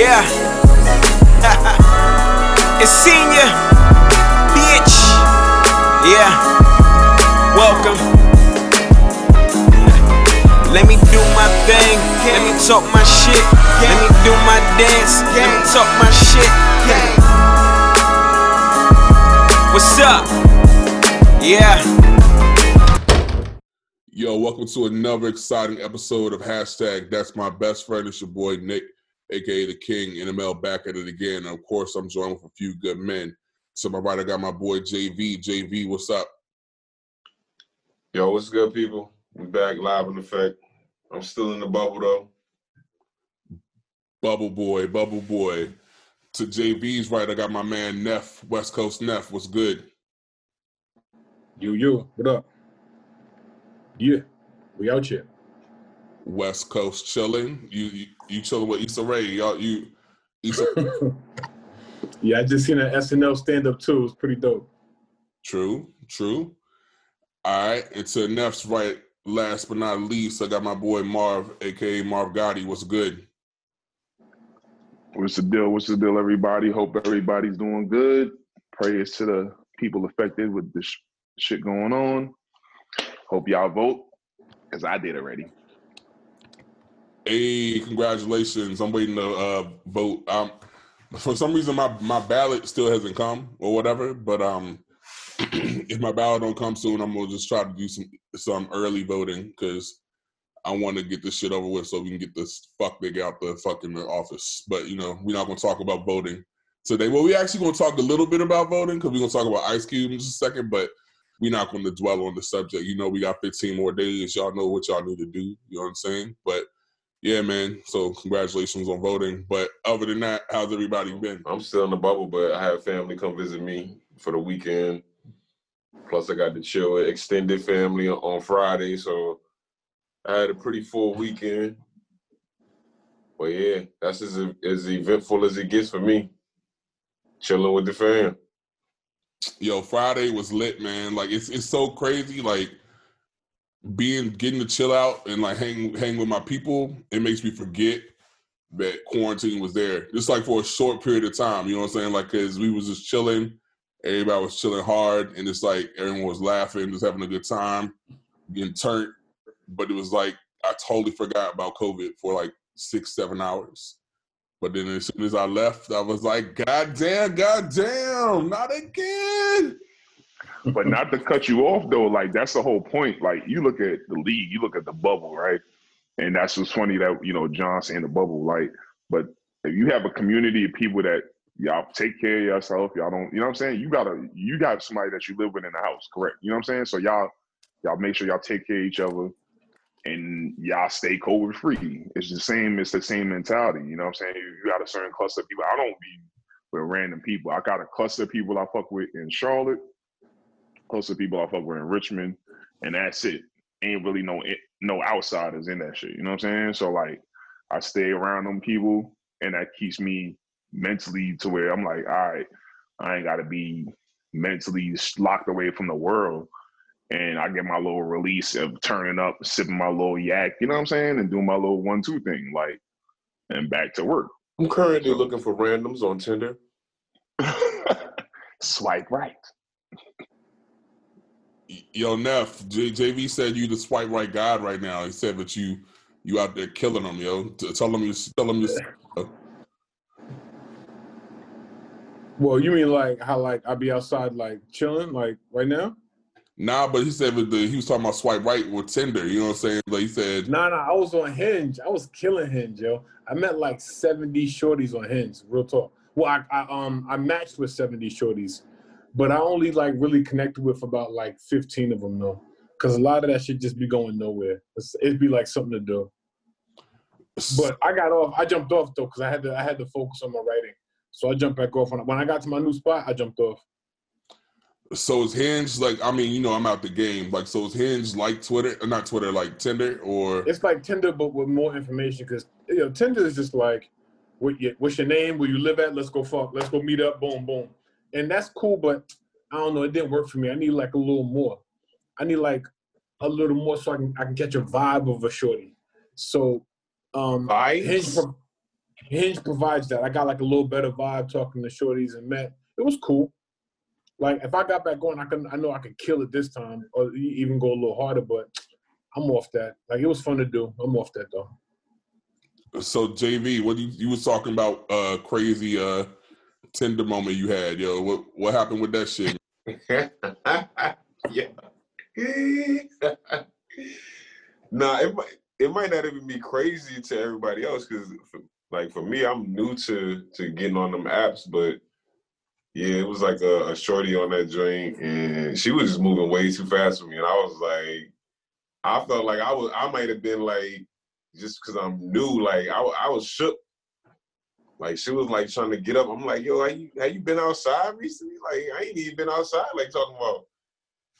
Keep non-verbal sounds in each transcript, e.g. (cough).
Yeah. (laughs) it's senior. Bitch. Yeah. Welcome. Let me do my thing. Let me talk my shit. Let me do my dance. Let me talk my shit. What's up? Yeah. Yo, welcome to another exciting episode of hashtag That's My Best Friend. It's your boy Nick, aka the King, NML back at it again. And of course, I'm joined with a few good men. To my right, I got my boy JV. JV, what's up? Yo, what's good, people? We back live in effect. I'm still in the bubble though. Bubble boy, bubble boy. To JV's right, I got my man Neff, West Coast Neff. What's good? You, you, what up? Yeah, we out here. West Coast chilling. You you, you chilling with Issa Rae. Y'all you Issa (laughs) yeah, I just seen an SNL stand up too. It's pretty dope. True, true. All right, and to Neff's right, last but not least, I got my boy Marv, aka Marv Gotti. What's good? What's the deal? What's the deal, everybody? Hope everybody's doing good. Prayers to the people affected with this sh- shit going on. Hope y'all vote, because I did already. Hey, congratulations! I'm waiting to uh, vote. Um, (laughs) for some reason, my my ballot still hasn't come or whatever. But um, (clears throat) if my ballot don't come soon, I'm gonna just try to do some some early voting because I want to get this shit over with so we can get this fuck out the fucking office. But you know, we're not gonna talk about voting today. Well, we actually gonna talk a little bit about voting because we're gonna talk about Ice Cube in just a second, but we're not gonna dwell on the subject. You know, we got 15 more days. Y'all know what y'all need to do. You know what I'm saying? But yeah, man. So congratulations on voting. But other than that, how's everybody been? I'm still in the bubble, but I had family come visit me for the weekend. Plus, I got to chill with extended family on Friday, so I had a pretty full weekend. But yeah, that's as as eventful as it gets for me. Chilling with the fam. Yo, Friday was lit, man. Like it's it's so crazy. Like being getting to chill out and like hang hang with my people, it makes me forget that quarantine was there. Just like for a short period of time, you know what I'm saying? Like cause we was just chilling, everybody was chilling hard, and it's like everyone was laughing, just having a good time, getting turned. But it was like I totally forgot about COVID for like six, seven hours. But then as soon as I left, I was like, God damn, God damn, not again. But not to cut you off though, like that's the whole point. Like you look at the league, you look at the bubble, right? And that's what's funny that you know John saying the bubble, like. But if you have a community of people that y'all take care of yourself, y'all don't, you know what I'm saying? You gotta, you got somebody that you live with in the house, correct? You know what I'm saying? So y'all, y'all make sure y'all take care of each other, and y'all stay COVID free. It's the same. It's the same mentality. You know what I'm saying? You got a certain cluster of people. I don't be with random people. I got a cluster of people I fuck with in Charlotte close to people I fuck with in Richmond, and that's it. Ain't really no no outsiders in that shit. You know what I'm saying? So like, I stay around them people, and that keeps me mentally to where I'm like, all right, I ain't got to be mentally locked away from the world, and I get my little release of turning up, sipping my little yak. You know what I'm saying? And doing my little one two thing, like, and back to work. I'm currently looking for randoms on Tinder. (laughs) Swipe right. Yo, Neff, J- JV said you the swipe right god right now. He said that you you out there killing them, yo. Tell him you tell him you. Well, you mean like how like I be outside like chilling like right now? Nah, but he said the he was talking about swipe right with Tinder. You know what I'm saying? Like he said, Nah, nah, I was on Hinge. I was killing Hinge, yo. I met like 70 shorties on Hinge. Real talk. Well, I, I um I matched with 70 shorties, but I only like really connected with about like 15 of them though, because a lot of that should just be going nowhere. It's, it'd be like something to do. But I got off. I jumped off though because I had to. I had to focus on my writing. So I jumped back off. When, when I got to my new spot, I jumped off. so is Hinge like? I mean, you know, I'm out the game. Like, so is Hinge like Twitter? Uh, not Twitter, like Tinder, or It's like Tinder, but with more information. Because you know, Tinder is just like, what your, what's your name? Where you live at? Let's go fuck. Let's go meet up. Boom, boom. And that's cool, but I don't know. It didn't work for me. I need like a little more. I need like a little more so I can I can catch a vibe of a shorty. So, um, Vibes? Hinge from Hinge provides that. I got like a little better vibe talking to shorties and Matt. It was cool. Like if I got back going, I can I know I could kill it this time or even go a little harder, but I'm off that. Like it was fun to do. I'm off that though. So JV, what you, you was talking about? Uh, crazy uh, Tinder moment you had, yo. What what happened with that shit? yeah. (laughs) nah, it might it might not even be crazy to everybody else because, like, for me, I'm new to to getting on them apps, but yeah, it was like a, a shorty on that joint, and she was just moving way too fast for me, and I was like, I felt like I was I might have been like just because I'm new, like I I was shook. Like she was like trying to get up. I'm like, yo, have you, have you been outside recently? Like I ain't even been outside. Like talking about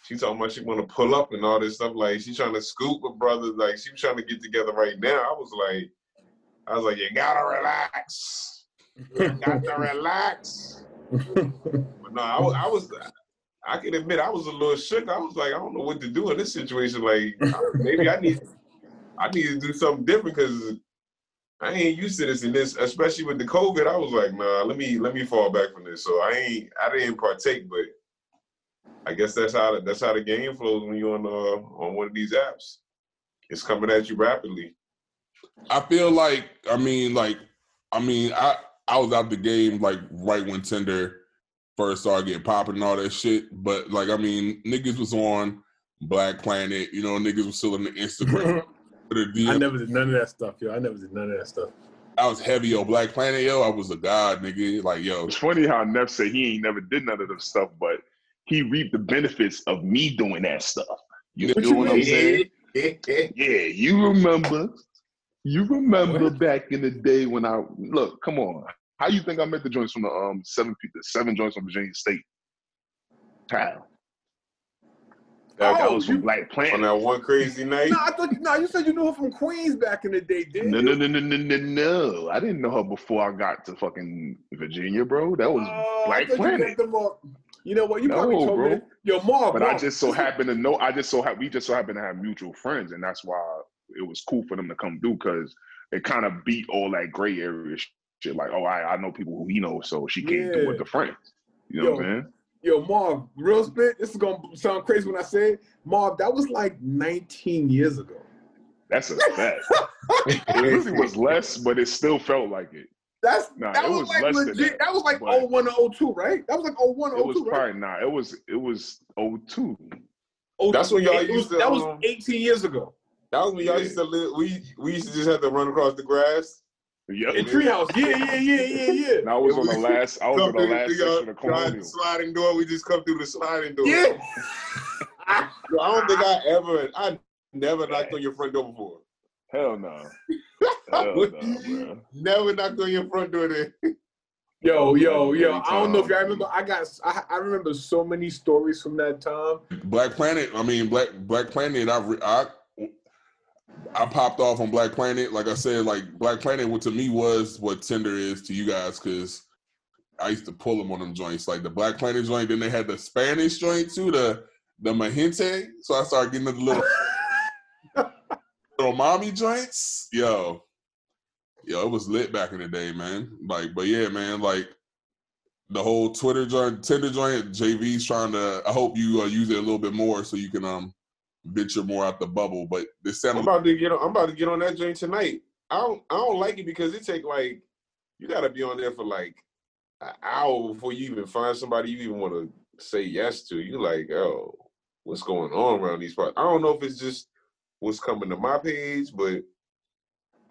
she talking about she want to pull up and all this stuff. Like she trying to scoop with brothers. Like she was trying to get together right now. I was like, I was like, you gotta relax. You got to relax. (laughs) But no, I, was- I was. I can admit I was a little shook. I was like, I don't know what to do in this situation. Like maybe I need, I need to do something different because I ain't used to this. And this, especially with the COVID, I was like, nah, let me let me fall back from this. So I ain't, I didn't partake, but I guess that's how the, that's how the game flows when you're on uh, on one of these apps. It's coming at you rapidly. I feel like I mean, like I mean, I I was out the game like right when Tinder first started getting popping and all that shit. But like I mean, niggas was on Black Planet, you know, niggas was still in the Instagram. (laughs) the I never did none of that stuff, yo. I never did none of that stuff. I was heavy on Black Planet, yo. I was a god, nigga. Like, yo, It's funny how Neff said he ain't never did none of this stuff, but he reaped the benefits of me doing that stuff. You What know you what I'm saying? (laughs) Yeah, you remember. You remember back in the day when I look, come on. How you think I met the joints from the um seven the seven joints from Virginia State? How? That, that Oh, was from you- Black on that one crazy night. No, I thought no, you said you knew her from Queens back in the day, didn't No, you? no, no, no, no, no, no. I didn't know her before I got to fucking Virginia, bro. That was I Black thought you Planet. met them all- You know what? You probably No, told bro. me. That. Yo, Marv, But I just so listen- happen to know. I just so ha- we just so happen to have mutual friends, and that's why it was cool for them to come through because it kind of beat all that gray area shit. Like, oh, I, I know people who he knows, so she came through with the friends. You know what I'm saying? Yo, Marv, real spit. This is gonna sound crazy when I say it. Marv, that was like 19 years ago. That's a fact. (laughs) it really was less, but it still felt like it. That's Nah, that it was, was like legit. that, That, was like but- 01 to 02, right? That was like 01 It was 02, right? probably not. It was it was 02. Oh, That's when y'all used to, That was um, 18 years ago. That was when y'all Yeah. used to live. We we used to just have to run across the grass. Yep. In Treehouse. Yeah, yeah, yeah, yeah, yeah. (laughs) And I was on the last. I was on the last section of Colonial. sliding door. We just come through the sliding door. Yeah. (laughs) Yo, I don't think I ever. I never knocked on your front door before. Hell no. (laughs) Hell no, bro. Never knocked on your front door. There. Yo, yo, yo. Every I don't know if y'all remember. I got. I, I remember so many stories from that time. Black Planet. I mean, Black Black Planet. I re- I I popped off on Black Planet. Like I said, like Black Planet, what to me was what Tinder is to you guys, because I used to pull them on them joints, like the Black Planet joint. Then they had the Spanish joint too, the the MiGente. So I started getting the little (laughs) little mommy joints. Yo, yo, it was lit back in the day, man. Like, but yeah, man, like the whole Twitter joint, Tinder joint. JV's trying to. I hope you uh, use it a little bit more so you can um venture more out the bubble. But this I'm about to get. On, I'm about to get on that joint tonight. I don't. I don't like it because it take like you got to be on there for like an hour before you even find somebody you even want to say yes to. You like, oh, what's going on around these parts? I don't know if it's just what's coming to my page, but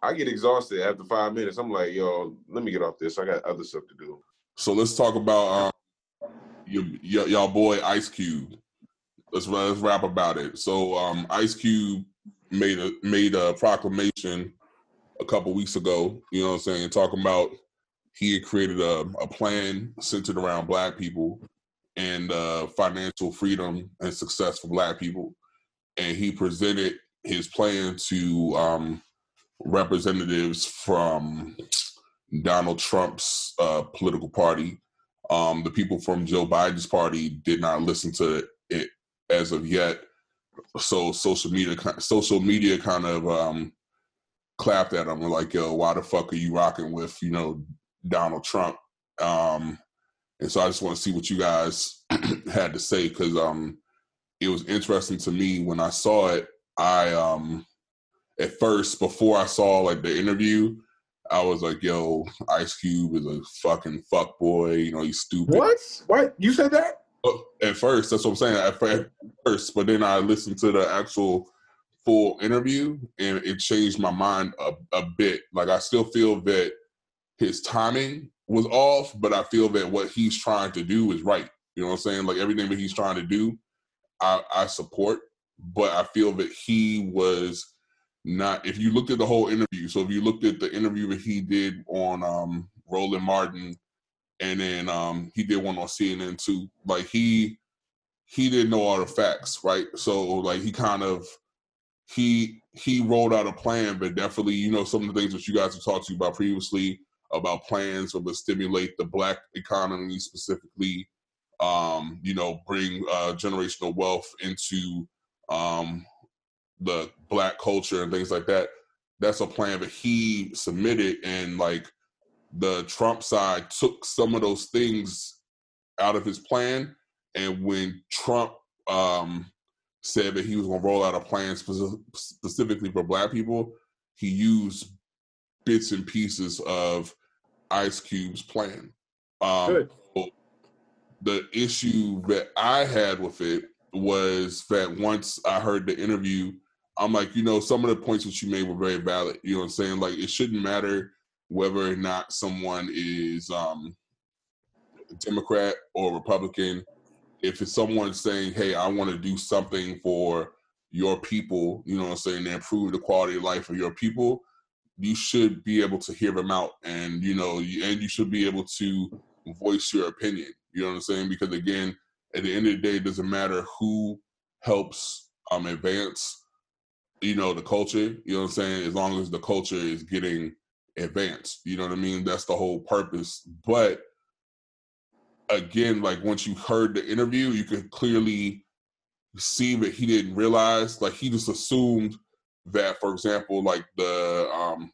I get exhausted after five minutes. I'm like, yo, let me get off this. I got other stuff to do. So let's talk about um, your, your y'all boy Ice Cube. Let's let's rap about it. So um, Ice Cube made a made a proclamation a couple weeks ago. You know what I'm saying? Talking about he had created a, a plan centered around Black people and uh, financial freedom and success for Black people, and he presented his plan to um, representatives from Donald Trump's uh, political party. Um, the people from Joe Biden's party did not listen to it as of yet. So social media, social media, kind of um, clapped at him like, "Yo, why the fuck are you rocking with you know Donald Trump?" Um, and so I just want to see what you guys (clears throat) had to say because um, it was interesting to me when I saw it. I um, at first before I saw like the interview, I was like, "Yo, Ice Cube is a fucking fuck boy. You know, he's stupid." What? What? You said that? At first, that's what I'm saying. At first, but then I listened to the actual full interview, and it changed my mind a, a bit. Like I still feel that his timing was off, but I feel that what he's trying to do is right. You know what I'm saying? Like everything that he's trying to do, I, I support. But I feel that he was not. If you looked at the whole interview, so if you looked at the interview that he did on um, Roland Martin and then um, he did one on CNN too. Like he he didn't know all the facts, right? So like he kind of he he rolled out a plan, but definitely you know some of the things that you guys have talked to you about previously about plans to stimulate the black economy specifically. Um, you know, bring uh, generational wealth into um, the black culture and things like that. That's a plan that he submitted, and like the Trump side took some of those things out of his plan. And when Trump um, said that he was going to roll out a plan spe- specifically for black people, he used bits and pieces of Ice Cube's plan. Um. The issue that I had with it was that once I heard the interview, I'm like, you know, some of the points that you made were very valid. You know what I'm saying? Like, it shouldn't matter whether or not someone is um, Democrat or Republican, if it's someone saying, "Hey, I want to do something for your people," you know what I'm saying, to improve the quality of life of your people, you should be able to hear them out, and you know, and you should be able to voice your opinion. You know what I'm saying? Because again, at the end of the day, it doesn't matter who helps um, advance, you know, the culture. You know what I'm saying? As long as the culture is getting advance. You know what I mean? That's the whole purpose. But again, like once you heard the interview, you could clearly see that he didn't realize, like he just assumed that, for example, like the um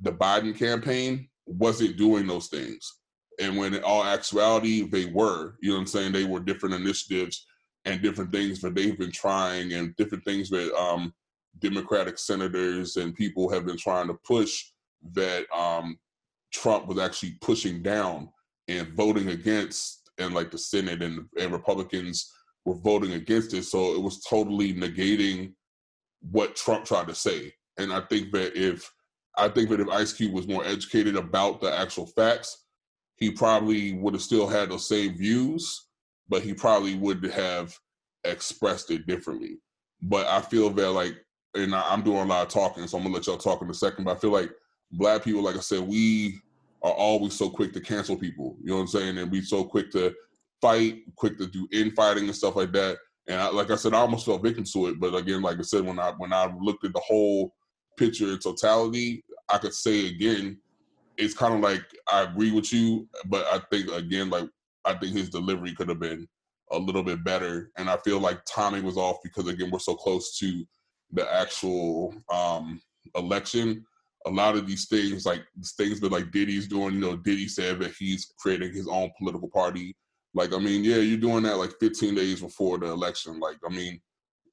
the Biden campaign wasn't doing those things. And when in all actuality they were, you know what I'm saying? They were different initiatives and different things that they've been trying and different things that um Democratic senators and people have been trying to push that um, Trump was actually pushing down and voting against, and like the Senate and, and Republicans were voting against it. So it was totally negating what Trump tried to say. And I think that if I think that if Ice Cube was more educated about the actual facts, he probably would have still had those same views, but he probably would have expressed it differently. But I feel that like, and I'm doing a lot of talking, so I'm gonna let y'all talk in a second. But I feel like black people, like I said, we are always so quick to cancel people. You know what I'm saying? And we so quick to fight, quick to do infighting and stuff like that. And I, like I said, I almost felt victim to it. But again, like I said, when I when I looked at the whole picture in totality, I could say again, it's kind of like I agree with you, but I think again, like I think his delivery could have been a little bit better. And I feel like timing was off because again, we're so close to the actual um, election a lot of these things, like things that like Diddy's doing, you know, Diddy said that he's creating his own political party. Like, I mean, yeah, you're doing that like 15 days before the election. Like, I mean,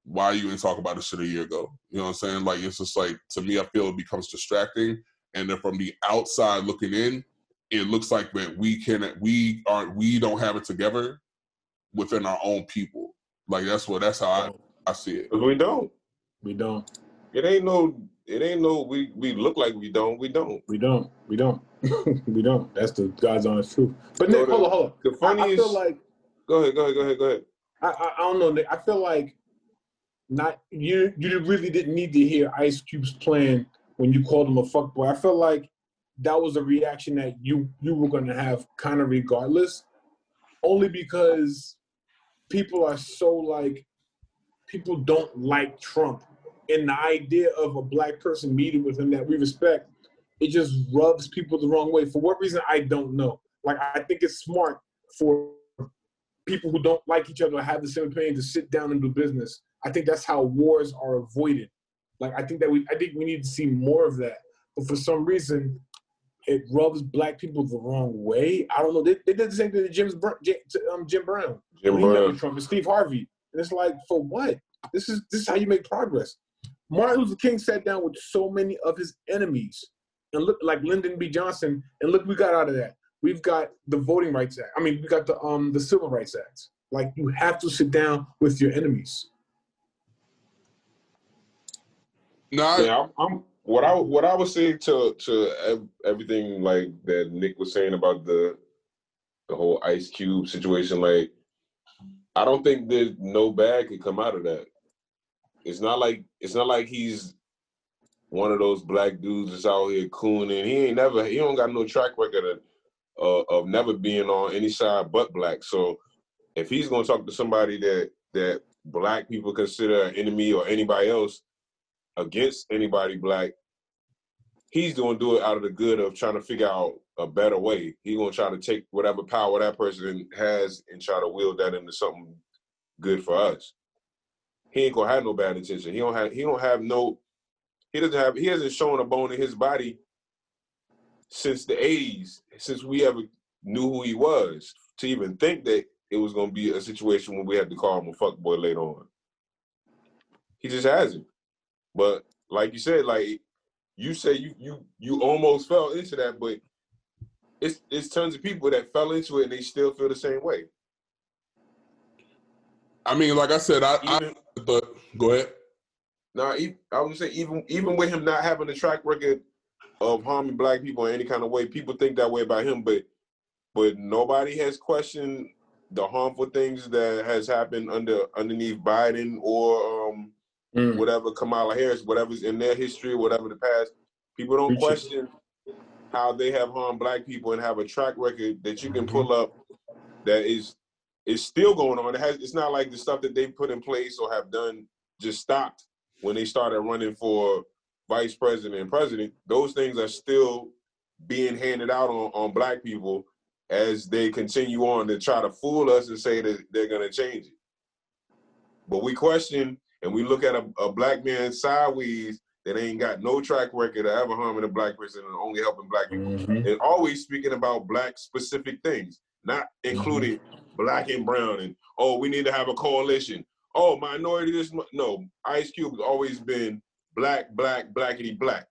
why are you didn't talk about this shit a year ago? You know what I'm saying? Like, it's just like to me, I feel it becomes distracting. And then from the outside looking in, it looks like that we can we aren't we don't have it together within our own people. Like that's what that's how I, I see it. We don't. We don't. It ain't no it ain't no we we look like we don't. We don't. We don't. We don't. (laughs) we don't. That's the God's honest truth. But Nick, hold on, hold on. The funniest. I, I feel like. Go ahead. Go ahead. Go ahead. Go ahead. I, I, I don't know, Nick. I feel like not you. You really didn't need to hear Ice Cube's plan when you called him a fuckboy. I feel like that was a reaction that you you were going to have kind of regardless, only because people are so like people don't like Trump and the idea of a black person meeting with him that we respect, it just rubs people the wrong way. For what reason, I don't know. Like, I think it's smart for people who don't like each other or have the same opinion to sit down and do business. I think that's how wars are avoided. Like, I think that we, I think we need to see more of that. but for some reason, it rubs black people the wrong way. I don't know. They, they did the same thing to Jim's Jim, to, um, Jim Brown. Jim Brown. Trump and Steve Harvey. And it's like, for what? This is this is how you make progress. Martin Luther King sat down with so many of his enemies, and look like Lyndon B. Johnson, and look, we got out of that. We've got the Voting Rights Act. I mean, we got the um the Civil Rights Act. Like you have to sit down with your enemies. No, I, Yeah, I'm, I'm what I what I would say to to everything like that Nick was saying about the the whole Ice Cube situation. Like, I don't think there's no bad could come out of that. It's not like it's not like he's one of those black dudes that's out here cooning. He ain't never he don't got no track record of uh, of never being on any side but black. So if he's gonna talk to somebody that that black people consider an enemy or anybody else against anybody black, he's gonna do it out of the good of trying to figure out a better way. He's gonna try to take whatever power that person has and try to wield that into something good for us. He ain't gonna have no bad intention. He don't have he don't have no he doesn't have he hasn't shown a bone in his body since the 80s, since we ever knew who he was, to even think that it was gonna be a situation where we had to call him a fuckboy later on. He just hasn't. But like you said, like you say you you you almost fell into that, but it's it's tons of people that fell into it and they still feel the same way. I mean, like I said, I, I Even thought. Go ahead. now, I would say even even with him not having a track record of harming black people in any kind of way, people think that way about him, but but nobody has questioned the harmful things that has happened under underneath Biden or um Mm. whatever Kamala Harris, whatever's in their history, whatever the past. People don't question how they have harmed black people and have a track record that you can pull up that is is still going on. It has it's not like the stuff that they put in place or have done just stopped when they started running for vice president and president. Those things are still being handed out on, on black people as they continue on to try to fool us and say that they're gonna change it. But we question and we look at a, a black man sideways that ain't got no track record of ever harming a black person and only helping black people. Mhm. And always speaking about black specific things, not including black and brown and oh, we need to have a coalition. Oh, minority this no. Ice Cube has always been black, black, blackity black.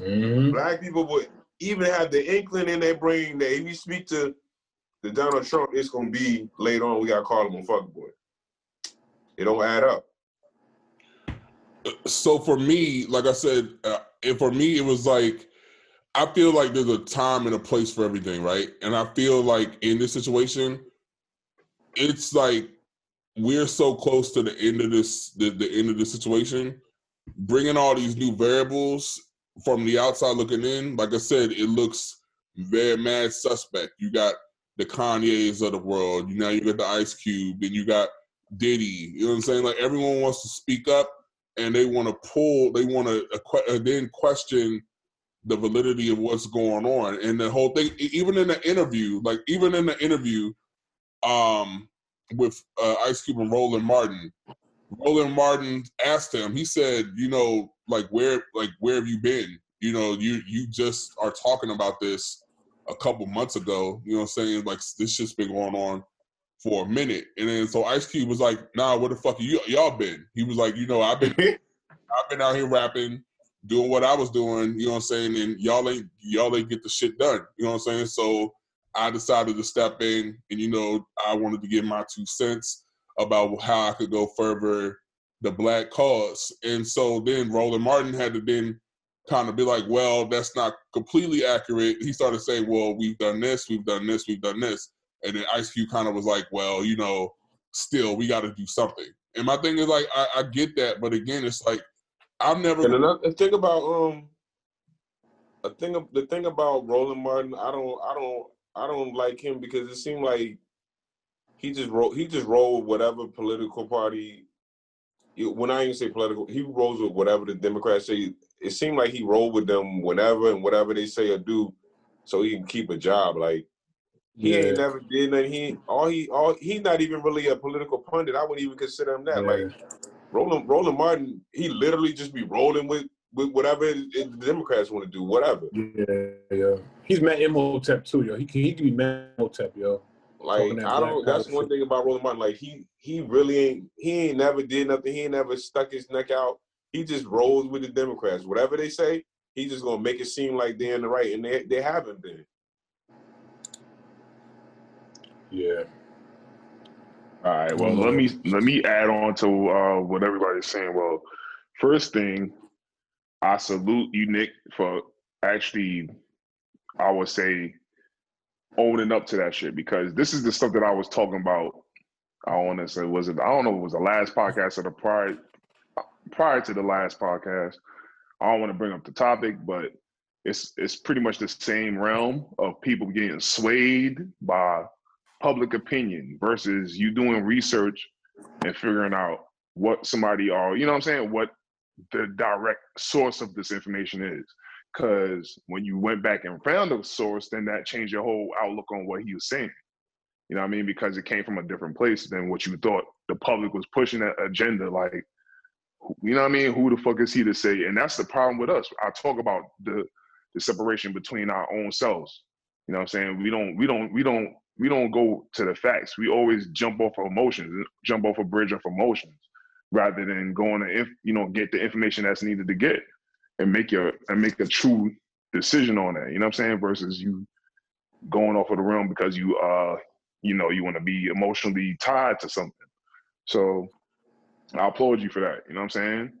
Mhm. Black people would even have the inkling in their brain that if you speak to the Donald Trump, it's gonna be later on. We gotta call him a fuckboy. It don't add up. so for me, like I said, uh, and for me, it was like I feel like there's a time and a place for everything, right? And I feel like in this situation, it's like we're so close to the end of this, the, the end of the situation. Bringing all these new variables from the outside looking in, like I said, it looks very mad suspect. You got the Kanye's of the world. You now you got the Ice Cube, and you got Diddy. You know what I'm saying? Like everyone wants to speak up and they want to pull, they want to uh, then question the validity of what's going on. And the whole thing, even in the interview, like even in the interview um, with uh, Ice Cube and Roland Martin, Roland Martin asked him, he said, you know, like where, like where have you been? You know, you you just are talking about this a couple months ago. You know, I'm saying like this shit's been going on for a minute. And then so Ice Cube was like, "Nah, where the fuck you y'all been?" He was like, "You know, I've been (laughs) I've been out here rapping, doing what I was doing. You know what I'm saying? And y'all ain't y'all ain't get the shit done. You know what I'm saying? So I decided to step in, and you know, I wanted to give my two cents about how I could go further the black cause. And so then Roland Martin had to then kind of be like, well, that's not completely accurate. He started saying, well, we've done this, we've done this, we've done this. And then Ice Cube kind of was like, well, you know, still we got to do something. And my thing is like, I, I get that, but again, it's like I'm never. And another thing about um, a thing of the thing about Roland Martin, I don't, I don't, I don't like him because it seemed like he just roll, he just rolled whatever political party. When I even say political, he rolls with whatever the Democrats say. It seemed like he rolled with them whenever and whatever they say or do, so he can keep a job. Like he Yeah. ain't never did nothing. He all he all he's not even really a political pundit. I wouldn't even consider him that. Yeah. Like Roland Roland Martin, he literally just be rolling with with whatever it- it- the Democrats want to do, whatever. Yeah, yeah. He's Matt Imhotep too, yo. He can he can be Matt Imhotep, yo. Like I don't. That's one thing about Roland Martin. Like he he really ain't. He ain't never did nothing. He ain't never stuck his neck out. He just rolls with the Democrats. Whatever they say, he just gonna make it seem like they're in the right, and they they haven't been. Yeah. All right. Well, let me let me add on to uh, what everybody's saying. Well, first thing, I salute you, Nick, for actually, I would say, owning up to that shit because this is the stuff that I was talking about. I want to say was it? I don't know. It was the last podcast or the prior prior to the last podcast. I don't want to bring up the topic, but it's it's pretty much the same realm of people getting swayed by public opinion versus you doing research and figuring out what somebody are, you know what I'm saying, what the direct source of this information is. Because when you went back and found the source, then that changed your whole outlook on what he was saying. You know what I mean? Because it came from a different place than what you thought the public was pushing that agenda. Like, you know what I mean? Who the fuck is he to say? And that's the problem with us. I talk about the the separation between our own selves. You know what I'm saying? We don't, we don't, we don't, we don't go to the facts. We always jump off of emotions, jump off a bridge of emotions, rather than going to, inf- you know, get the information that's needed to get and make your and make a true decision on that. You know what I'm saying? Versus you going off of the realm because you, uh, you know, you want to be emotionally tied to something. So I applaud you for that. You know what I'm saying?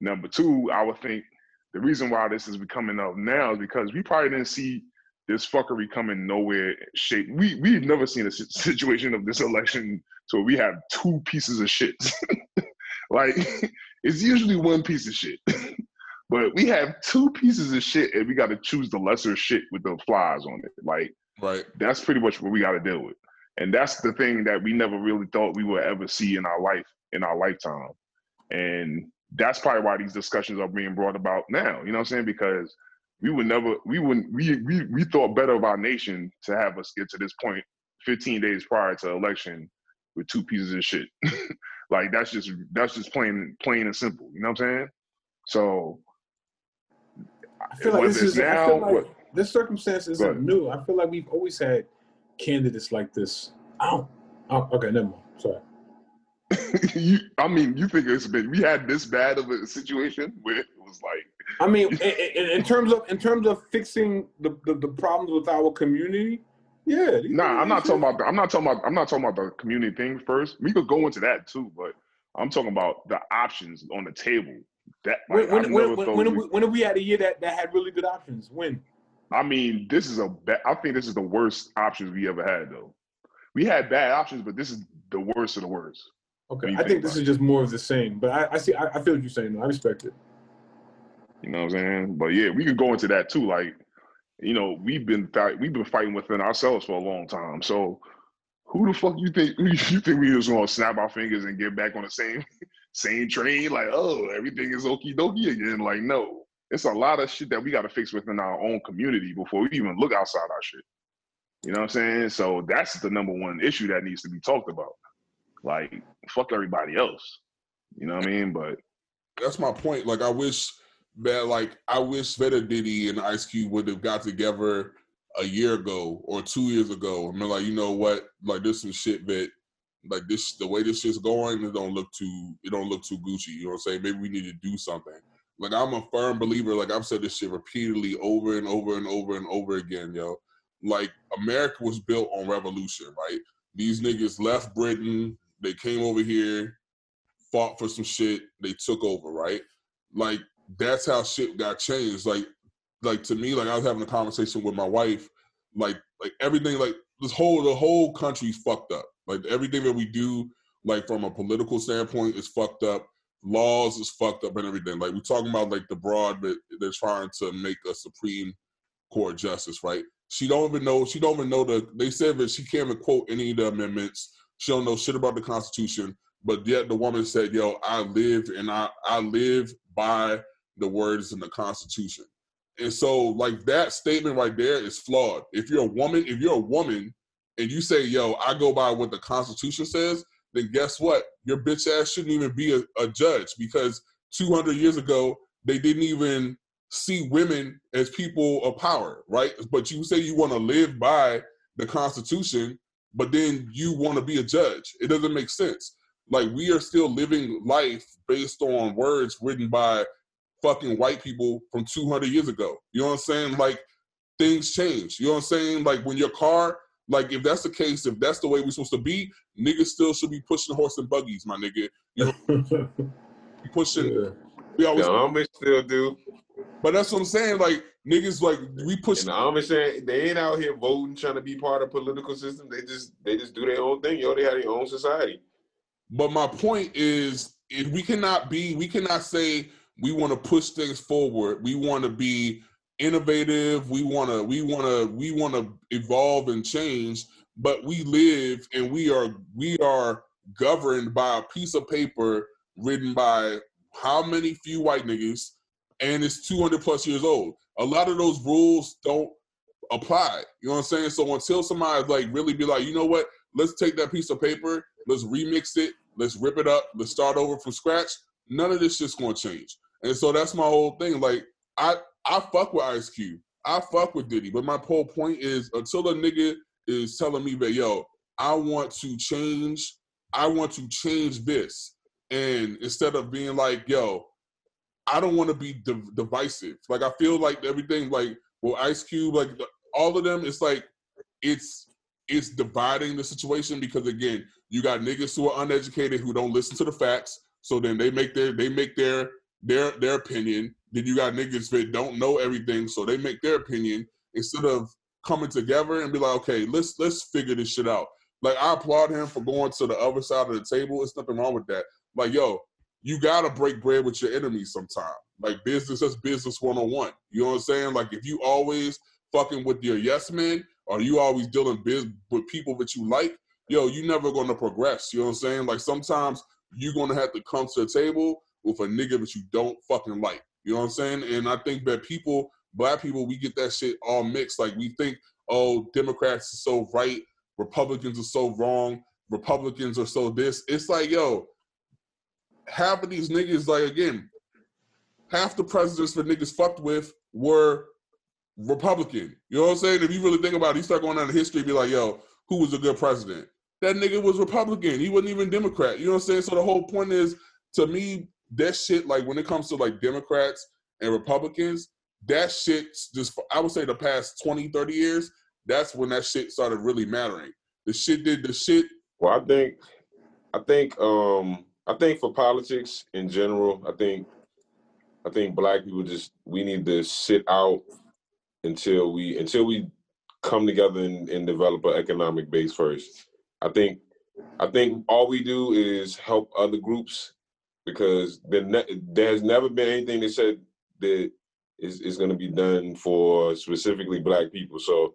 Number two, I would think the reason why this is becoming up now is because we probably didn't see this fuckery coming nowhere shape. We we've never seen a situation of this election so we have two pieces of shit. (laughs) like it's usually one piece of shit. (laughs) but we have two pieces of shit and we got to choose the lesser shit with the flies on it. Like Right. that's pretty much what we got to deal with. And that's the thing that we never really thought we would ever see in our life, in our lifetime. And that's probably why these discussions are being brought about now. You know what I'm saying? Because we would never, we wouldn't, we we we thought better of our nation to have us get to this point 15 days prior to election with two pieces of shit. (laughs) like that's just that's just plain plain and simple. You know what I'm saying? So I feel like this is I now, feel like what- this circumstance isn't new. I feel like we've always had candidates like this. I don't oh, okay, never mind. Sorry. (laughs) you, I mean, you think it's been we had this bad of a situation where it was like I mean, in, in, terms of in terms of fixing the, the, the problems with our community, yeah. Nah, I'm not talking about. The, I'm not talking about. I'm not talking about the community thing first. We could go into that too, but I'm talking about the options on the table. That like, When, when, when, when, we- when have we had a year that, that had really good options? When? I mean, this is a. Ba- I think this is the worst options we ever had, though. We had bad options, but this is the worst of the worst. Okay, What do you I think think this is just more of the same. But I, I see, I, I feel what you're saying. though. I respect it. You know what I'm saying? But yeah, we could go into that too. Like, you know, we've been fight- we've been fighting within ourselves for a long time. So, who the fuck you think (laughs) you think we just gonna snap our fingers and get back on the same (laughs) same train? Like, oh, everything is okie dokie again? Like, no, it's a lot of shit that we got to fix within our own community before we even look outside our shit. You know what I'm saying? So that's the number one issue that needs to be talked about. Like, fuck everybody else. You know what I mean? But that's my point. Like I wish that like I wish Veda Diddy and Ice Cube would have got together a year ago or two years ago. I mean, like you know what? Like there's some shit that like this the way this shit's going, it don't look too it don't look too Gucci. You know what I'm saying? Maybe we need to do something. Like I'm a firm believer. Like I've said this shit repeatedly over and over and over and over again, yo. Like America was built on revolution, right? These niggas left Britain, they came over here, fought for some shit, they took over, right? Like that's how shit got changed. Like like to me, like I was having a conversation with my wife, like like everything like this whole the whole country's fucked up. Like everything that we do, like from a political standpoint, is fucked up. Laws is fucked up and everything. Like we're talking about like the broad that they're trying to make a Supreme Court justice, right? She don't even know. She don't even know the. They said that she can't even quote any of the amendments. She don't know shit about the Constitution. But yet the woman said, "Yo, I live and I I live by the words in the Constitution." And so, like that statement right there is flawed. If you're a woman, if you're a woman, and you say, "Yo, I go by what the Constitution says," then guess what? Your bitch ass shouldn't even be a, a judge because 200 years ago they didn't even see women as people of power, right? But you say you want to live by the Constitution, but then you want to be a judge. It doesn't make sense. Like we are still living life based on words written by fucking white people from 200 years ago. You know what I'm saying? Like things change. You know what I'm saying? Like when your car, like if that's the case, if that's the way we're supposed to be, niggas still should be pushing horse and buggies, my nigga. You know, (laughs) pushing. Yeah. We The always, Amish still do. but that's what I'm saying. Like niggas, like we push. And the Amish ain't, they ain't out here voting, trying to be part of political system. They just they just do their own thing. Yo, they have their own society. But my point is, if we cannot be, we cannot say we want to push things forward. We want to be innovative. We want to, we want to, we want to evolve and change. But we live and we are, we are governed by a piece of paper written by how many few white niggas, and it's 200 plus years old. A lot of those rules don't apply. You know what I'm saying? So until somebody like really be like, you know what? Let's take that piece of paper, let's remix it, let's rip it up, let's start over from scratch. None of this shit's gonna change. And so that's my whole thing. Like I I fuck with Ice Cube. I fuck with Diddy. But my whole point is until a nigga is telling me that yo, I want to change, I want to change this. And instead of being like, yo, I don't want to be div- divisive. Like I feel like everything, like well, Ice Cube, like all of them, it's like it's it's dividing the situation because again, you got niggas who are uneducated who don't listen to the facts. So then they make their they make their their their opinion. Then you got niggas that don't know everything, so they make their opinion instead of coming together and be like, okay, let's let's figure this shit out. Like I applaud him for going to the other side of the table. It's nothing wrong with that. Like yo, you gotta break bread with your enemies sometime. Like business, that's business one on one. You know what I'm saying? Like if you always fucking with your yes men, or you always dealing biz with people that you like, yo, you never gonna progress. You know what I'm saying? Like sometimes you're gonna have to come to the table with a nigga that you don't fucking like. You know what I'm saying? And I think that people, black people, we get that shit all mixed. Like we think, oh, Democrats are so right, Republicans are so wrong, Republicans are so this. It's like, yo, half of these niggas, like again, half the presidents that niggas fucked with were Republican. You know what I'm saying? If you really think about it, you start going down the history, be like, yo, who was a good president? That nigga was Republican. He wasn't even Democrat. You know what I'm saying? So the whole point is, to me, that shit, like when it comes to like Democrats and Republicans, that shit just, I would say the past 20, 30 years, that's when that shit started really mattering. The shit did, the shit, Well, I think, I think, um, I think for politics in general, I think, I think black people just we need to sit out until we until we come together and, and develop an economic base first. I think, I think all we do is help other groups because ne- there has never been anything that said that is, is going to be done for specifically black people. So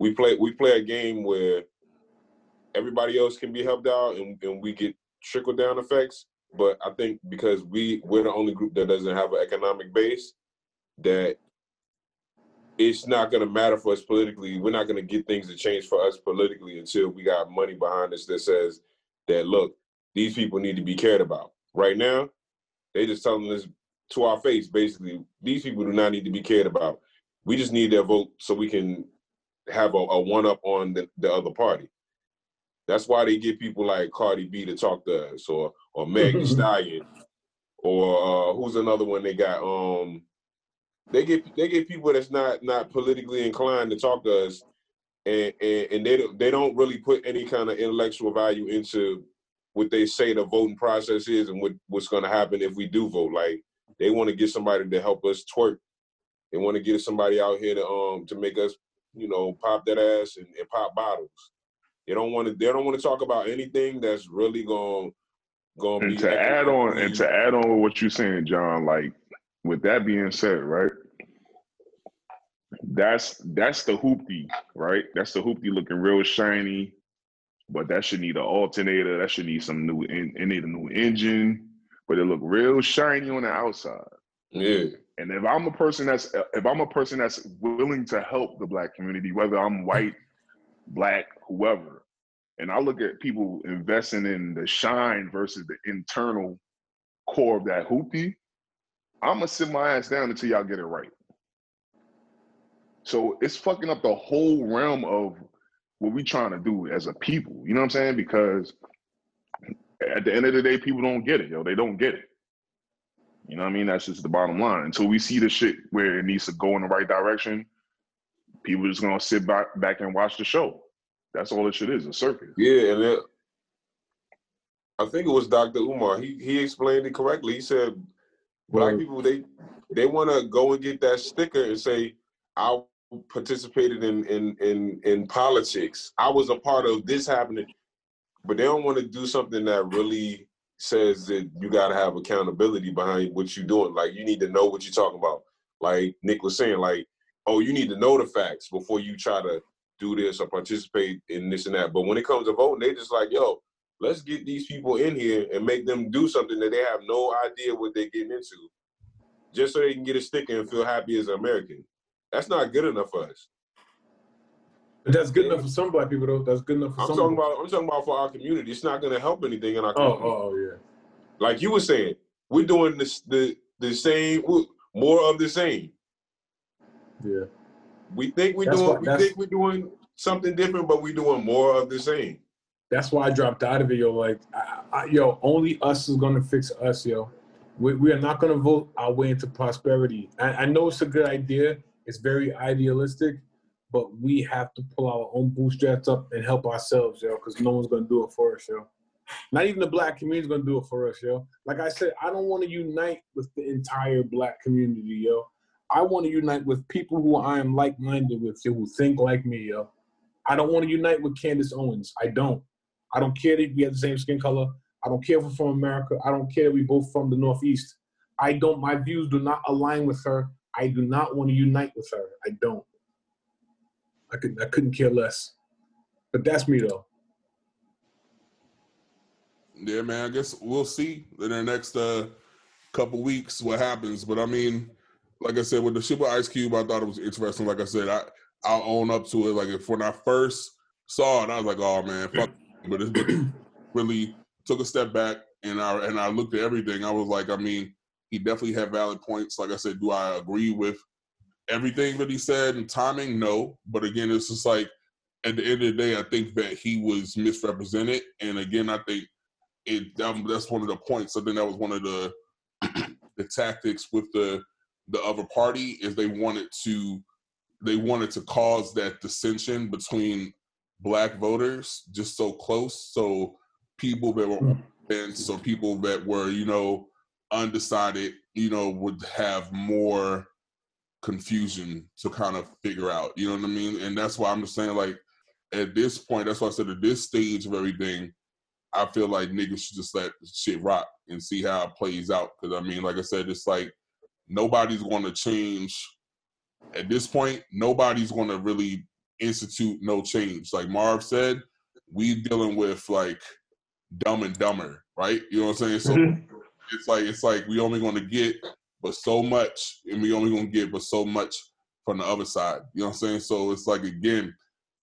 we play we play a game where everybody else can be helped out and, and we get trickle down effects. But I think because we we're the only group that doesn't have an economic base, that it's not going to matter for us politically. We're not going to get things to change for us politically until we got money behind us that says that look, these people need to be cared about. Right now, they just telling us to our face basically these people do not need to be cared about. We just need their vote so we can have a, a one up on the, the other party. That's why they get people like Cardi B to talk to us, or or Meg (laughs) Stallion, or uh, who's another one they got? Um, they get they get people that's not not politically inclined to talk to us, and and, and they don't they don't really put any kind of intellectual value into what they say the voting process is and what what's going to happen if we do vote. Like they want to get somebody to help us twerk. They want to get somebody out here to um to make us you know pop that ass and, and pop bottles. They don't want to. They don't want to talk about anything that's really going going And to add on, and to add on what you're saying, John, like with that being said, right? That's that's the hoopty, right? That's the hoopty looking real shiny, but that should need an alternator. That should need some new, in, it need a new engine, but it look real shiny on the outside. yeah. And if I'm a person that's if I'm a person that's willing to help the black community, whether I'm white, black, whoever, and I look at people investing in the shine versus the internal core of that hoopty, I'm gonna sit my ass down until y'all get it right. So it's fucking up the whole realm of what we trying to do as a people. You know what I'm saying? Because at the end of the day, people don't get it, yo. They don't get it. You know what I mean? That's just the bottom line. Until we see the shit where it needs to go in the right direction, people just gonna sit back back and watch the show. That's all it shit is, a circus. Yeah, and it, I think it was Dr. Umar. He he explained it correctly. He said black people they they want to go and get that sticker and say I participated in in in in politics. I was a part of this happening, but they don't want to do something that really says that you got to have accountability behind what you're doing. Like you need to know what you're talking about. Like Nick was saying, like oh, you need to know the facts before you try to do this or participate in this and that. But when it comes to voting, they just like yo. Let's get these people in here and make them do something that they have no idea what they're getting into, just so they can get a sticker and feel happy as an American. That's not good enough for us. But that's good enough for some black people, though. That's good enough for I'm some. talking about I'm talking about for our community. It's not gonna help anything in our Oh, community. oh, oh, yeah. Like you were saying, we're doing this the the same more of the same. Yeah. We think we're That's doing what- we think we're doing something different, but we're doing more of the same. That's why I dropped out of it, yo. Like, I, I, yo, only us is gonna fix us, yo. We, we are not gonna vote our way into prosperity. I, I know it's a good idea. It's very idealistic, but we have to pull our own bootstraps up and help ourselves, yo. Because no one's gonna do it for us, yo. Not even the black community is gonna do it for us, yo. Like I said, I don't want to unite with the entire black community, yo. I want to unite with people who I am like-minded with, who think like me, yo. I don't want to unite with Candace Owens. I don't. I don't care that we have the same skin color. I don't care if we're from America. I don't care we both from the Northeast. I don't. My views do not align with her. I do not want to unite with her. I don't. I could. I couldn't care less. But that's me though. Yeah, man. I guess we'll see in the next uh, couple weeks what happens. But I mean, like I said, with the shit with Ice Cube, I thought it was interesting. Like I said, I I'll own up to it. Like if when I first saw it, I was like, oh man, fuck. (clears throat) But it really took a step back, and I and I looked at everything. I was like, I mean, he definitely had valid points. Like I said, do I agree with everything that he said and timing? No. But again, it's just like at the end of the day, I think that he was misrepresented. And again, I think it that, that's one of the points. I think that was one of the (clears throat) the tactics with the the other party is they wanted to they wanted to cause that dissension between black voters just so close so people that were hmm. and so people that were you know undecided you know would have more confusion to kind of figure out you know what i mean? And that's why i'm just saying like at this point that's why i said at this stage of everything i feel like niggas should just let shit rock and see how it plays out. Because i mean like i said it's like nobody's going to change. At this point nobody's going to really institute no change. Like marv said we dealing with like dumb and dumber right? You know what i'm saying? So (laughs) it's like it's like we only to get but so much and we only to get but so much from the other side. You know what i'm saying? So it's like again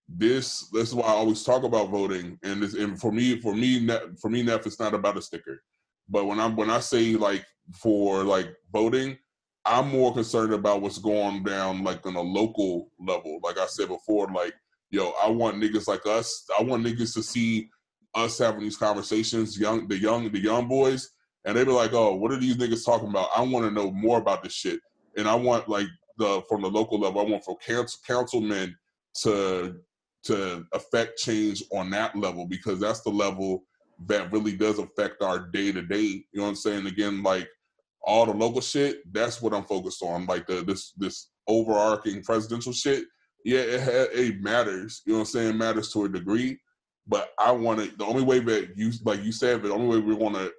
this this is why i always talk about voting and this and for me for me for me Neff, it's not about a sticker. But when i'm when i say like for like voting i'm more concerned about what's going down like on a local level. Like i said before like yo i want niggas like us i want niggas to see us having these conversations young the young the young boys and they be like oh what are these niggas talking about i want to know more about this shit and i want like the from the local level i want for council councilmen to to affect change on that level because that's the level that really does affect our day to day. You know what I'm saying? Again, like all the local shit, that's what I'm focused on. Like the this this overarching presidential shit. Yeah, it it matters. You know what I'm saying? It matters to a degree. But I want to. The only way that you like you said, the only way we want to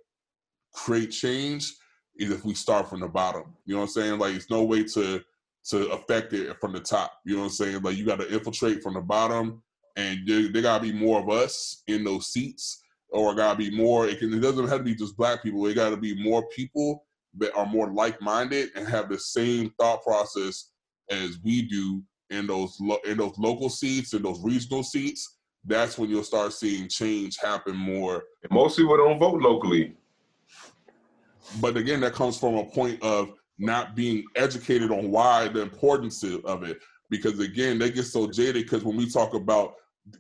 create change is if we start from the bottom. You know what I'm saying? Like it's no way to to affect it from the top. You know what I'm saying? Like you got to infiltrate from the bottom, and there, there got to be more of us in those seats, or got to be more. It can. It doesn't have to be just black people. It got to be more people that are more like-minded and have the same thought process as we do in those lo- in those local seats and those regional seats. That's when you'll start seeing change happen more Most people don't vote locally. But again, that comes from a point of not being educated on why the importance of of it. Because again, they get so jaded because when we talk about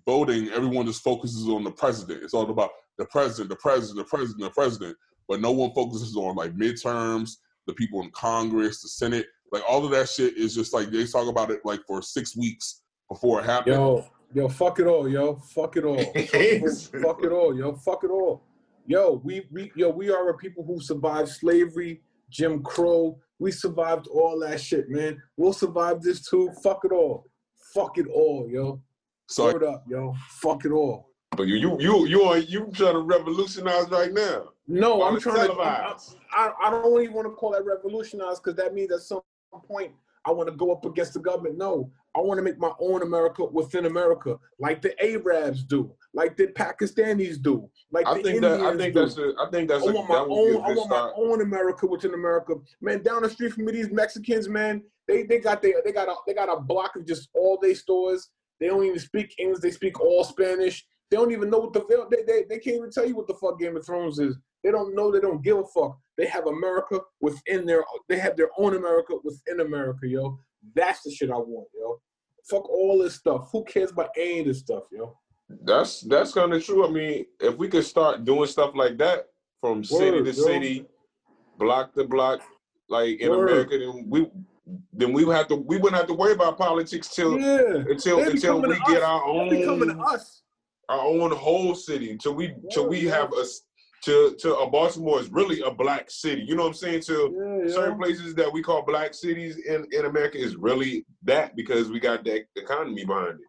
voting, everyone just focuses on the president. It's all about the president, the president, the president, the president. But no one focuses on like midterms, the people in Congress, the Senate. Like all of that shit is just like they talk about it like for six weeks before it happens. Yo, yo, fuck it all, yo, fuck it all, fuck, (laughs) fuck it all, yo, fuck it all, yo. We we yo, we are a people who survived slavery, Jim Crow. We survived all that shit, man. We'll survive this too. Fuck it all, fuck it all, yo. So Word up, yo. Fuck it all. But you you you you are you trying to revolutionize right now. No, I'm trying to. I. I, I don't even want to call that revolutionize because that means at some point I want to go up against the government. No, I want to make my own America within America, like the Arabs do, like the Pakistanis do, like I the think Indians that I think do. that's a, I think that's I a, want my that own. a I want my own America within America, man. Down the street from me, these Mexicans, man, they they got their they got a they got a block of just all day stores. They don't even speak English. They speak all Spanish. They don't even know what the they, they they can't even tell you what the fuck Game of Thrones is. They don't know. They don't give a fuck. They have America within their. They have their own America within America, yo. That's the shit I want, yo. Fuck all this stuff. Who cares about any of this stuff, yo? That's that's kind of true. I mean, if we could start doing stuff like that from city to yo. city, block to block, like in Word. America, then we then we have to we wouldn't have to worry about politics till Yeah. until They until we get us. our They becoming own us. our own whole city until we till we have us to to uh, Baltimore is really a black city. You know what I'm saying? To Yeah, certain places that we call black cities in, in America is really that because we got that economy behind it.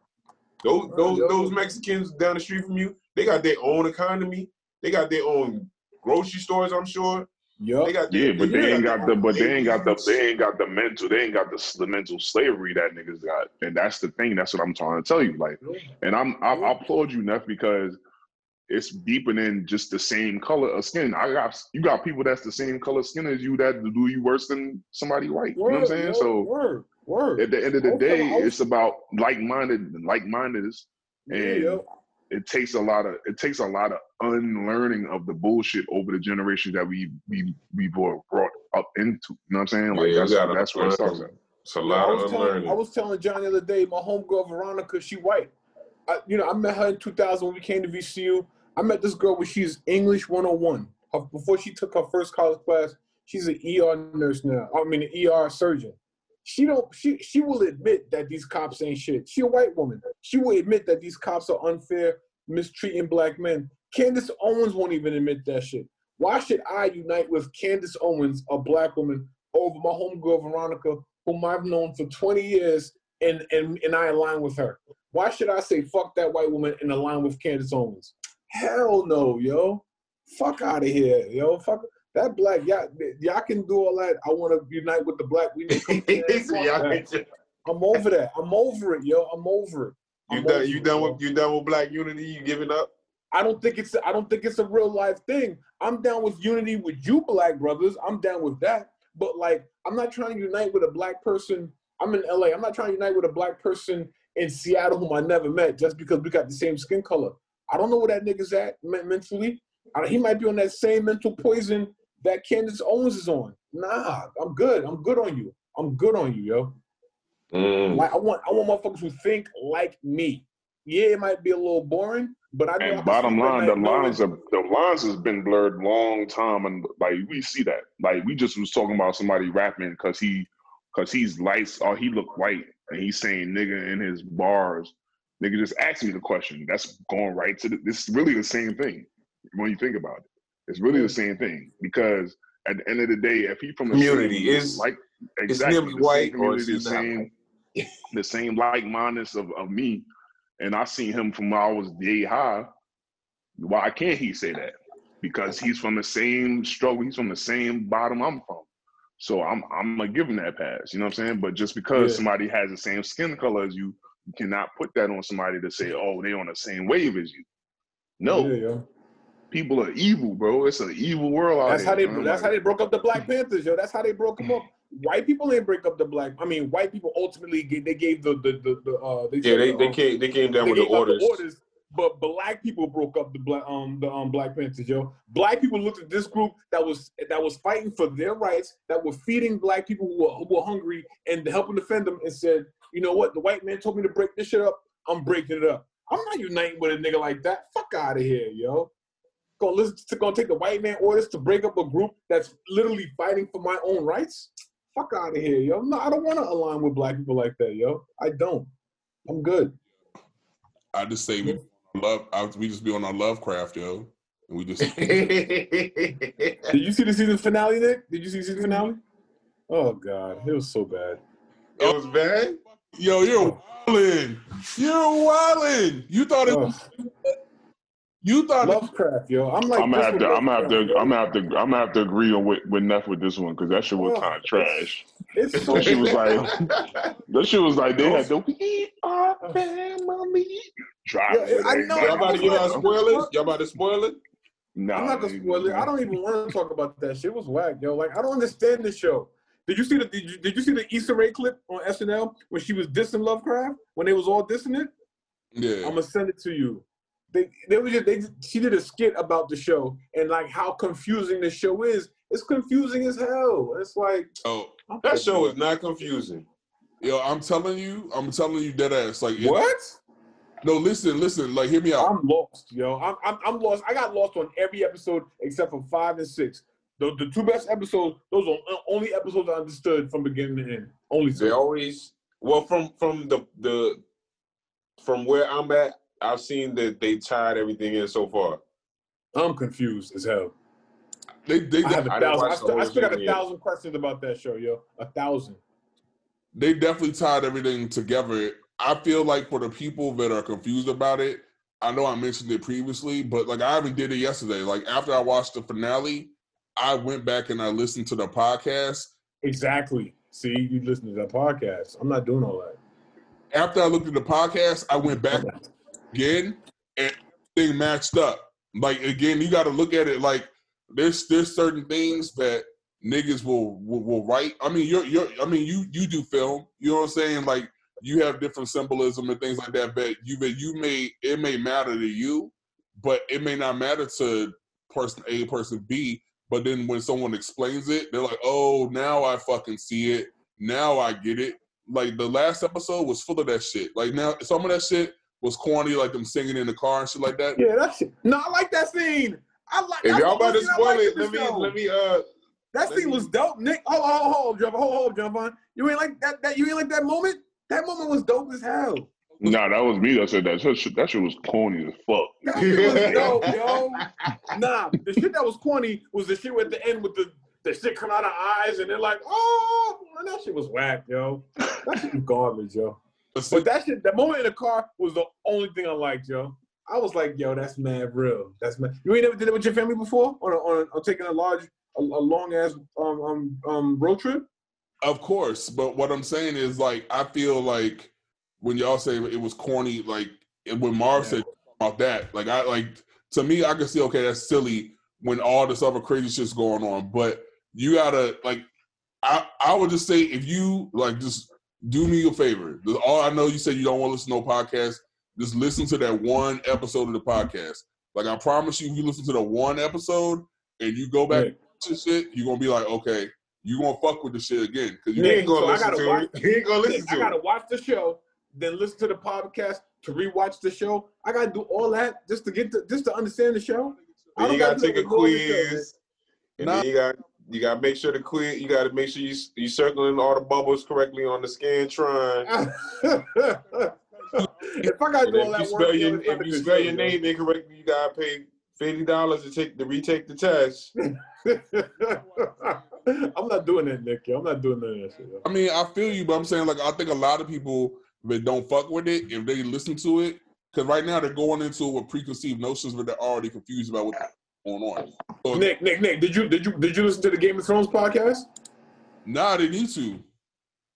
Those Right, those those Mexicans down the street from you, they got their own economy. They got their own grocery stores. I'm sure Yup. they got. Yeah, but they ain't got the but they ain't got the they ain't got the mental they ain't got the the mental slavery that niggas got, and that's the thing. That's what I'm trying to tell you. Like, and I'm I, I applaud you, Neff, because it's deeper than just the same color of skin. I got you got people that's the same color skin as you that do you worse than somebody white. You know what I'm saying? Word, So word, word. at the end of the I day, telling- it's about like minded like mindedness, Yeah, and yo. it takes a lot of it takes a lot of unlearning of the bullshit over the generations that we we we were brought up into. You know what I'm saying? Like Yeah, that's you gotta that's where it starts at. It's a I lot was, of telling, unlearning. I was telling John the other day, my homegirl Veronica, she white. I, you know, I met her in 2000 when we came to VCU. I met this girl when she's English 101. Before she took her first college class, she's an ER nurse now. I mean, an ER surgeon. She don't. She she will admit that these cops ain't shit. She a white woman. She will admit that these cops are unfair, mistreating black men. Candace Owens won't even admit that shit. Why should I unite with Candace Owens, a black woman, over my homegirl Veronica, whom I've known for 20 years, and, and, and I align with her? Why should I say fuck that white woman and align with Candace Owens? Hell no, yo. Fuck out of here, yo. Fuck that black. Y'all, y'all can do all that. I want to unite with the black. We need to come (laughs) together. Fuck Y'all I'm over that. I'm over it, yo. I'm over it. you I'm done? over You done yo. with you done with Black Unity? You giving up? I don't think it's I don't think it's a real life thing. I'm down with unity with you black brothers. I'm down with that. But like I'm not trying to unite with a black person. I'm in LA. I'm not trying to unite with a black person in Seattle whom I never met just because we got the same skin color. I don't know where that nigga's at mentally. I, he might be on that same mental poison that Candace Owens is on. Nah, I'm good. I'm good on you. I'm good on you, yo. Mm. Like I want I want motherfuckers who think like me. Yeah, it might be a little boring, but I And bottom line, the lines are the lines has been blurred long time, and like we see that. Like we just was talking about somebody rapping because he because he's lights or he look white and he's saying nigga in his bars. Nigga just asked me the question. That's going right to the. This is really the same thing when you think about it. It's really the mm. same thing because at the end of the day, if he from the Community same, is- like exactly him the same white or community, is (laughs) the same the same like mindedness of, of me, and I seen him from when I was day high. Why can't he say that? Because he's from the same struggle. He's from the same bottom I'm from. So I'm I'm gonna give him that pass. You know what I'm saying? But just because Yeah. somebody has the same skin color as you, you cannot put that on somebody to say, oh, they on the same wave as you. No, Yeah, yo. people are evil, bro. It's an evil world out That's here. how they. man. That's how they broke up the Black (laughs) Panthers, yo. That's how they broke them up. White people didn't break up the black. I mean, white people ultimately gave, they gave the the the, the uh. They Yeah, they, the, they um, came they came down they with the gave out orders. orders. but black people broke up the black um the um Black Panthers, yo. Black people looked at this group that was that was fighting for their rights, that were feeding black people who were, who were hungry and helping defend them, and said, you know what, the white man told me to break this shit up, I'm breaking it up. I'm not uniting with a nigga like that. Fuck out of here, yo. Gonna listen to gonna take the white man orders to break up a group that's literally fighting for my own rights? Fuck out of here, yo. No, I don't want to align with black people like that, yo. I don't. I'm good. I just say we love. I, we just be on our Lovecraft, yo, and we just. (laughs) Did you see the season finale, Nick? Did you see the season finale? Oh god, it was so bad. It was bad. Yo, you're wildin'. You're wildin'. You thought it. was. You thought it. Lovecraft, yo. I'm like, I'm gonna have to. I'm gonna have to. I'm gonna have to. I'm gonna have to agree on with, with Neff with this one because that shit was Oh, kind of trash. It's so That shit was like. That shit was like they had the we are family. Driving Yeah, with I everybody. know, Y'all about to give out What? spoilers? Y'all about to spoil it? Nah, I'm not gonna spoil it. I don't even want to talk about that shit. It was whack, yo. Like I don't understand this show. Did you see the did you, did you see the Issa Rae clip on SNL when she was dissing Lovecraft when they was all dissing it? Yeah. I'm gonna send it to you. They they were just they she did a skit about the show and like how confusing the show is. It's confusing as hell. It's like Oh, I'm That show is not confusing. yo, I'm telling you, I'm telling you, dead ass. Like, what? no, listen, listen. Like, hear me out. I'm lost, yo. I'm, I'm I'm lost. I got lost on every episode except for five and six. The, the two best episodes, those are only episodes I understood from beginning to end. Only They always well from from the the from where I'm at. I've seen that they tied everything in so far. I'm confused as hell. They, they, I have a thousand. I still, I still got a season yet. thousand questions about that show, yo. A thousand. they definitely tied everything together. I feel like for the people that are confused about it, I know I mentioned it previously, but like I even did it yesterday. Like after I watched the finale, I went back and I listened to the podcast. Exactly. See, you listen to that podcast. I'm not doing all that. After I looked at the podcast, I went back again and thing matched up. Like again, you got to look at it like there's there's certain things that niggas will, will will write. I mean, you're you're I mean you you do film. You know what I'm saying? Like you have different symbolism and things like that. But you but you may it may matter to you, but it may not matter to person A, person B. But then when someone explains it, they're like, oh, now I fucking see it. Now I get it. Like the last episode was full of that shit. Like now some of that shit was corny, like them singing in the car and shit like that. Yeah, that's no. I like that scene. I like. If y'all about to spoil it, let me show. let me uh That let scene me- was dope, Nick. Oh, hold, hold, jump, hold, hold, jump on. You ain't like that. That you ain't like that moment. That moment was dope as hell. Nah, that was me that said that. That shit, that shit was corny as fuck. (laughs) That shit yo. Nah, the shit that was corny was the shit at the end with the the shit come out of eyes and they're like, oh, man, that shit was whack, yo. That shit was garbage, yo. But that shit, that moment in the car was the only thing I liked, yo. I was like, yo, that's mad real. That's mad. You ain't never did it with your family before on a, on, a, on taking a large, a, a long ass um, um um road trip. Of course, but what I'm saying is like I feel like when y'all say it was corny, like when Marv Yeah. said about that, like I like to me, I can see okay, that's silly when all this other crazy shit's going on, but you gotta like I I would just say if you like just do me a favor. All I know you said you don't want to listen to no podcast. Just listen to that one episode of the podcast. Like I promise you, if you listen to the one episode and you go back Nick, to shit, you're gonna be like, okay, you gonna fuck with the shit again because you Yeah, ain't gonna so listen watch- it. (laughs) He ain't gonna listen Nick, I gotta it. watch the show, then listen to the podcast to rewatch the show. I gotta do all that just to get to, just to understand the show. Then you gotta do take a that with no other show, quiz. And Nah. then you got you gotta make sure the quiz you gotta make sure you you circling all the bubbles correctly on the Scantron. (laughs) if I gotta do all if that you work, your if you spell your name incorrectly, you gotta pay fifty dollars to take to retake the test. (laughs) I'm not doing that, Nick. I'm not doing that shit. I mean, I feel you, but I'm saying like I think a lot of people that don't fuck with it, if they listen to it, because right now they're going into it with preconceived notions, but they're already confused about what's going on. So Nick, Nick, Nick, did you did you did you listen to the Game of Thrones podcast? now they need to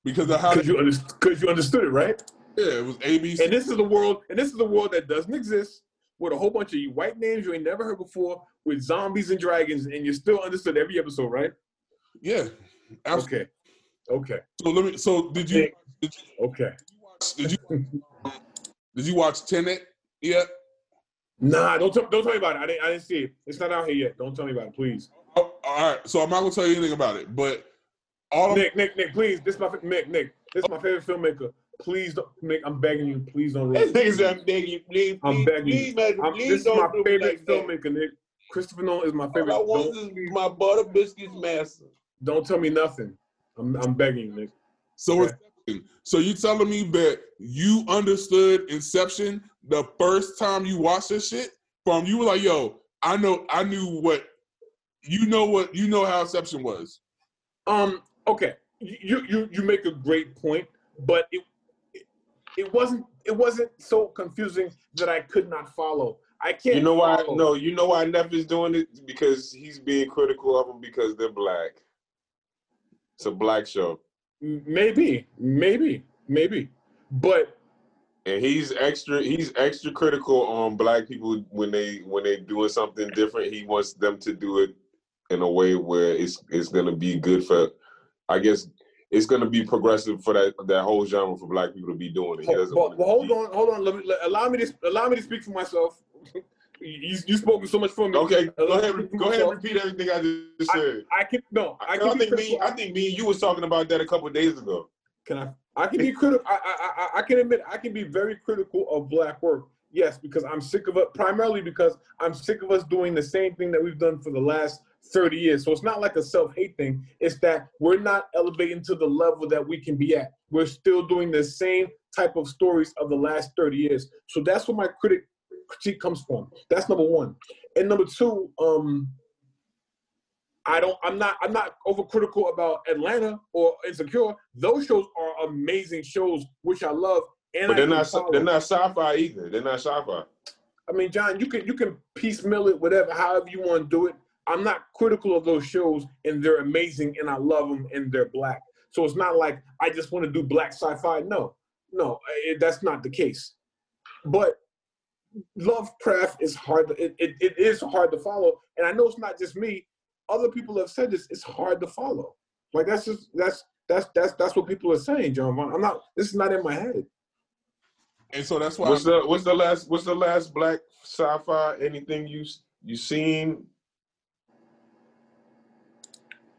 because of how Because you because you understood it, right? yeah, it was ABC. And this is the world, and this is the world that doesn't exist, with a whole bunch of white names you ain't never heard before, with zombies and dragons, and you still understood every episode, right? yeah, absolutely. Okay, okay, So let me. So did you Nick. did you okay. Watch did you did you watch Tenet yet? Nah, don't tell, don't tell me about it. I didn't, I didn't see it. It's not out here yet. Don't tell me about it, please. Oh, all right, so I'm not gonna tell you anything about it, but all of Nick, Nick, Nick, please. This is my fa- Nick, Nick. This is my favorite filmmaker. Please, don't, Nick. I'm begging you. Please don't. This ruin nigga it. I'm begging you, please, I'm please, you. please, man, I'm, please this is don't my do favorite like that. filmmaker, Nick. Christopher Nolan is my favorite. All I want Don't, is my butter biscuits master. don't tell me nothing. I'm, I'm begging you, Nick. so Okay. Inception. So you telling me that you understood Inception the first time you watched this shit? From you were like, yo, I know, I knew what, you know what, you know how Inception was. Um. Okay. You you you make a great point, but it it, it wasn't it wasn't so confusing that I could not follow. I can't. You know why? follow. No, you know why Neff is doing it because he's being critical of them because they're black. It's a black show, Maybe, maybe, maybe, but and he's extra. He's extra critical on black people when they when they doing something different. He wants them to do it in a way where it's it's gonna be good for. I guess it's gonna be progressive for that that whole genre for black people to be doing it. He But, doesn't but, want it but to hold on, hold on. Let me let, allow me to allow me to speak for myself. (laughs) you you spoken so much for me. Okay, uh, go ahead. me to speak Go ahead and repeat everything I just said. I can no. I I, can I think me. I think me and you was talking about that a couple of days ago. Can I? I can be critical. I, I, I, I can admit I can be very critical of black work. Yes, because I'm sick of it. Primarily because I'm sick of us doing the same thing that we've done for the last 30 years. So it's not like a self-hate thing. It's that we're not elevating to the level that we can be at. We're still doing the same type of stories of the last 30 years. So that's what my critic critique comes from. That's number one. And number two, um, I don't. I'm not. I'm not overcritical about Atlanta or Insecure. Those shows are amazing shows, which I love. And But they're not. follow. They're not sci-fi either. They're not sci-fi. I mean, John, you can you can piecemeal it, whatever, however you want to do it. I'm not critical of those shows, and they're amazing, and I love them, and they're black. So it's not like I just want to do black sci-fi. No, no, it, that's not the case. But Lovecraft is hard. To, it, it, it is hard to follow, and I know it's not just me. Other people have said this. It's hard to follow. Like that's just that's that's that's that's what people are saying, John. Vaughn. I'm not. This is not in my head. And so that's why What's the What's the last What's the last black sci-fi? Anything you you seen?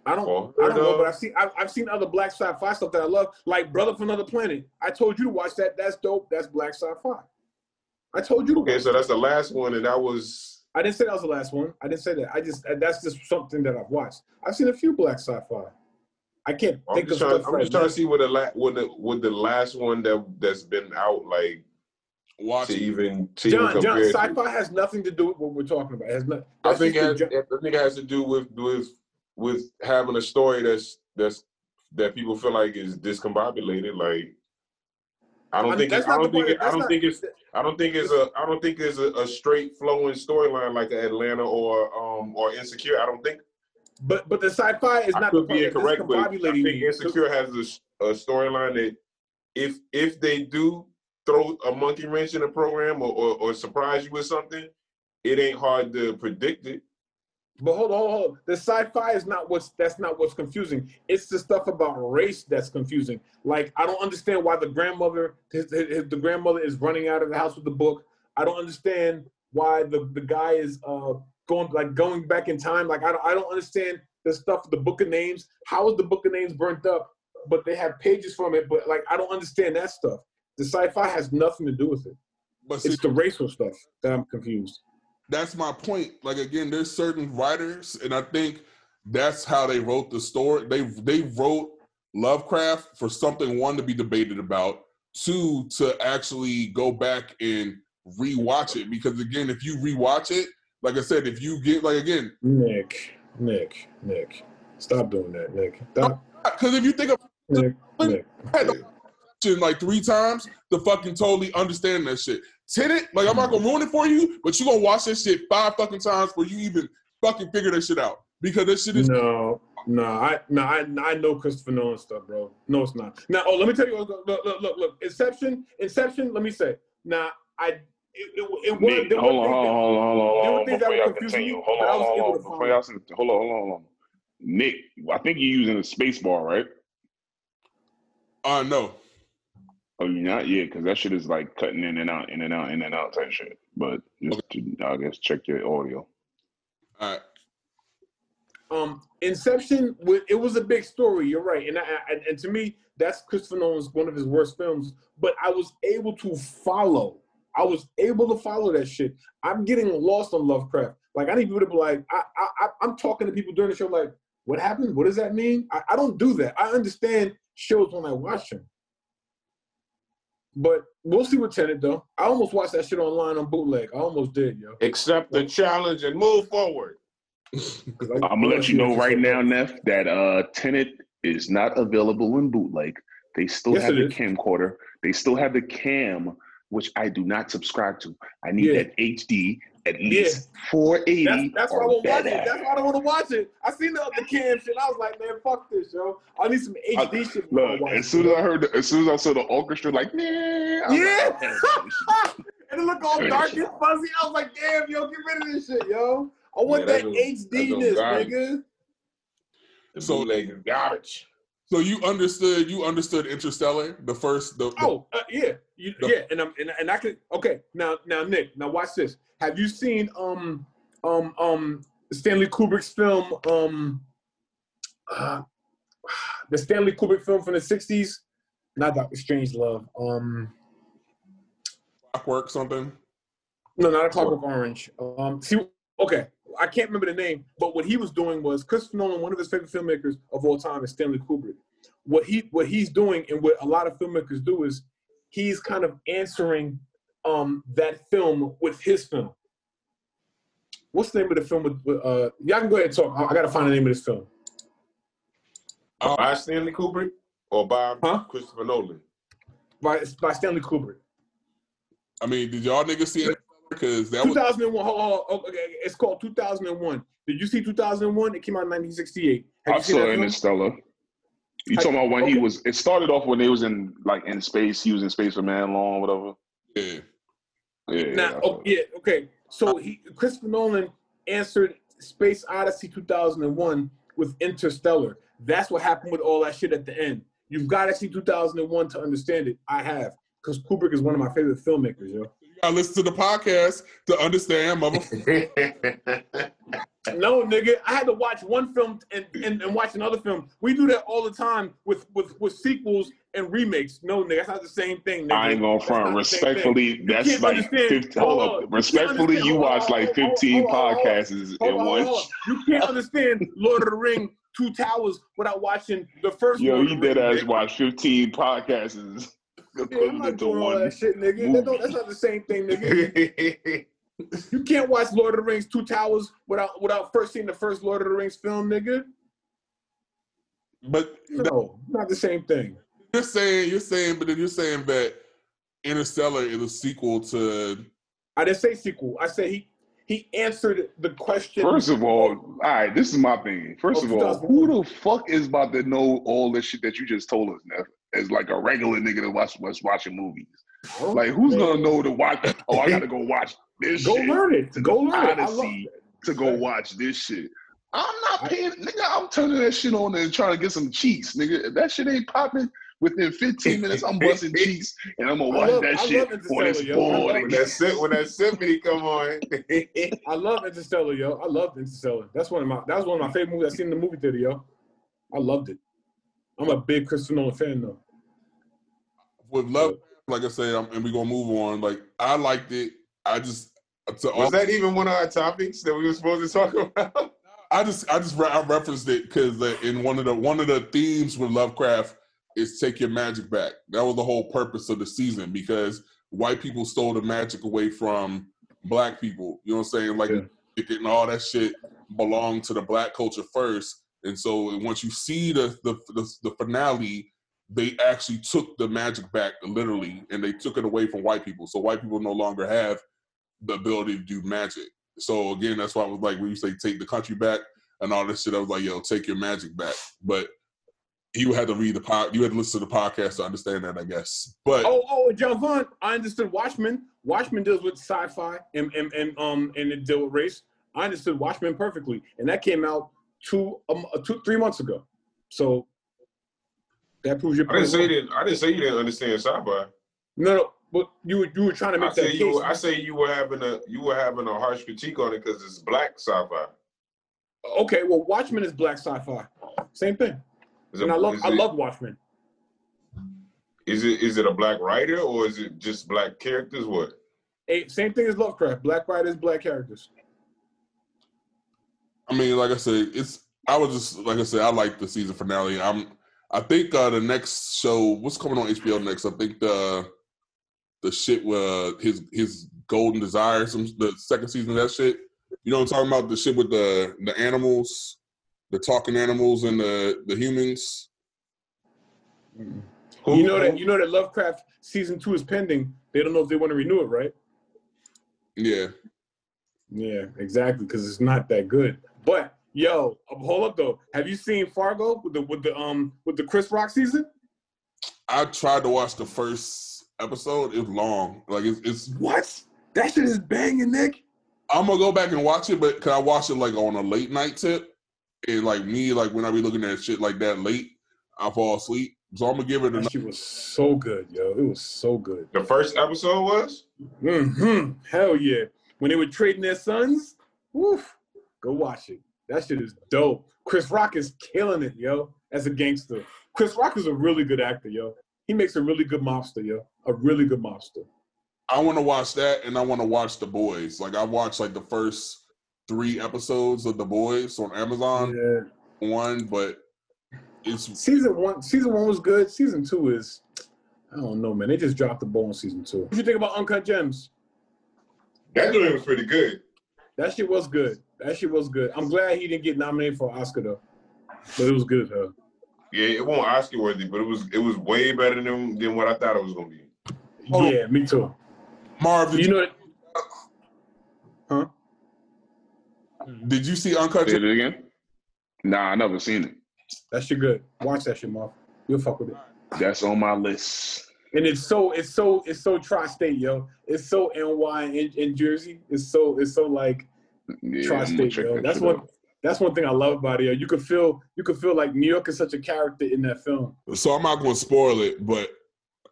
I don't. Or I don't know, of? but I've seen I've, I've seen other black sci-fi stuff that I love, like Brother from Another Planet. I told you to watch that. That's dope. That's black sci-fi. I told you. Okay, so that's the last one, and that was I didn't say that was the last one. I didn't say that. I just that's just something that I've watched. I've seen a few black sci-fi. I can't I'm think just of trying. stuff I'm right just trying to see what the la- what the what the last one that that's been out like to even to John, even John, sci-fi has nothing to do with what we're talking about. It has not. I think it has, the gen- I think it has to do with with with having a story that's that's that people feel like is discombobulated. Like I don't I mean, think I don't think it, I don't not- think it's I don't think it's a I don't think it's a, a straight flowing storyline like Atlanta or um or Insecure. I don't think But but the sci-fi is I not the could be incorrect, but I think. Insecure has a, a storyline that if if they do throw a monkey wrench in a program or, or, or surprise you with something, it ain't hard to predict it. But hold on, hold on. The sci-fi is not what's that's not what's confusing. It's the stuff about race that's confusing. Like I don't understand why the grandmother, his, his, the grandmother is running out of the house with the book. I don't understand why the, the guy is uh going like going back in time. Like I don't I don't understand the stuff. The book of names. How is the book of names burnt up? But they have pages from it. But like I don't understand that stuff. The sci-fi has nothing to do with it. But see, It's the racial stuff that I'm confused. That's my point. Like again, there's certain writers, and I think that's how they wrote the story. They they wrote Lovecraft for something one to be debated about, two to actually go back and rewatch it. Because again, if you rewatch it, like I said, if you get like again, Nick, Nick, Nick, stop doing that, Nick. Stop, because if you think of Nick, Nick. I had to watch it like three times to fucking totally understand that shit. Tenet, like I'm not gonna ruin it for you, but you gonna watch that shit five fucking times before you even fucking figure that shit out. Because that shit is No, no, I no, I I know Christopher Nolan stuff, bro. No, it's not. Now, oh, let me tell you. Look, look, look, look. look. Inception, Inception. Let me say. Now, I it it, it was. Nick, there hold were on, things hold on, hold on, there were hold on. Before y'all continue, me, hold on, hold on. Before y'all, hold on, hold on, hold on. Nick, I think you're using a space bar, right? uh no. Oh, not? Yeah, because that shit is like cutting in and out, in and out, in and out type shit. But just to, I guess check your audio. All right. Um, Inception, it was a big story. You're right, and I, I- and to me, that's Christopher Nolan's one of his worst films. But I was able to follow. I was able to follow that shit. I'm getting lost on Lovecraft. Like I need people to be like, I, I, I I'm talking to people during the show, like, what happened? What does that mean? I, I don't do that. I understand shows when I watch them. But we'll see with Tenet though. I almost watched that shit online on bootleg. I almost did, yo. Accept the challenge and move forward. I- (laughs) I'm gonna let you know right now, Neff, that uh Tenet is not available in bootleg. They still Yes, have the is. camcorder. They still have the cam, which I do not subscribe to. I need Yeah. that HD at least 480 That's, that's why I or won't watch it. That's why I don't want to watch it. I seen the other cam shit. I was like, man, fuck this, yo. I need some HD shit. before Look, as soon as. I heard, the, as soon as I saw the orchestra, like, nah, I'm Yeah. like, okay. (laughs) and it looked all dark and fuzzy. I was like, damn, yo, get rid of this shit, yo. I want Yeah, that that's a- that's HDness, nigga. The So- bootleg is garbage. So you understood you understood Interstellar, the first the, Oh, uh, yeah, you, The- yeah, and I'm and, and I could. Okay, now now Nick, now watch this. Have you seen um um um Stanley Kubrick's film um uh, the Stanley Kubrick film from the '60s? Not Doctor Strangelove. Um, clockwork something. no, not a Clockwork Orange. Um, see, okay, I can't remember the name, but what he was doing was Christopher Nolan, one of his favorite filmmakers of all time, is Stanley Kubrick. What he what he's doing and what a lot of filmmakers do is he's kind of answering um that film with his film. What's the name of the film? With, with uh, y'all can go ahead and talk. I, I gotta find the name of this film. Uh, By Stanley Kubrick or by Huh? Christopher Nolan? by by Stanley Kubrick. I mean, did y'all niggas see it? Because that was 2001. Hold, hold, hold, okay, it's called 2001. Did you see 2001? It came out in 1968. Have I you seen saw that? Interstellar. You talking about when he was? It started off when they was in like in space. He was in space for man long, whatever. yeah. Yeah. Now, I oh, yeah, okay. So he Christopher Nolan answered Space Odyssey 2001 with Interstellar. That's what happened with all that shit at the end. You've got to see 2001 to understand it. I have, because Kubrick is one of my favorite filmmakers, yo. You gotta listen to the podcast to understand, motherfucker. (laughs) No, nigga, I had to watch one film and, and, and watch another film. We do that all the time with, with, with sequels and remakes. No, nigga, that's not the same thing, nigga. I ain't gonna That's front. not the same thing. Respectfully, that's like 15. hold Hold up. Respectfully, understand- you hold on, watch like on, hold on, 15 hold on, hold on. podcasts in one. You can't understand Lord of the Ring, Two Towers without watching the first Yo, Lord you of the dead ass watch 15 podcasts is Yeah, I'm not doing all that shit, nigga. That that's not the same thing, nigga. (laughs) You can't watch Lord of the Rings, Two Towers without without first seeing the first Lord of the Rings film, nigga. But No, not the same thing. you're saying you're saying, but then you're saying that Interstellar is a sequel to. I didn't say sequel. I said he he answered the question. First of all, all right, this is my thing. First Oh, of all, who the fuck is about to know all this shit that you just told us, Neff? As like a regular nigga that watch was watching movies. Oh, Like, who's man. gonna know to watch? Oh, I gotta go (laughs) watch this Go shit learn it. to Go go learn it. I love Odyssey it. to go watch this shit. I'm not paying, nigga. I'm turning that shit on and trying to get some cheeks, nigga. If that shit ain't popping within 15 (laughs) minutes, I'm busting cheeks and I'm gonna watch love- that I shit when it's Interstellar, yo. I love boring. when that (laughs) when that symphony come on. I love Interstellar, yo. I love Interstellar. That's one of my that was one of my favorite movies I've seen in the movie theater, yo. I loved it. I'm a big Christopher Nolan fan though. with love, like I said, I'm, and we're gonna move on. Like I liked it. I just to all, Was that even one of our topics that we were supposed to talk (laughs) about? I just I just I referenced it because in one of the one of the themes with Lovecraft is take your magic back. That was the whole purpose of the season because white people stole the magic away from black people. You know what I'm saying? Like Yeah. and all that shit belonged to the black culture first. And so once you see the the the, the finale, they actually took the magic back literally, and they took it away from white people. So white people no longer have the ability to do magic. So again, that's why I was like, when you say take the country back and all this shit, I was like, yo, take your magic back. But you had to read the pod, you had to listen to the podcast to understand that, I guess. But Oh, oh, Vaughn, I understood Watchmen. Watchmen deals with sci-fi and and, and um and it deal with race. I understood Watchmen perfectly, and that came out two um uh, two three months ago. So That proves your I didn't say that. I didn't say you didn't understand sci-fi. No, no, but you were you were trying to I make that say you. case. I say you were having a you were having a harsh critique on it because it's black sci-fi. Okay, well, Watchmen is black sci-fi. Same thing. Is And it- I love I it- love Watchmen. Is it is it a black writer or is it just black characters? What? Hey, same thing as Lovecraft. Black writers, black characters. I mean, like I said, it's. I was just like I said, I like the season finale. I'm. I think uh the next show, what's coming on HBO next? I think the the shit with his his Golden Desire, some the second season of that shit. You know what I'm talking about? The shit with the the animals, the talking animals and the the humans. Who- you know that you know that Lovecraft season two is pending. They don't know if they want to renew it, right? Yeah, Yeah, exactly, because it's not that good. But yo, uh, hold up though. Have you seen Fargo with the with the um with the Chris Rock season? I tried to watch the first episode. It was long. Like it's, it's What? That shit is banging, Nick. I'm gonna go back and watch it, but can I watch it like on a late night tip? And like me, like when I be looking at shit like that late, I fall asleep. So I'm gonna give it That another. shit was so good, yo. It was so good. The first episode was. hmm Hell yeah. When they were trading their sons, woof. Go watch it. That shit is dope. Chris Rock is killing it, yo, as a gangster. Chris Rock is a really good actor, yo. He makes a really good mobster, yo. A really good mobster. I want to watch that, and I want to watch The Boys. Like I watched like the first three episodes of The Boys on Amazon Yeah. one, but it's Season one, season one was good. Season two is, I don't know, man. They just dropped the ball in season two. What do you think about Uncut Gems? That joint was pretty good. That shit was good. That shit was good. I'm glad he didn't get nominated for an Oscar though. But it was good, huh? Yeah, it wasn't Oscar worthy, but it was it was way better than than what I thought it was gonna be. Oh. Yeah, me too. Marv. Did You you, know, huh? did you see Uncut? Say Gems? it again. Nah, I never seen it. That shit good. Watch that shit, Marv. You'll fuck with it. That's on my list. And it's so it's so it's so tri-state, yo. It's so NY in, in Jersey. It's so it's so like Yeah, tri-state, yo. That's one that's one thing I love about it, yo. You could feel you could feel like New York is such a character in that film. So I'm not going to spoil it, but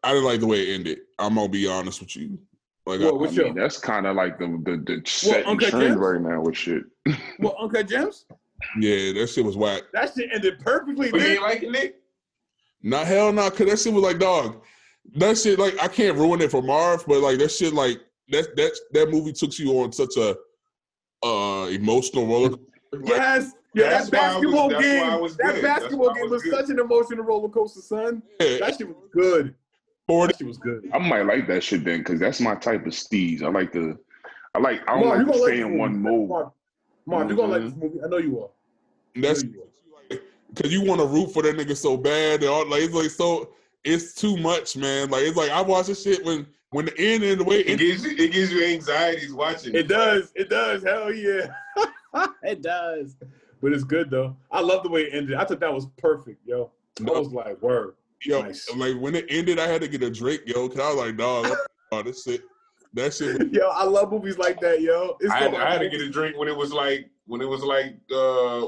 I didn't like the way it ended. I'm gonna be honest with you. Like, Well, I, I your mean, that's kind of like the the, the set trend Gems? right now with shit. (laughs) well, Uncut Gems? yeah, that shit was whack. That shit ended perfectly, But you liking it? Not hell, not cause that shit was like dog. That shit like I can't ruin it for Marv, but like that shit like that that that movie took you on such a uh emotional roller. coaster. Yes. Yeah, That's that why I was- basketball game. Was That good. Basketball game was was such an emotional roller coaster, son. yeah, That shit was good. 40 That shit was good. I might like that shit then, because that's my type of steez. I like the, I like I don't Mark, you like to gonna stay in one movie. mode. Mark, Mark you gonna like Mhm. this movie? I know you are. that's I you because you want to root for that nigga so bad. And all, like it's like so it's too much, man. Like it's like I watch this shit when when the end and the way It it, gives you it gives you anxieties watching. It does. It does. Hell yeah. (laughs) it does. But it's good though. I love the way it ended. I thought that was perfect, yo. I was like, word. yo Nice. like when it ended, I had to get a drink, yo. Cause I was like, dog, oh, this shit, that shit. (laughs) Yo, I love movies like that, yo. It's I had, I had to get a drink when it was like when it was like uh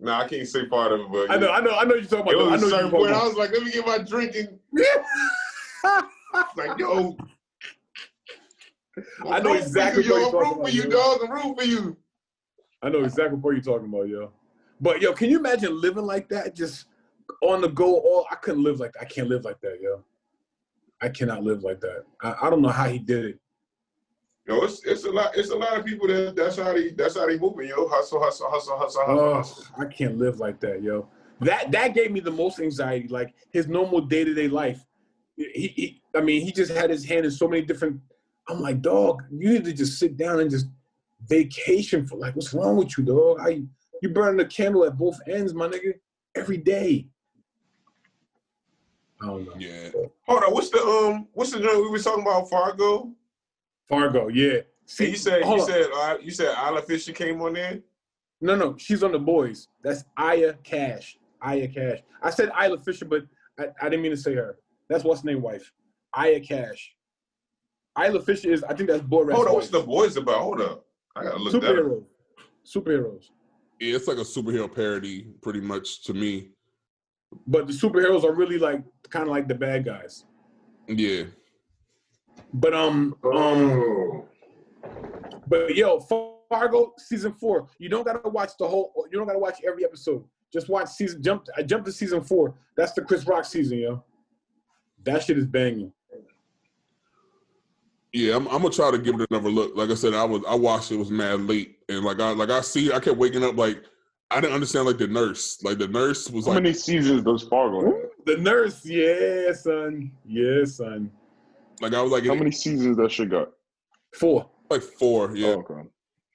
nah I can't say part of it, but I know, I know, I know you're talking It about. was I know certain you're point. I was like, let me get my drink and (laughs) about. Like, yo. I know exactly you, what you're talking for you, about, dog. I'm rooting for you. I know exactly what you're talking about, yo. But yo, can you imagine living like that? Just on the go. All I couldn't live like that. I can't live like that, yo. I cannot live like that. I, I don't know how he did it. Yo, it's it's a lot. It's a lot of people that that's how they that's how they moving. Yo, hustle, hustle, hustle, hustle, hustle. Oh, hustle. I can't live like that, yo. That that gave me the most anxiety. Like his normal day to day life. He, he, I mean, he just had his hand in so many different. I'm like, dog, you need to just sit down and just vacation for like, what's wrong with you, dog? I you burning the candle at both ends, my nigga, every day. I don't know. Yeah, Hold on, what's the um what's the joint we were talking about? Fargo. Fargo, yeah. And you said hold you on. said uh, you said Isla Fisher came on there. No, no, she's on the boys. That's Aya Cash. Aya Cash. I said Isla Fisher, but I, I didn't mean to say her. That's what's name wife. Aya Cash. Isla Fisher is, I think that's Boy Hold on, what's the boys about? Hold up, I gotta look that up. Superheroes. Superheroes. yeah, it's like a superhero parody, pretty much to me. but the superheroes are really like kind of like the bad guys. Yeah. But um um but yo, Fargo season four. You don't gotta watch the whole. You don't gotta watch every episode. Just watch season. Jump. I jumped to season four. That's the Chris Rock season, yo. That shit is banging. Yeah, I'm, I'm gonna try to give it another look. Like I said, I was I watched it, it was mad late, and like I like I see, I kept waking up like I didn't understand like the nurse, like the nurse was like How like many seasons does Fargo have? The nurse, yeah, son, yeah, son. like I was like How many seasons that shit got? Four. like four, yeah. Oh, okay.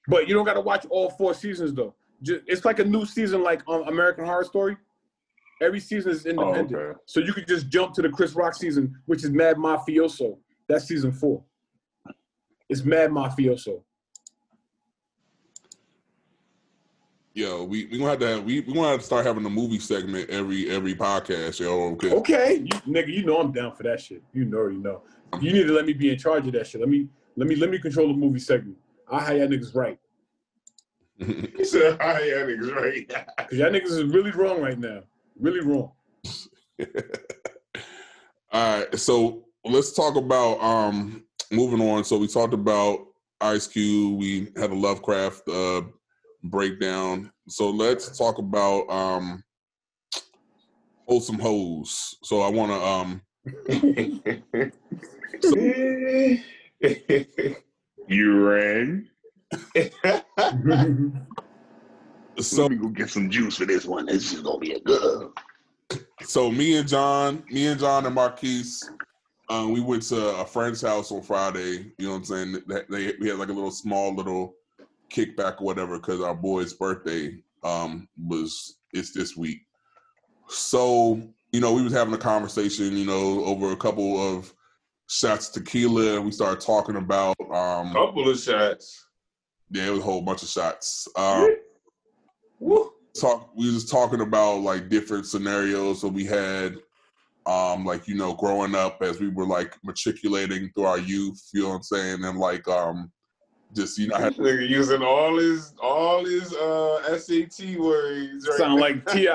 But you don't gotta watch all four seasons though. Just, it's like a new season, like um, American Horror Story. Every season is Oh, independent, okay. so you could just jump to the Chris Rock season, which is Mad Mafioso. That's season four. It's Mad Mafioso. Yo, we we gonna have to have, we we gonna have to start having a movie segment every every podcast, yo. Okay, you, nigga, you know I'm down for that shit. You know, you know. You need to let me be in charge of that shit. Let me, let me, let me control the movie segment. I how y'all niggas right, (laughs) He said, "Hi, yeah, niggas, right?" cause y'all niggas is really wrong right now. Really wrong. (laughs) All right, so let's talk about um moving on. So we talked about Ice Cube. We had a Lovecraft uh breakdown. So let's talk about um wholesome hoes. So I want to um (laughs) (laughs) You rang. So Let me go get some juice for this one. This is gonna be a good. so me and John, me and John and Marquise, um, we went to a friend's house on Friday. You know what I'm saying? They, they we had like a little small little kickback or whatever because our boy's birthday um was it's this week. So you know we was having a conversation. You know over a couple of shots of tequila, we started talking about um Couple of shots. yeah, it was a whole bunch of shots. Um, Woo. talk we was talking about like different scenarios so we had um like you know growing up as we were like matriculating through our youth you know what i'm saying and like um just you know I had, This using all his all his uh SAT words. Right sound now. like Ti.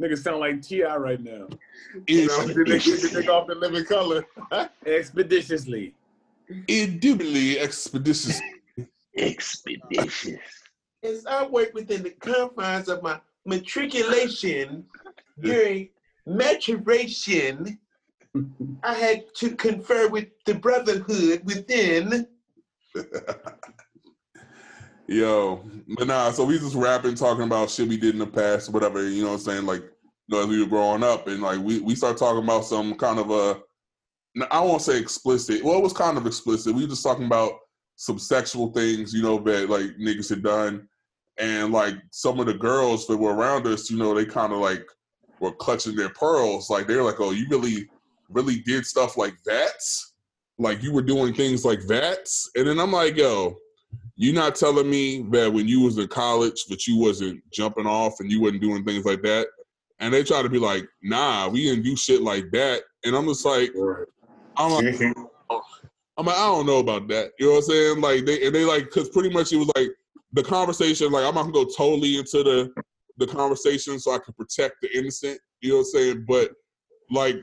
Nigga sound like T.I. right now. You know, did they kick the off in living color? Expeditiously. indubitably expeditious Expeditious. As I work within the confines of my matriculation during maturation, I had to confer with the brotherhood within. (laughs) yo but nah so we just rapping talking about shit we did in the past whatever you know what i'm saying like you know as we were growing up and like we we start talking about some kind of a I won't say explicit. Well, it was kind of explicit. We were just talking about some sexual things, you know, that like niggas had done, and like some of the girls that were around us, you know, they kind of like were clutching their pearls. Like they're like, "Oh, you really, really did stuff like that? Like you were doing things like that?" And then I'm like, "Yo, you not telling me that when you was in college that you wasn't jumping off and you wasn't doing things like that?" And they try to be like, "Nah, we didn't do shit like that." And I'm just like, I'm like, (laughs) I'm like, I don't know about that. You know what I'm saying? Like they and they like because pretty much it was like the conversation. Like I'm not gonna go totally into the the conversation so I can protect the innocent. You know what I'm saying? But like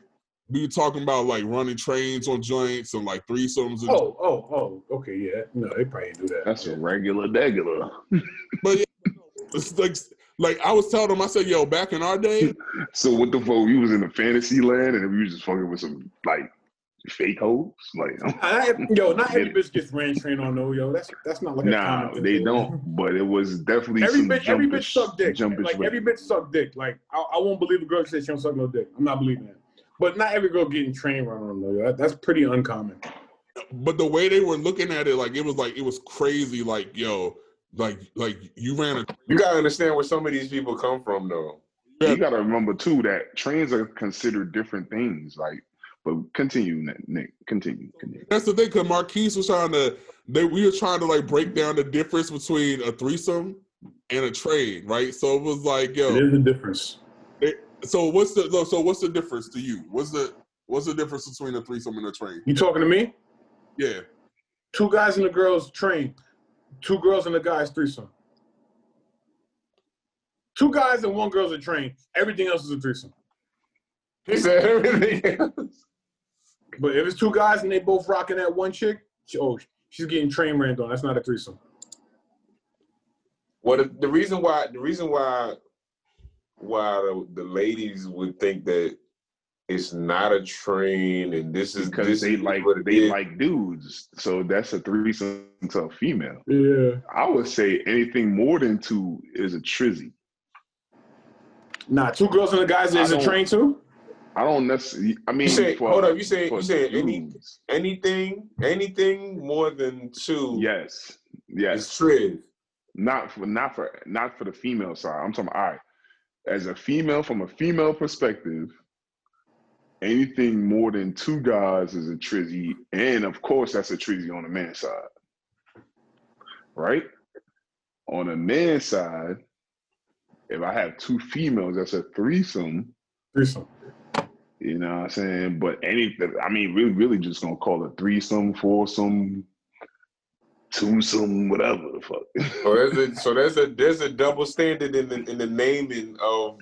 we were talking about like running trains on joints and like threesomes. And, Oh, oh, oh. Okay, yeah. No, they probably do that. That's a regular degular. (laughs) But yeah, it's like like I was telling them, I said, yo, back in our day, (laughs) So what the fuck? We was in the fantasy land and we was just fucking with some like fake hoes. Like I, (laughs) yo, not every bitch gets ran train on no yo. That's that's not like a nah, thing. they don't. But it was definitely Every some bitch, every bitch jumpish- suck dick. jumpish Like way. every bitch suck dick. Like I, I won't believe a girl says she don't suck no dick. I'm not believing that. But not every girl getting trained run on no yo. That, that's pretty uncommon. but the way they were looking at it, like it was like it was crazy. Like yo, like like you ran a You gotta understand where some of these people come from, though. You gotta remember too that trains are considered different things. Like, but continue, Nick. Nick. Continue. continue. That's the thing, because Marquise was trying to. They, we were trying to like break down the difference between a threesome and a trade, right? So it was like, yo. There's a difference. So what's the so what's the difference to you? What's the what's the difference between a threesome and a trade? You talking to me? Yeah. Two guys and a girl's train. Two girls and a guy's threesome. Two guys and one girl's a train. Everything else is a threesome. He said everything else. But if it's two guys and they both rocking that one chick, she- oh, she's getting train ran on. That's not a threesome. Well, the, the reason why the reason why why the, the ladies would think that it's not a train and this is because this they is like what they is. like dudes. So that's a threesome to a female. Yeah. I would say anything more than two is a trizzy. Nah, two girls and a guy is a train too. I don't necessarily. I mean, You say for- hold up, you say you say any anything anything more than two Yes, is yes. triz. Not for not for not for the female side. I'm talking. All right, as a female, from a female perspective, anything more than two guys is a trizzy, and of course, that's a trizzy on the man side, right? On the man side, if I have two females, that's a threesome. Threesome. You know what I'm saying? But anything, I mean, really, really just gonna call it threesome, foursome, twosome, whatever the fuck. So there's a so there's a there's a double standard in the in the naming of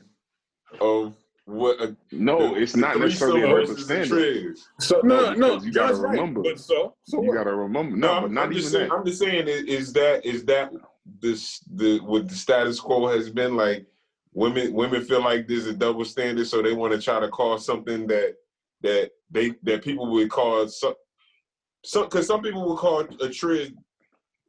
of what a no, the- it's the not necessarily a double standard. So No, no, no, you gotta John's right. remember. But so, so You what? gotta remember. No, No, I'm, but not I'm just even saying. that. I'm just saying. Is, is that is that this the what the status quo has been like? Women women feel like there's a double standard, so they want to try to call something that that they that people would call some some because some people would call a triz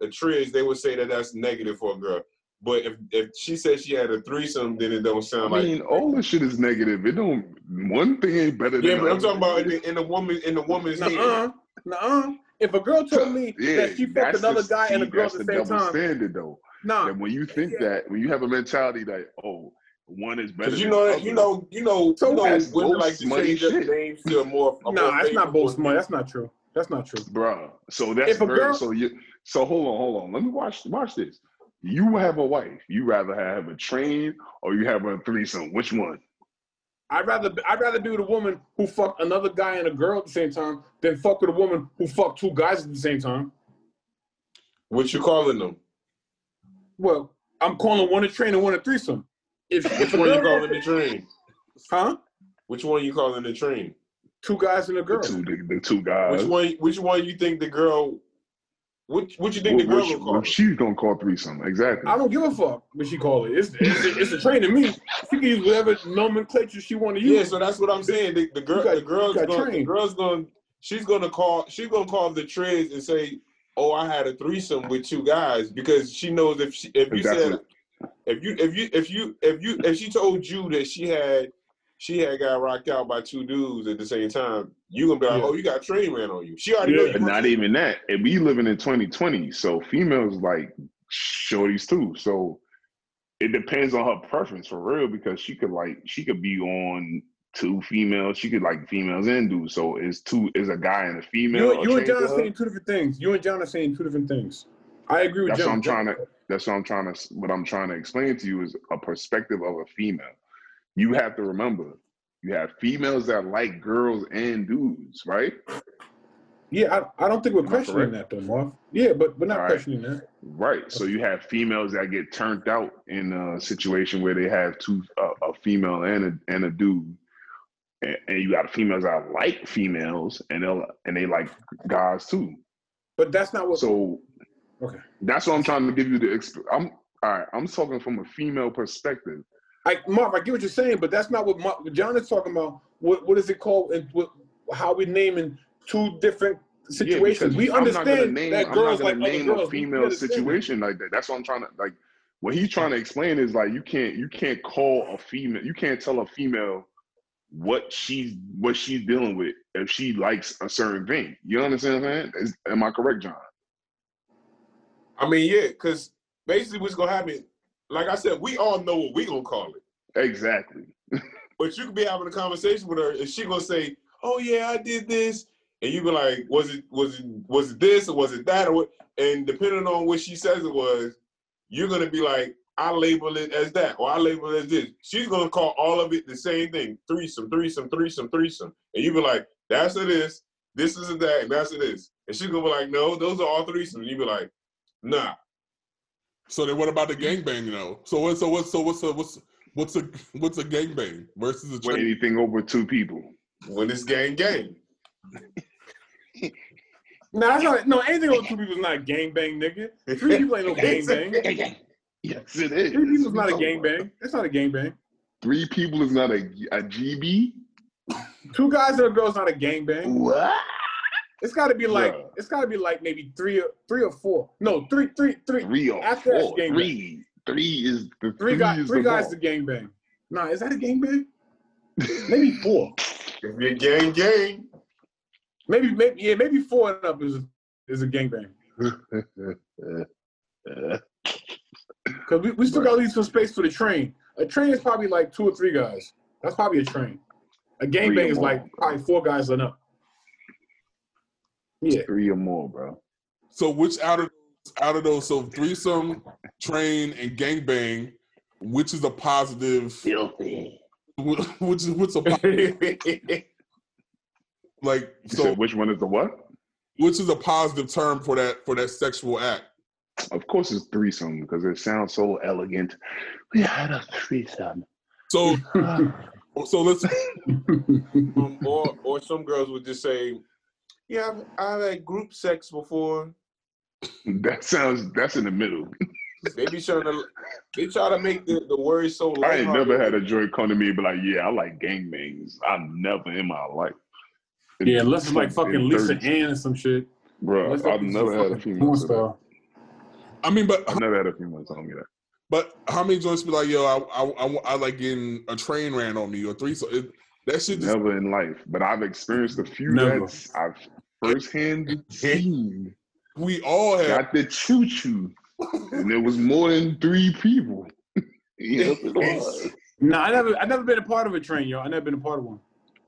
a triz. They would say that that's negative for a girl. But if if she says she had a threesome, then it don't I sound like. mean, all this shit is negative. It don't. One thing ain't better than. Yeah, but I'm talking about in the, in the woman in the woman's head. Nuh-uh. Nuh-uh. If a girl told me (laughs) Yeah, that she fucked another the- guy and a girl at that's the same double time, standard though. nah. And when you think Yeah. that, when you have a mentality that oh, one is better. Because you than know the that you know you know So you know that's women like to smutty change up shit. names to more. A Nah, more that's not favorable both smart. That's not true. That's not true. bruh. So that's If a very, girl- so you so hold on, hold on. Let me watch watch this. You have a wife. You rather have a train or you have a threesome. Which one? I'd rather I'd rather be with a woman who fucked another guy and a girl at the same time than fuck with a woman who fucked two guys at the same time. What you calling them? Well, I'm calling one a train and one a threesome. If, if Which a one you girl, calling the train? huh? Which one you calling the train? Two guys and a The girl. two, the, the two guys. Which one? Which one you think the girl? What What you think What- the girl which- will call? she's gonna call threesome. Exactly. I don't give a fuck what she call it. It's it's, it's a train to me. She can use whatever nomenclature she want to use. Yeah, so that's what I'm saying. The, the girl, got- the girl's you got going, the girl's going, she's going to call, she's going to call the trades and say, "Oh, I had a threesome with two guys," because she knows if she, if you That's said, if you, if you, if you, if you, if she told you that she had, she had got rocked out by two dudes at the same time, you gonna be like, Yeah. "Oh, you got a train ran on you." She already Yeah. not even that. And we living in 2020, so females like shorties too. So it depends on her preference for real because she could like she could be on two females. She could like females and dudes. So it's two is a guy and a female. you, you and John are saying two different things. You and John are saying two different things. I agree with That's John. what I'm trying to. That's what I'm trying to. What I'm trying to explain to you is a perspective of a female. You have to remember, you have females that like girls and dudes, right? Yeah, I, I don't think we're questioning that though, Marv. Yeah, but we're not right. questioning that. Right. So you have females that get turned out in a situation where they have two uh, a female and a and a dude, and, and you got females that like females and they and they like guys too. But that's not what. So Okay. that's what I'm trying to give you the. Exp- I'm all right. I'm talking from a female perspective. I, Marv, I get what you're saying, but that's not what, Mar- what John is talking about. What what is it called? And what, how we naming two different situations? because we I'm not gonna understand name, that I'm girls not like gonna other girls. a female situation like that. That's what I'm trying to like. What he's trying to explain is like you can't you can't call a female you can't tell a female what she's what she's dealing with if she likes a certain thing. You understand what I'm saying? Is, am I correct, John? I mean, yeah, because basically what's gonna happen, like I said, we all know what we gonna call it. Exactly. (laughs) But you could be having a conversation with her, and she gonna say, "Oh yeah, I did this," and you be like, "Was it was it was it this or was it that or what?" And depending on what she says it was, you're gonna be like, "I label it as that," or "I label it as this." She's gonna call all of it the same thing: threesome, threesome, threesome, threesome, and you be like, "That's a this, this is a that, and that's a this," and she's gonna be like, "No, those are all threesomes." And you be like, "Nah." So then, what about the mm-hmm. gangbang though? So what? So what? So what's the what's What's a what's a gangbang versus a With train? anything over two people. When it's gang gang. (laughs) No, that's not. No, anything over two people is not a gangbang, nigga. Three people ain't no (laughs) gangbang. Yes, it is. Three people is not a gangbang. That's not a gangbang. Three people is not a, a GB. Two guys and a girl is not a gangbang. What? It's got to be like. Bruh. It's got to be like maybe three or three or four. No, three, three, three. Three or After that's four. gangbang. Three. Three is the Three guys. is Three the guys ball. to gangbang. Nah, is that a gangbang? (laughs) Maybe four. If you're gang gang, Maybe maybe yeah. Maybe four and up is is a gangbang. (laughs) Cause we, we still got to leave some space for the train. A train is probably like two or three guys. That's probably a train. A Three gangbang or is like probably four guys and up. Yeah. Three or more, bro. So which out of out of those, so threesome, train, and gangbang, which is a positive? Filthy. (laughs) Which is what's a po- (laughs) like? You So which one is the what? which is a positive term for that for that sexual act? Of course, it's threesome because it sounds so elegant. We had a threesome. So (laughs) so let's um, or or some girls would just say, "Yeah, I've, I've had group sex before." (laughs) that sounds. That's in the middle. They be trying to, they try to make the, the word so. I ain't never had a joint come to me and be like, "Yeah, I like gangbangs." I've never in my life. Yeah, unless it's like In fucking Lisa 30s. Ann or some shit. Bro, I've it's never had a fucking female. porn say that. star. I mean, but I've never had a female tell me that. but how many joints be like, yo, I I, I, I like getting a train ran on me or threesome? It, that shit just Never in life, but I've experienced a few Never. that's I've firsthand (laughs) seen. we all have. Got the choo choo, and there was more than three people. (laughs) yes, it was. (laughs) No, I never I never been a part of a train, y'all. I never been a part of one.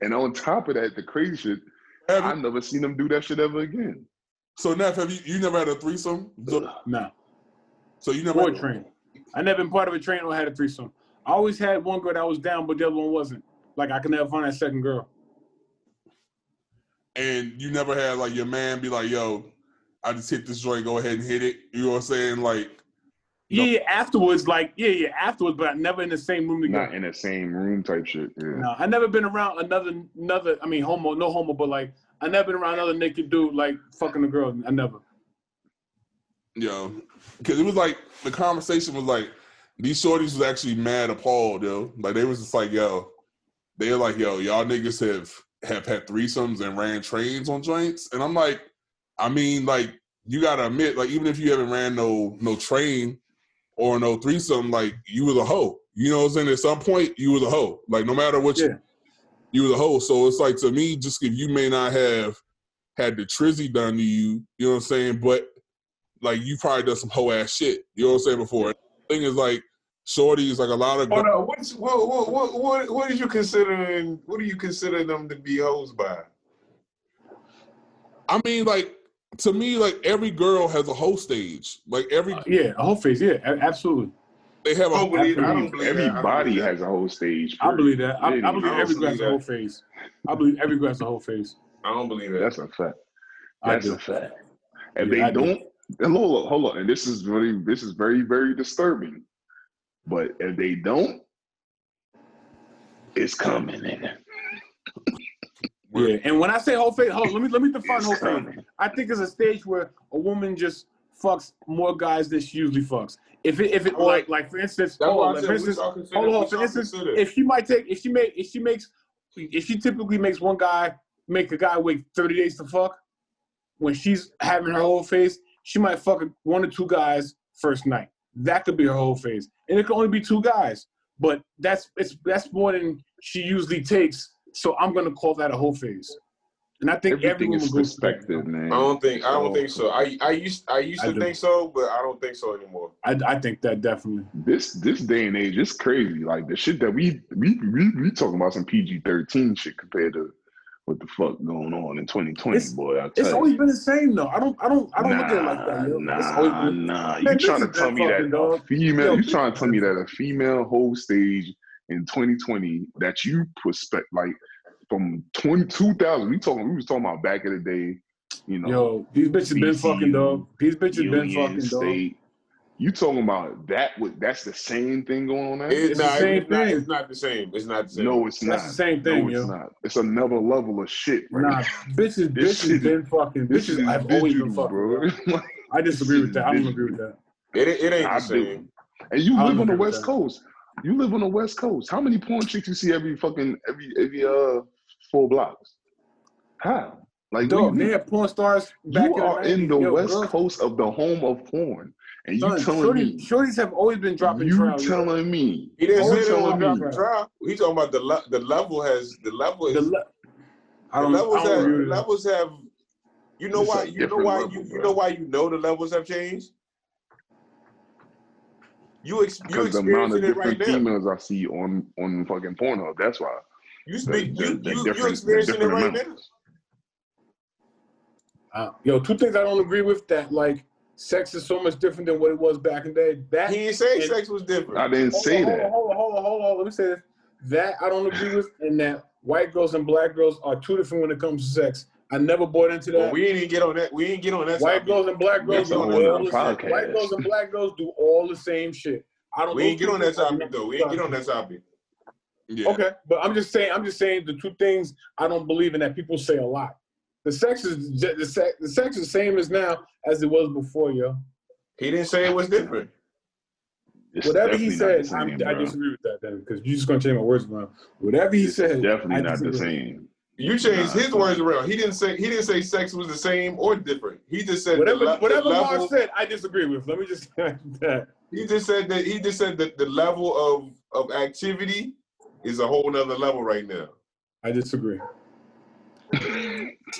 And on top of that, the crazy shit, have I never seen them do that shit ever again. so Neff, have you you never had a threesome? So, No. so you never Or a had, train. I never been part of a train or had a threesome. I always had one girl that was down, but the other one wasn't. Like I could never find that second girl. And you never had like your man be like, yo, I just hit this joint, go ahead and hit it. You know what I'm saying? Like, Yeah, yeah, afterwards, like, yeah, yeah, afterwards, but never in the same room together. Not in the same room type shit. Yeah. No, I never been around another another. I mean, homo, no homo, but like I never been around another naked dude like fucking a girl. I never. Yo, because it was like the conversation was like these shorties was actually mad appalled, yo. Like they was just like, yo, they were like, yo, y'all niggas have have had threesomes and ran trains on joints, and I'm like, I mean, like you gotta admit, like even if you haven't ran no no train or no threesome, like you was a hoe. You know what I'm saying? At some point, you was a hoe. Like no matter what Yeah. you, you was a hoe. So it's like to me, just if you may not have had the trizzy done to you, you know what I'm saying, but like you probably done some hoe ass shit. You know what I'm saying before. thing is like shorties, like a lot of Hold on, what's what what what what what are you considering? What do you consider them to be hoes by? I mean, like to me, like every girl has a hoe stage. Like every Uh, yeah, a whole face. Yeah, absolutely. they have a I don't believe. I Every- don't believe that. I don't Everybody that. has a whole stage. I believe that. I, I Really, believe I every girl has a whole face. I believe every girl has a whole face. I don't believe that. That's a fact. That's do. a fact. And Yeah, they do. don't, and hold on, hold on, and this is really, this is very, very disturbing. But if they don't, it's coming, nigga. Yeah, and when I say whole face, hold, let me let me define It's whole face. I think it's a stage where a woman just fucks more guys than she usually fucks. If it if it All like like for instance, hold on, like, for instance, hold on, for instance, consider. if she might take if she make if she makes if she typically makes one guy make a guy wait 30 days to fuck, when she's having her whole face, she might fuck one or two guys first night. That could be her whole face. And it could only be two guys. But that's it's that's more than she usually takes. So I'm gonna call that a whole phase. And I think every Everything woman is goes perspective, man. I don't think. I don't So, think so. I I used I used I to do. think so, but I don't think so anymore. I, I think that definitely. This this day and age, it's crazy. Like the shit that we we we, we talking about some PG thirteen shit compared to what the fuck going on in 2020, It's- boy. I It's tell always you. been the same though. I don't I don't I don't look at it like that, yo. Nah, been, nah. You trying to tell me that fucking, a female? Yo, you trying to tell me that a female whole stage in 2020 that you prospect like from 20, 2000? We talking. We was talking about back in the day. You know, yo, these bitches been fucking dog. These bitches been Union fucking dog. State, You talking about that? Would that's the same thing going on there? It- It's the same it's not, thing. it's not the same. It's not the same. no, it's That's not. the same thing, no, it's yo. not. It's another level of shit, right? Nah, bitches, This bitches shit- been fucking. this Bitches, is I've always been digital, fucking. bro. bro. (laughs) Like, I disagree with that. I don't agree with that. It, it ain't I the do. same. And you live on the West that. Coast. You live on the West Coast. How many porn chicks you see every fucking every every uh four blocks? How? Like what do Dog, you they mean? porn stars back You are in the Yo, West girls- Coast of the home of porn, and you son, telling shorty, me shorties have always been dropping you trial. telling me He didn't say they were dropping trial. He talking about the le- the level has the level is The the, le- I don't, levels I don't have agree the with that. levels have. You know It's why? You know why? level, you, you know why you know the levels have changed. You ex, you because the amount of experiencing it right different now. females I see on on fucking Pornhub. That's why. You speak. the, You the you you different, experiencing it different right now. Uh, yo, two things I don't agree with that like sex is so much different than what it was back in the day. That He didn't say And- sex was different. I didn't hold say on, that. Hold on, hold on, hold on, hold on. Let me say this. That I don't agree with, and that white girls and black girls are two different when it comes to sex. I never bought into that. Well, we didn't get on that. We didn't get on that. white topic. girls and black girls That's do all the same. White girls and black girls do all the same shit. I don't. We ain't those get on that things topic though. We ain't get on that topic. Yeah. Okay, but I'm just saying. I'm just saying the two things I don't believe in that people say a lot. The sex is the sex. The sex is the same as now as it was before, yo. He didn't say it was different. It's Whatever he definitely not said, I'm, same, I disagree with that then, because you're just gonna change my words around. Whatever he It's said, definitely I not the same. You changed Nah, his son. words around. He didn't say he didn't say sex was the same or different. He just said Whatever, le- whatever the level. Mark said, I disagree with. Let me just (laughs) that. He just said that he just said that the level of of activity is a whole nother level right now. I disagree. (laughs)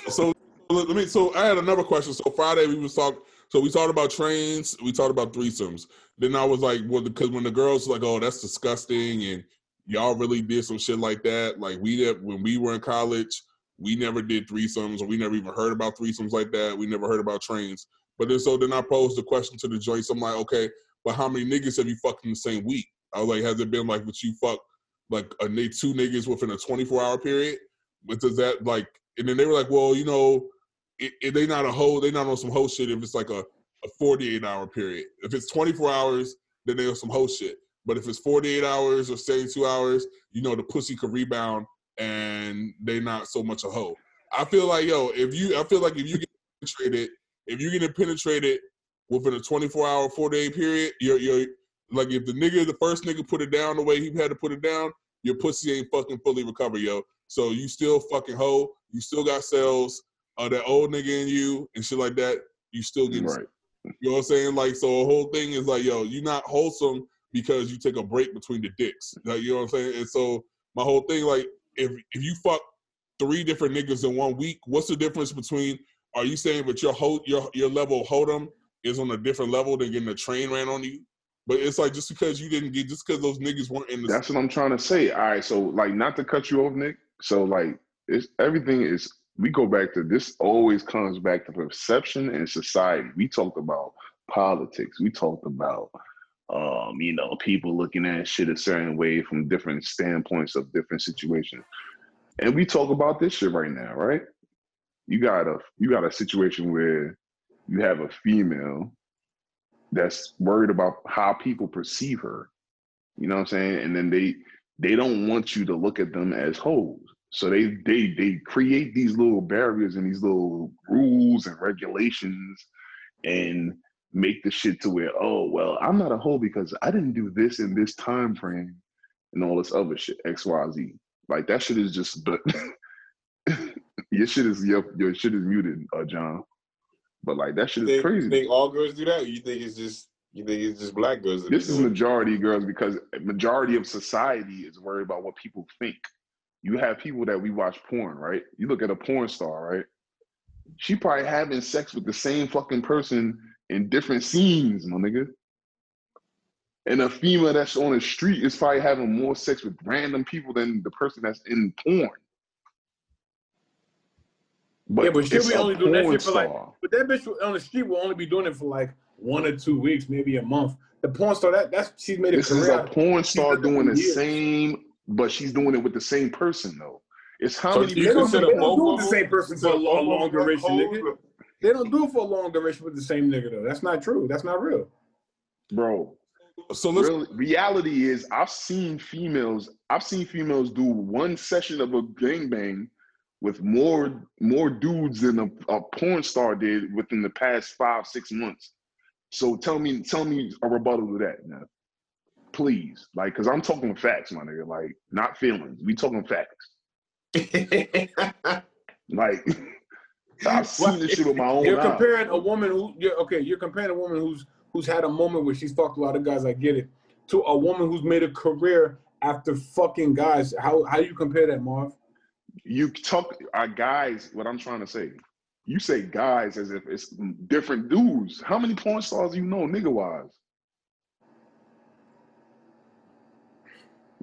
So let me. So I had another question. So Friday we was talk. So we talked about trains. We talked about threesomes. Then I was like, well, because when the girls like, oh, that's disgusting, and y'all really did some shit like that. Like we did when we were in college. We never did threesomes, or we never even heard about threesomes like that. We never heard about trains. But then so then I posed the question to the joints. I'm like, okay, but how many niggas have you fucked in the same week? I was like, has it been like that you fuck like a two niggas within a 24 hour period? But does that like? And then they were like, well, you know, it, it, they not a whole, they not on some whole shit if it's like a, a 48 hour period. If it's 24 hours, then they on some whole shit. But if it's 48 hours or 72 hours, you know, the pussy could rebound and they not so much a hoe. I feel like, yo, if you, I feel like if you get penetrated, if you get penetrated within a 24 hour, 48 period, you're, you're like, if the nigga, the first nigga put it down the way he had to put it down, your pussy ain't fucking fully recovered, yo. So you still fucking hoe. You still got cells of uh, that old nigga in you and shit like that. You still getting, Right. you know what I'm saying? Like, so the whole thing is like, yo, you're not wholesome because you take a break between the dicks. Like, you know what I'm saying? And so my whole thing, like, if if you fuck three different niggas in one week, what's the difference between? Are you saying that your whole your your level of hold'em is on a different level than getting a train ran on you? But it's like just because you didn't get, just because those niggas weren't in the That's what I'm trying to say. All right, so like not to cut you off, Nick. So like it's everything is we go back to this always comes back to perception and society. We talked about politics. We talked about um, you know, people looking at shit a certain way from different standpoints of different situations. And we talk about this shit right now, right? You got a you got a situation where you have a female that's worried about how people perceive her. You know what I'm saying? And then they they don't want you to look at them as hoes. So they they they create these little barriers and these little rules and regulations and make the shit to where, oh well, I'm not a hoe because I didn't do this in this time frame and all this other shit, XYZ. Like that shit is just but (laughs) your shit is your your shit is muted, uh John. But like that shit You is think, crazy. you think all girls do that? You think it's just you think it's just black girls? This is it? majority girls because majority of society is worried about what people think. You have people that we watch porn, right? You look at a porn star, right? She probably having sex with the same fucking person in different scenes, my nigga. And a female that's on the street is probably having more sex with random people than the person that's in porn. Yeah, but be only doing that shit for like- star. But that bitch on the street will only be doing it for like one or two weeks, maybe a month. The porn star, that that's she's made a This career. a out of- porn star doing the years. same, but she's doing it with the same person though. It's how So many you They don't, they don't do it the same person for a long, long duration, nigga. They don't do it for a long duration with the same nigga though. That's not true. That's not real. bro. So let's Real, reality is, I've seen females. I've seen females do one session of a gangbang with more more dudes than a, a porn star did within the past five six months. So tell me, tell me a rebuttal to that, now. Please. Like, because I'm talking facts, my nigga. Like, not feelings. We talking facts. (laughs) Like, (laughs) I've seen this shit with my own You're comparing a woman who you're okay. You're comparing a woman who's who's had a moment where she's fucked a lot of guys. I get it. To a woman who's made a career after fucking guys. How how do you compare that, Marv? you talk uh, guys what i'm trying to say you say guys as if it's different dudes how many porn stars do you know nigga wise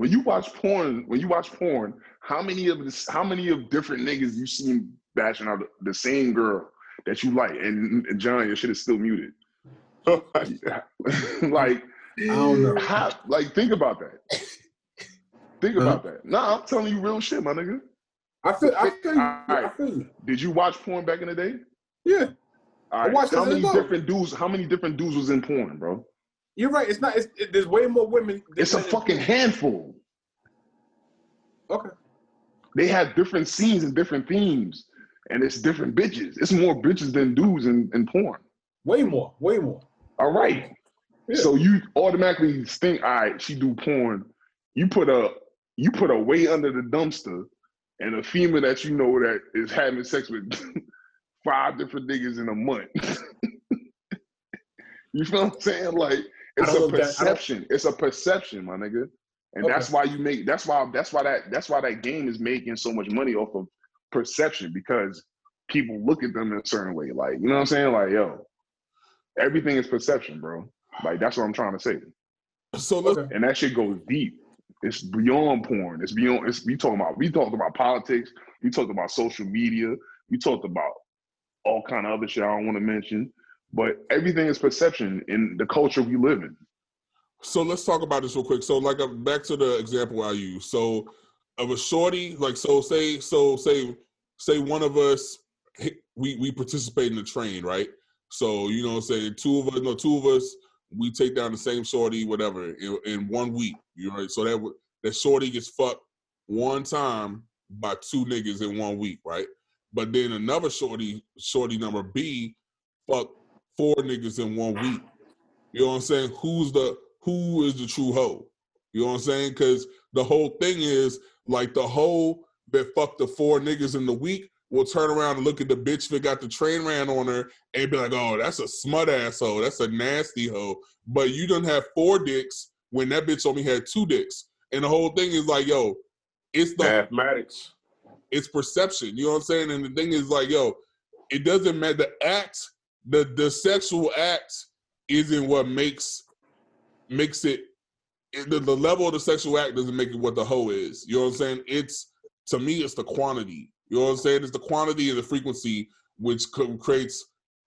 when you watch porn when you watch porn how many of this how many of different niggas you seen bashing out the same girl that you like and, and john your shit is still muted (laughs) like I don't know. how, like think about that think about that nah i'm telling you real shit my nigga I feel I feel you. I feel you. did you watch porn back in the day Yeah, All right. watched how many different dudes? How many different dudes was in porn, bro? You're right. It's not. It's, it, there's way more women. It's a fucking handful. Okay. They have different scenes and different themes, and it's different bitches. It's more bitches than dudes in, in porn. Way more. Way more. All right. Yeah. So you automatically think, all right, she do porn. You put a you put a way under the dumpster, and a female that you know that is having sex with (laughs) five different niggas in a month. (laughs) you feel what I'm saying? Like it's a know if that- perception. It's a perception, my nigga. And Okay. that's why you make that's why that's why that that's why that game is making so much money off of perception because people look at them in a certain way. Like, you know what I'm saying? Like, yo, everything is perception, bro. Like that's what I'm trying to say. so let's Okay. And that shit goes deep. It's beyond porn. It's beyond it's we talking about we talked about politics, we talked about social media, we talked about all kind of other shit I don't want to mention. But everything is perception in the culture we live in. So let's talk about this real quick. So like uh, back to the example I use. So of a shorty, like so say so say say one of us we we participate in the train, right? So you know, say two of us, no, two of us, we take down the same shorty, whatever, in, in one week. You know, right? so that that shorty gets fucked one time by two niggas in one week, right? But then another shorty, shorty number B, fuck four niggas in one week. You know what I'm saying? Who's the who is the true hoe? You know what I'm saying? Because the whole thing is like the hoe that fucked the four niggas in the week will turn around and look at the bitch that got the train ran on her and be like, "Oh, that's a smut asshole. That's a nasty hoe." But you don't have four dicks when that bitch only had two dicks, and the whole thing is like, "Yo, it's the Mathematics. it's perception. You know what I'm saying? And the thing is like, yo, it doesn't matter. The act, the the sexual act, isn't what makes makes it. the, the level of the sexual act doesn't make it what the hoe is. You know what I'm saying? It's to me, it's the quantity. You know what I'm saying? It's the quantity and the frequency which creates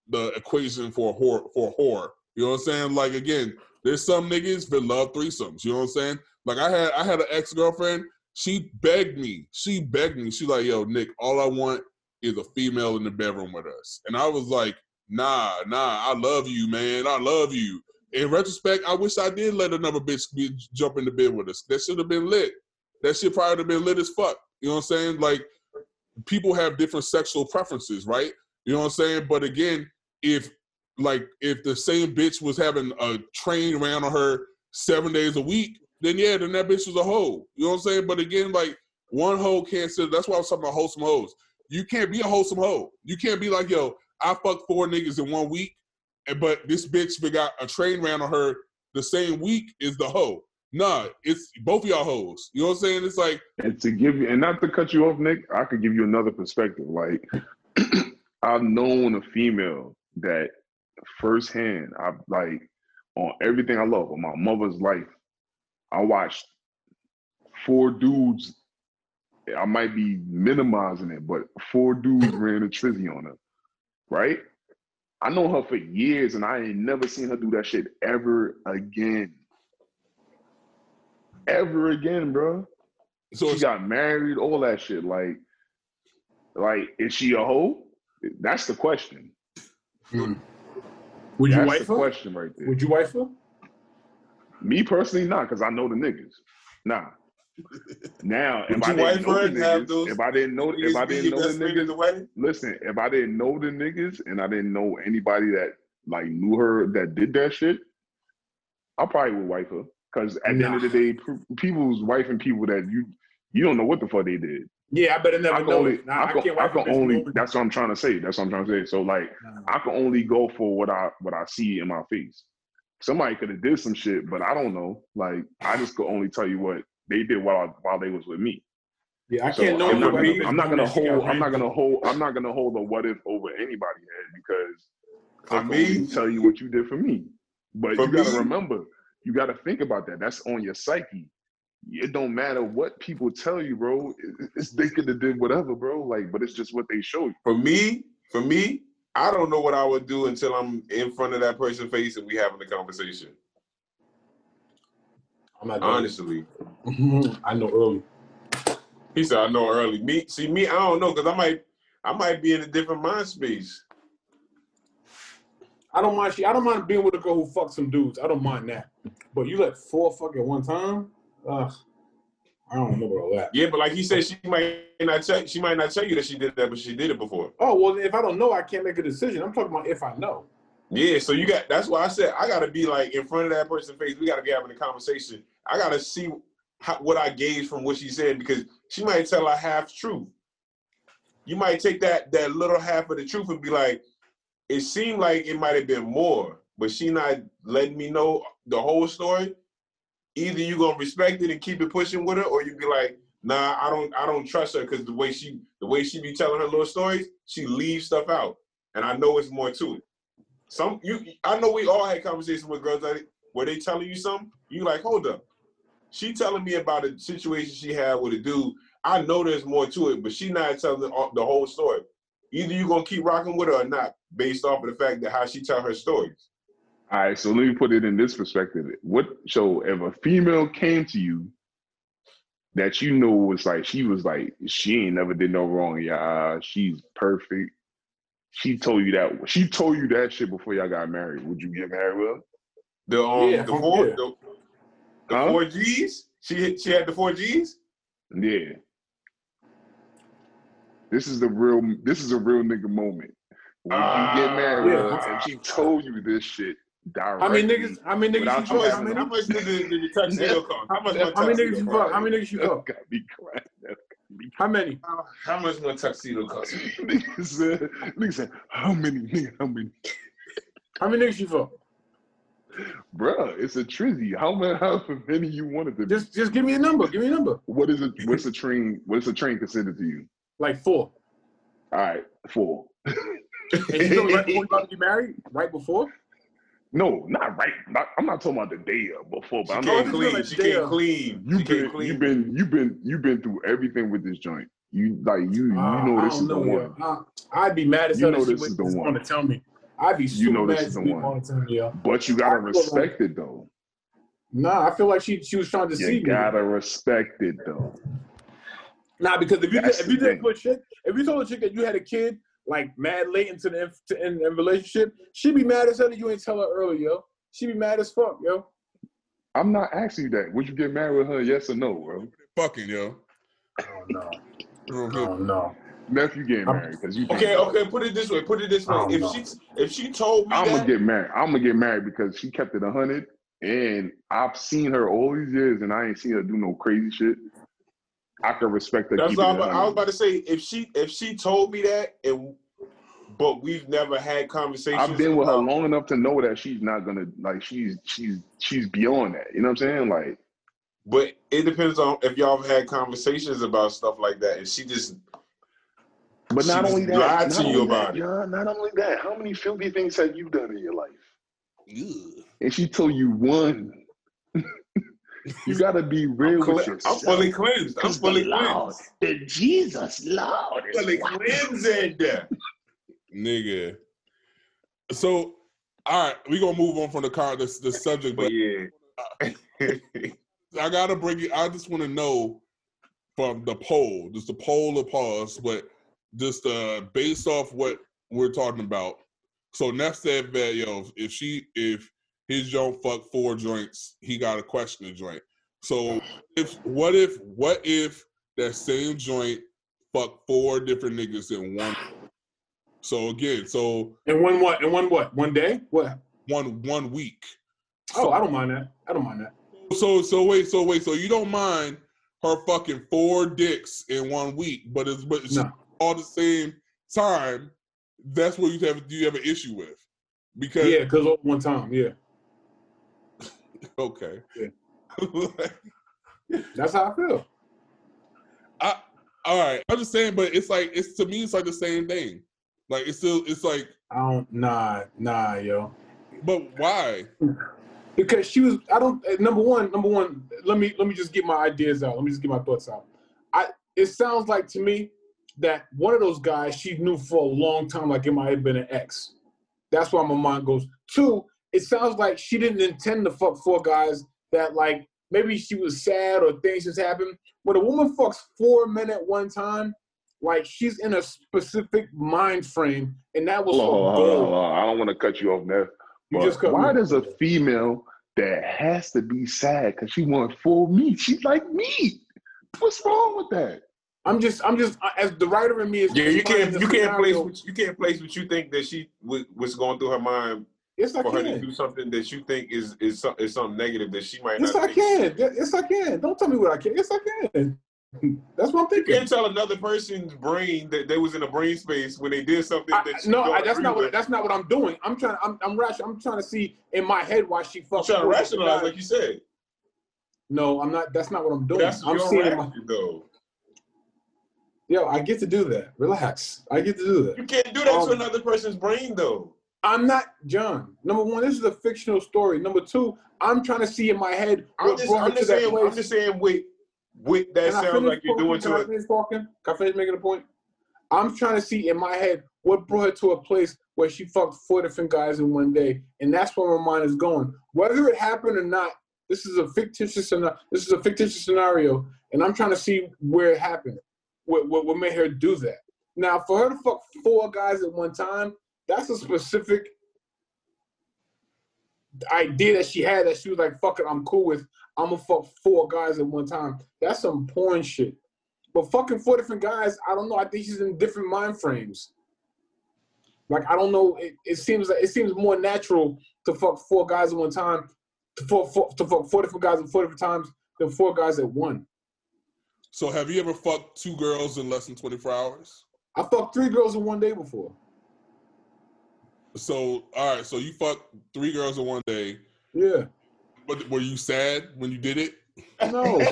the equation for a whore for a whore. You know what I'm saying? Like again, there's some niggas that love threesomes. You know what I'm saying? Like I had I had an ex girlfriend. She begged me. She begged me. She like, yo, Nick, all I want is a female in the bedroom with us. And I was like, nah, nah, I love you, man. I love you. In retrospect, I wish I did let another bitch be, jump in the bed with us. That should have been lit. That shit probably have been lit as fuck. You know what I'm saying? Like, people have different sexual preferences, right? You know what I'm saying? But again, if like if the same bitch was having a train around on her seven days a week, then yeah, then that bitch was a hoe. You know what I'm saying? But again, like one hoe can't sit. That's why I was talking about wholesome hoes. You can't be a wholesome hoe. You can't be like, yo, I fucked four niggas in one week, but this bitch got a train ran on her the same week is the hoe. Nah, it's both of y'all hoes. You know what I'm saying? It's like And to give you, and not to cut you off, Nick, I could give you another perspective. Like, (clears throat) I've known a female that firsthand, I like on everything I love, on my mother's life, I watched four dudes. I might be minimizing it, but four dudes ran a trizzy on her, right? I know her for years, and I ain't never seen her do that shit ever again. Ever again, bro so. she got married, all that shit. Like, like, is she a hoe? That's the question. Hmm. Would you That's wife the her? question right there. Would you wife her? Me personally, not because I know the niggas. Nah. Now, if I didn't know the niggas, those if I didn't know, if I didn't know the best friend at the niggas, listen, if I didn't know the niggas and I didn't know anybody that like knew her that did that shit, I probably would wife her. Because at the end of the day, p- people's wifing people that you you don't know what the fuck they did. Yeah, I better never I know. only, it. Nah, I can, can't I wipe can only. over. That's what I'm trying to say. That's what I'm trying to say. So like, Nah. I can only go for what I what I see in my face. Somebody could have did some shit, but I don't know. Like, I just could only tell you what they did while while they was with me. Yeah, I So can't know. I'm, not gonna, I'm not gonna hold. I'm not gonna hold. I'm not gonna hold a what if over anybody's head because For I can me- only tell you what you did for me. But For you gotta me- remember, you gotta think about that. That's on your psyche. It don't matter what people tell you, bro. It's they could have did whatever, bro. Like, but it's just what they show you. For me, for me, I don't know what I would do until I'm in front of that person's face and we having a conversation. I'm not. Honestly, (laughs) I know early. he said I know early. Me, see me, I don't know because I might, I might be in a different mind space. I don't mind. She, I don't mind being with a girl who fucks some dudes. I don't mind that. But you let four fuck at one time? Ugh. I don't know about all that. Yeah, but like he said, she might not tell, she might not tell you that she did that, but she did it before. Oh well, if I don't know, I can't make a decision. I'm talking about if I know. Yeah, so you got that's why I said I gotta be like in front of that person's face. We gotta be having a conversation. I gotta see how, what I gauge from what she said because she might tell a half truth. You might take that that little half of the truth and be like, it seemed like it might have been more, but she not letting me know the whole story. Either you gonna respect it and keep it pushing with her, or you be like, nah, I don't I don't trust her because the way she the way she be telling her little stories, she leaves stuff out, and I know it's more to it. Some you, I know we all had conversations with girls that where they telling you something, you like, hold up. She telling me about a situation she had with a dude. I know there's more to it, but she not telling the, the whole story. Either you gonna keep rocking with her or not, based off of the fact that how she tell her stories. All right, so let me put it in this perspective. What so if a female came to you that you know was like she was like she ain't never did no wrong, yeah, she's perfect. She told you that she told you that shit before y'all got married. Would you get married with her? The um Yeah, the four yeah. the, the Huh? four G's. She she had the four G's. Yeah. This is the real this is a real nigga moment. When you get married with Yeah. her and she told you this shit How directly. many niggas? How many niggas Without you you fuck? How many? How much did the, did the tuxedo cost? How much? How many niggas you fuck? How many niggas you fuck? gotta be crying. Be How many? How, how much my tuxedo cost? Nigga said, nigga said, how many, nigga, how many? How many niggas you fuck? Bruh, it's a trizzy. How many, how many you wanted to be? Just, just give me a number. Give me a number. What is it? What's a train? What's a train considered to you? Like four. All right, four. And you know right (laughs) before you about to get married? Right before? No, not right. Not, I'm not talking about the day of before, but She I'm talking clean. She can't clean. you She been, can't clean. you've been, you've been, you've been through everything with this joint. You like you, you Uh, know this is don't the know, one. Uh, I'd be mad as You know if she this is the one. going to tell me. I'd be you know this is if the one. going to tell me, yo. But you gotta I feel like- respect it though. Nah, I feel like she she was trying to You deceive me. gotta respect it though. Nah, because if you did, if you did thing. put shit, if you told a chick that you had a kid like mad late into the inf- to, in, in relationship, she'd be mad as hell that you ain't tell her early, yo. She'd be mad as fuck, yo. I'm not asking you that. Would you get married with her? Yes or no, bro? Fucking yo. Oh no, Real oh no. Nephew getting I'm- married because you. Okay, okay. Put it this way. Put it this way. I If know. she if she told me I'm gonna get married. I'm gonna get married because she kept it a hundred, and I've seen her all these years, and I ain't seen her do no crazy shit. I can respect her. That's all it I'm a about, I was about to say. If she if she told me that, and but we've never had conversations. I've been with her long enough to know that she's not gonna like she's she's she's beyond that. You know what I'm saying? Like But it depends on if y'all have had conversations about stuff like that, and she just But not only that, lied not to you only about that, it. John, not only that, how many filthy things have you done in your life? Yeah. And she told you one. You gotta be real I'm, with yourself. I'm fully cleansed. I'm fully the Lord, cleansed. the Jesus Lord is Fully watching. cleansed. Nigga. So, all right, we gonna move on from the car this the subject, but But yeah. (laughs) I gotta bring you. I just want to know from the poll, just the poll of pause, but just uh based off what we're talking about. So Neff said that yo, if she if his joint fuck four joints, he got a question joint. So if what if what if that same joint fuck four different niggas in one? So again, so And one what? And one what? One day? What? one one week. Oh, I don't mind that. I don't mind that. So so wait, so wait, so you don't mind her fucking four dicks in one week, but it's but it's No. all the same time. That's what you have you have an issue with because Yeah, because one time, yeah. (laughs) okay. Yeah. (laughs) That's how I feel. I all right. I'm just saying, but it's like it's to me, it's like the same thing. Like it's still it's like, I don't nah, nah, yo. but why? (laughs) Because she was I don't eh, number one, number one, let me let me just get my ideas out. Let me just get my thoughts out. I it sounds like to me that one of those guys she knew for a long time, like it might have been an ex. That's why my mind goes. Two, it sounds like she didn't intend to fuck four guys that like maybe she was sad or things just happened. When a woman fucks four men at one time, like she's in a specific mind frame, and that was Hold on, for hold on, hold on, hold. I don't want to cut you off, Nev. You but just cut why me. does a female that has to be sad because she wants full meat? She's like me. What's wrong with that? I'm just, I'm just, as the writer in me is. Yeah, you can't the you can't place what, you can't place what you think that she wa- was going through her mind Yes, I for her to can. do something that you think is is, is something negative that she might Yes, not. I can. Yes, I can. Don't tell me what I can. Yes, I can. That's what I'm thinking. You can't tell another person's brain that they was in a brain space when they did something I, that she no, don't I, that's not what. with. That's not what I'm doing. I'm trying. I'm, I'm rash. I'm trying to see in my head why she fucked. trying to rationalize, like you said. No, I'm not. That's not what I'm doing. that's I'm your seeing in my. though. Yo, I get to do that. Relax. I get to do that. You can't do that Um, to another person's brain, though. I'm not John. Number one, this is a fictional story. Number two, I'm trying to see in my head I'm what just, brought her I'm to just that saying, place. I'm just saying, with with that Can I sounds finish like you're talking? doing Can to I it. finish talking? Can I finish making a point? I'm trying to see in my head what brought her to a place where she fucked four different guys in one day, and that's where my mind is going. Whether it happened or not, this is a fictitious scenario. This is a fictitious scenario, and I'm trying to see where it happened. What, what what made her do that? Now, for her to fuck four guys at one time, that's a specific idea that she had that she was like, "Fuck it, I'm cool with. I'm gonna fuck four guys at one time." That's some porn shit. But fucking four different guys, I don't know. I think she's in different mind frames. Like I don't know. It, it seems like it seems more natural to fuck four guys at one time, to fuck four, to fuck four different guys at four different times than four guys at one. So have you ever fucked two girls in less than 24 hours? I fucked three girls in one day before. So all right, so you fucked three girls in one day. Yeah. But were you sad when you did it? No. (laughs)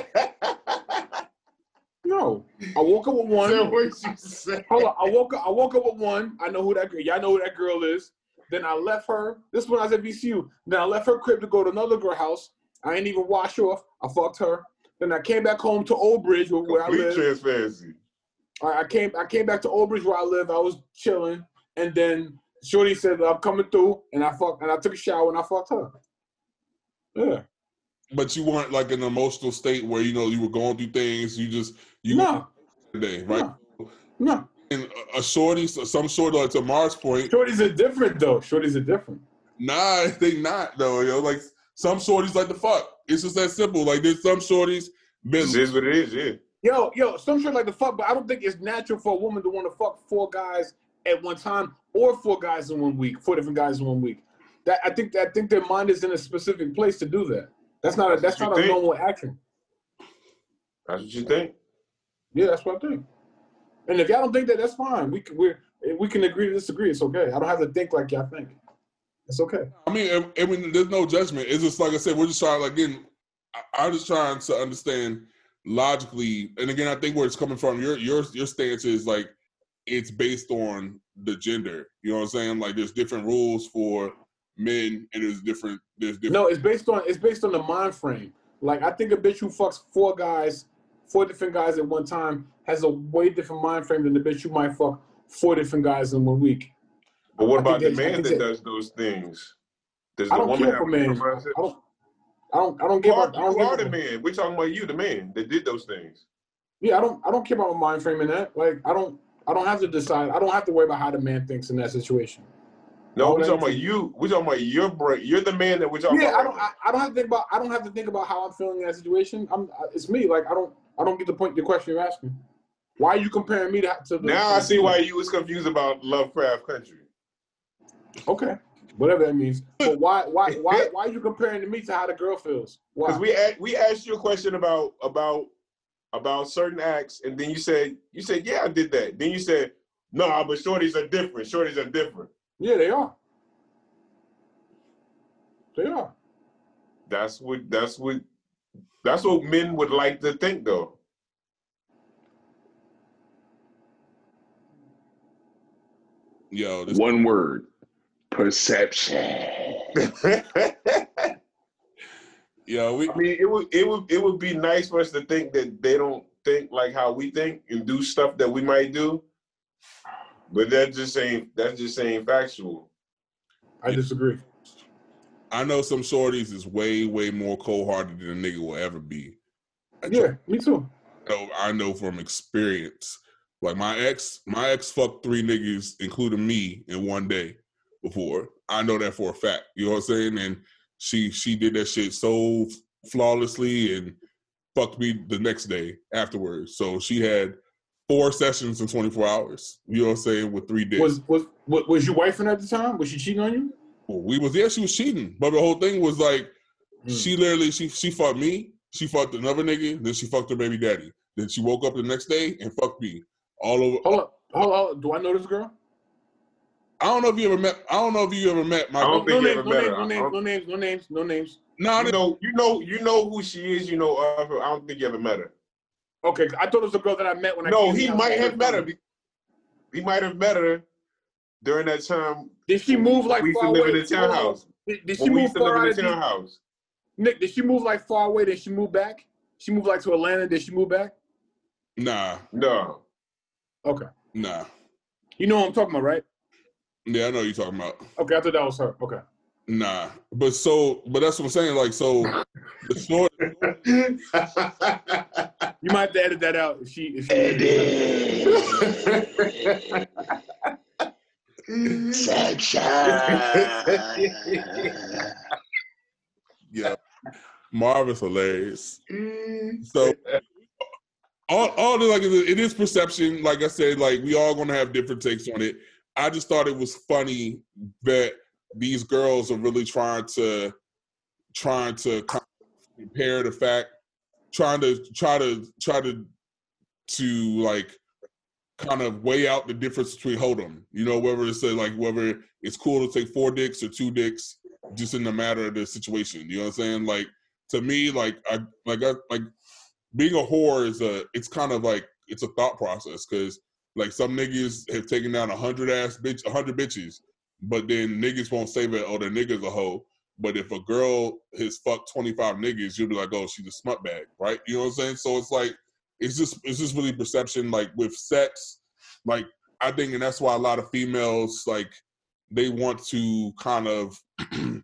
no. I woke up with one. That's what you said. Hold on. I woke up. I woke up with one. I know who that girl. Y'all know who that girl is. Then I left her. This one I was at VCU. Then I left her crib to go to another girl house. I ain't even wash off. I fucked her. Then I came back home to Old Bridge where, where I Complete live. transparency. I I came. I came back to Old Bridge where I live. I was chilling, and then Shorty said I'm coming through, and I fucked. And I took a shower and I fucked her. Yeah. But you weren't like in an emotional state where you know you were going through things. You just you No. day, right? No. And a- a shorty, some sort of like to Mars point, Shorties are different though. Shorties are different. nah, (laughs) they not though. Yo, like some shorties like the fuck. It's just that simple. Like there's some shorties been This is what it is, yeah. Yo, yo, some shit like the fuck, but I don't think it's natural for a woman to want to fuck four guys at one time or four guys in one week, four different guys in one week. That I think I think their mind is in a specific place to do that. That's not a, that's That's not a think. normal action. That's what you think. Yeah, that's what I think. And if y'all don't think that, that's fine. We can we we can agree to disagree. It's okay. I don't have to think like y'all think. It's okay. I mean, I, I mean, there's no judgment. It's just like I said, we're just trying. Like, again, I, I'm just trying to understand logically. And again, I think where it's coming from, your your your stance is like it's based on the gender. You know what I'm saying? Like, there's different rules for men, and there's different. There's different. No, it's based on it's based on the mind frame. Like I think a bitch who fucks four guys, four different guys at one time has a way different mind frame than the bitch who might fuck four different guys in one week. But what I about the man that that- does those things? Does I the don't woman care have for men. I don't. I don't. I don't You give are, up. I don't you are give the up. man. We're talking about you, the man that did those things. Yeah, I don't. I don't care about my mind frame in that. Like I don't. I don't have to decide. I don't have to worry about how the man thinks in that situation. No, we're talking about you. We're talking about your brain. You're the man that we're talking Yeah, about. I don't. I, I don't have to think about. I don't have to think about how I'm feeling in that situation. I'm. It's me. Like I don't. I don't get the point. The question you're asking. Why are you comparing me to, to the? now I see why you was confused about Lovecraft Country. Okay, whatever that means. (laughs) But why? Why? Why? (laughs) Why are you comparing to me to how the girl feels? Why? Because we we asked you a question about about about certain acts, and then you said you said yeah I did that. Then you said no, but shorties are different. Shorties are different. yeah, they are. They are. That's what that's what that's what men would like to think though. Yo, this One word: perception. (laughs) (laughs) I yo, we mean, it would it would it would be nice for us to think that they don't think like how we think and do stuff that we might do, but that just ain't that just ain't factual. I disagree. I know some shorties is way, way more cold hearted than a nigga will ever be. I Yeah, me too. know I know from experience. Like my ex, my ex fucked three niggas, including me, in one day before. I know that for a fact. You know what I'm saying? And she she did that shit so flawlessly and fucked me the next day afterwards. So she had four sessions in 24 hours. You know what I'm saying? With three dicks. Was was was, was wife in at the time? Was she cheating on you? we was yeah, she was cheating. But the whole thing was like Mm. she literally she she fucked me, she fucked another nigga, then she fucked her baby daddy. Then she woke up the next day and fucked me. All over Hold up. Hold up. Do I know this girl? I don't know if you ever met. I don't know if you ever met my. I don't no think you names, ever no met names, her. no names, no names, no names, no names. no, You know, you know, you know who she is. You know of her. I don't think you ever met her. Okay, I thought it was a girl that I met when I. No, he might have met her. He might have met her during that time. Did she move like we used to live in the townhouse. Did, did she When we move used to live far out in of the the townhouse. Nick? Did she move like far away? Did she move back? She moved like to Atlanta. Did she move back? nah, No. Okay, nah. you know what I'm talking about, right? Yeah, I know you're talking about. Okay, I thought that was her. Okay. Nah, but so, but that's what I'm saying. Like, so the short. (laughs) You might have to edit that out if she if she. (laughs) Yeah, Marvin's hilarious. So all, all the like it is perception. Like I said, like we all gonna have different takes on it. I just thought it was funny that these girls are really trying to trying to compare the fact, trying to try to try to to like kind of weigh out the difference between hold 'em. You know, whether it's uh, like whether it's cool to take four dicks or two dicks, just in the matter of the situation. You know what I'm saying? Like to me, like I like I like being a whore is a it's kind of like it's a thought process because like some niggas have taken down a hundred ass bitch, a hundred bitches, but then niggas won't say that oh the nigga's a hoe. But if a girl has fucked twenty five niggas, you'll be like oh she's a smut bag, right? You know what I'm saying? So it's like it's just it's just really perception. Like with sex, like I think, and that's why a lot of females like they want to kind of (clears throat)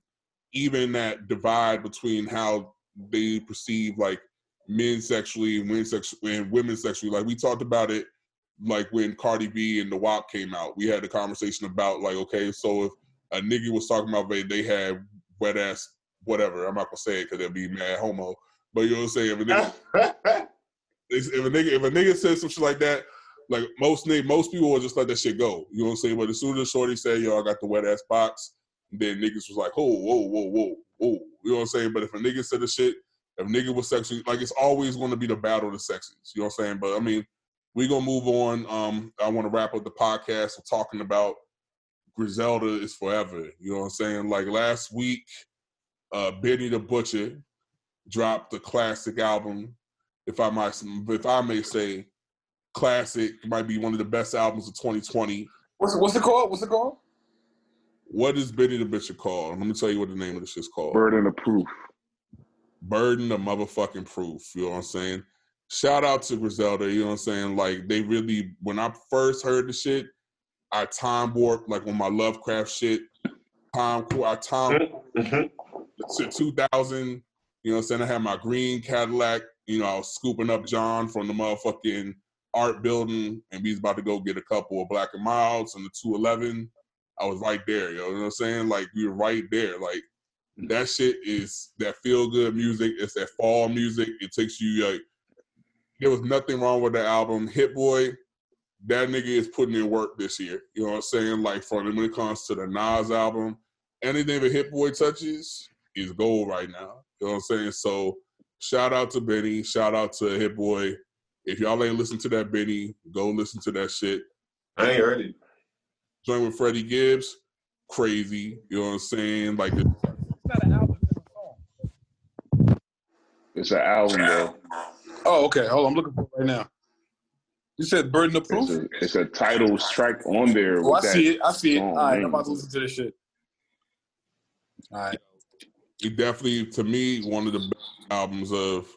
even that divide between how they perceive like men sexually women sexually and women sexually. Like we talked about it, like when Cardi B and The WAP came out, we had a conversation about like, okay, so if a nigga was talking about they they had wet ass whatever, I'm not gonna say it because they'll be mad homo, but you know what I'm saying? If a nigga, (laughs) if a nigga if a nigga says some shit like that, like most nigg- most people will just let that shit go. You know what I'm saying? But as soon as Shorty said, "Yo, I got the wet ass box," then niggas was like, "Oh, whoa, whoa, whoa, whoa." You know what I'm saying? But if a nigga said the shit, if nigga was sexually, like it's always going to be the battle of the sexes. You know what I'm saying? But I mean, we gonna move on. Um, I want to wrap up the podcast with talking about Griselda is forever. You know what I'm saying? Like last week, uh, Benny the Butcher dropped the classic album. If I might, if I may say, classic. It might be one of the best albums of 2020. What's what's it called? What's it called? What is Benny the Butcher called? Let me tell you what the name of this is called. Burden of proof. Burden of motherfucking proof. You know what I'm saying? Shout out to Griselda. You know what I'm saying? Like they really, when I first heard the shit, I time warped like when my Lovecraft shit. Time, I time mm-hmm. Mm-hmm. to 2000. You know what I'm saying? I had my green Cadillac. You know, I was scooping up John from the motherfucking art building, and we was about to go get a couple of Black and Milds and the 211. I was right there. You know what I'm saying? Like we were right there. Like that shit is that feel good music. It's that fall music. It takes you like. There was nothing wrong with the album. Hit Boy, that nigga is putting in work this year. You know what I'm saying? Like for when it comes to the Nas album, anything that Hit Boy touches is gold right now. You know what I'm saying? So shout out to Benny. Shout out to Hit Boy. If y'all ain't listen to that Benny, go listen to that shit. I ain't heard it. Join with Freddie Gibbs, crazy. You know what I'm saying? Like It's not an album, it's a song. It's an album, though. Oh, okay. Hold on, I'm looking for it right now. You said Burden of It's Proof? a, it's a title strike on there. Oh, I that see it. I see it. song All right, I'm about to listen to this shit. All right. it definitely to me one of the best albums of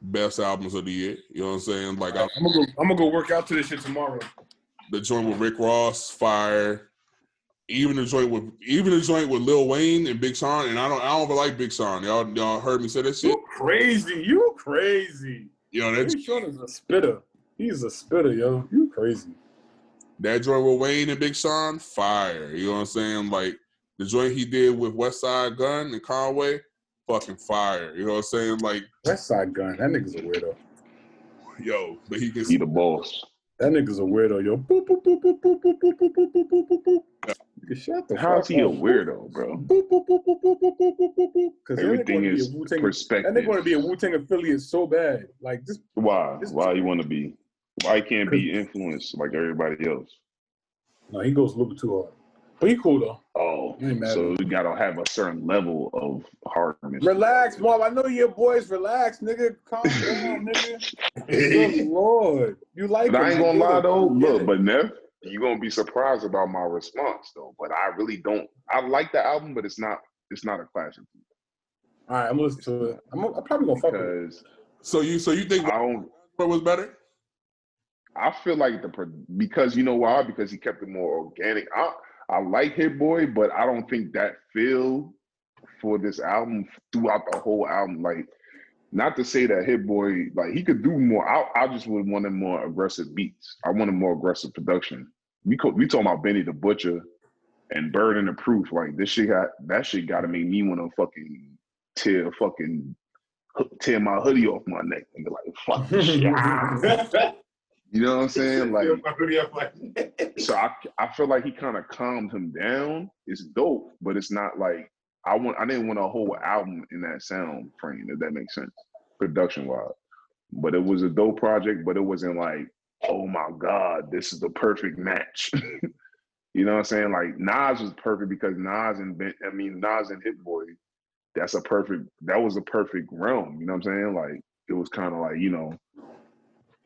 best albums of the year. You know what I'm saying? Like I, I'm gonna go. I'm gonna go work out to this shit tomorrow. the joint with Rick Ross, fire. Even the joint with even the joint with Lil Wayne and Big Sean, and I don't I don't even like Big Sean. Y'all y'all heard me say that shit. You crazy? You crazy? Yo, that Big Sean is a spitter. He's a spitter, yo. You crazy? that joint with Wayne and Big Sean, fire. You know what I'm saying? Like the joint he did with Westside Gunn and Conway, fucking fire. You know what I'm saying? Like Westside Gunn. That nigga's a weirdo. yo, but he can He the boss. That nigga's a weirdo, yo. Boop, boop, boop, boop, boop, boop, boop, boop, boop, boop, boop, boop. Nigga, Shut the How is he a weirdo, bro? Boop, boop, boop, boop, boop, boop, boop, boop, boop, boop. Cause Everything is Wu Tang. That perspective. nigga want to be a Wu Tang affiliate so bad. Like this. Why? This- Why you want to be? Why can't be influenced like everybody else? No, he goes a little bit too hard. But he cool though. Oh, You ain't mad so you gotta have a certain level of hardness. Relax, mom. I know your boys. Relax, nigga. Calm down, nigga. (laughs) Good lord, you like? But I him, ain't gonna lie though. Look, but Neff, you're gonna be surprised about my response though. But I really don't. I like the album, but it's not. It's not a classic all right, I'm gonna listen to it. I'm, I'm probably gonna fuck with it. so you so you think I don't. what was better? I feel like the because you know why? Because he kept it more organic. I I like Hit Boy, but I don't think that feel for this album throughout the whole album. Like, not to say that Hit Boy like he could do more. I I just would want him more aggressive beats. I wanted more aggressive production. We co- we talking about Benny the Butcher and Burden the Proof. Like this shit got that shit got to make me want to fucking tear fucking tear my hoodie off my neck and be like fuck this shit. (laughs) You know what I'm saying? Like so I I feel like he kind of calmed him down. It's dope, but it's not like I want I didn't want a whole album in that sound frame, if that makes sense, production wise. But it was a dope project, but it wasn't like, oh my God, this is the perfect match. (laughs) you know what I'm saying? Like Nas was perfect because Nas and ben, I mean Nas and Hit Boy, that's a perfect that was a perfect realm. You know what I'm saying? Like it was kind of like, you know,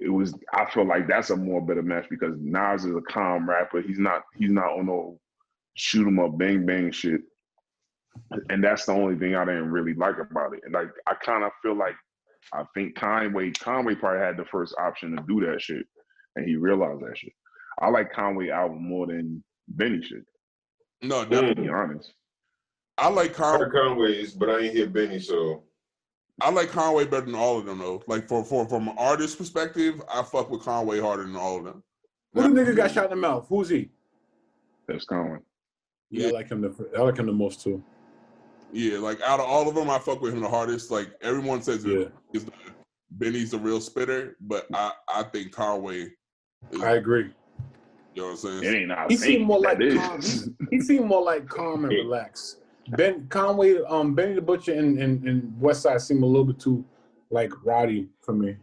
it was I feel like that's a more better match because Nas is a calm rapper. He's not he's not on no shoot 'em up bang bang shit. And that's the only thing I didn't really like about it. And like I kind of feel like I think Conway Conway probably had the first option to do that shit, and he realized that shit. I like Conway album more than Benny shit. No, To definitely. be honest, I like I Conway. heard Conway's, but I ain't hear Benny, so I like Conway better than all of them though. Like for, for from an artist perspective, I fuck with Conway harder than all of them. Who the nigga got shot in the mouth? Who's he? that's Conway. Yeah, I like him. The, I like him the most too. Yeah, like out of all of them, I fuck with him the hardest. Like everyone says, Yeah. is the, Benny's the real spitter, but I I think Conway. Is, I agree. you know what I'm saying? It ain't not. He seemed more like calm. He, (laughs) he seemed more like calm and relaxed. Ben Conway, um, Benny the Butcher and, and, and West Side seem a little bit too like rowdy for me.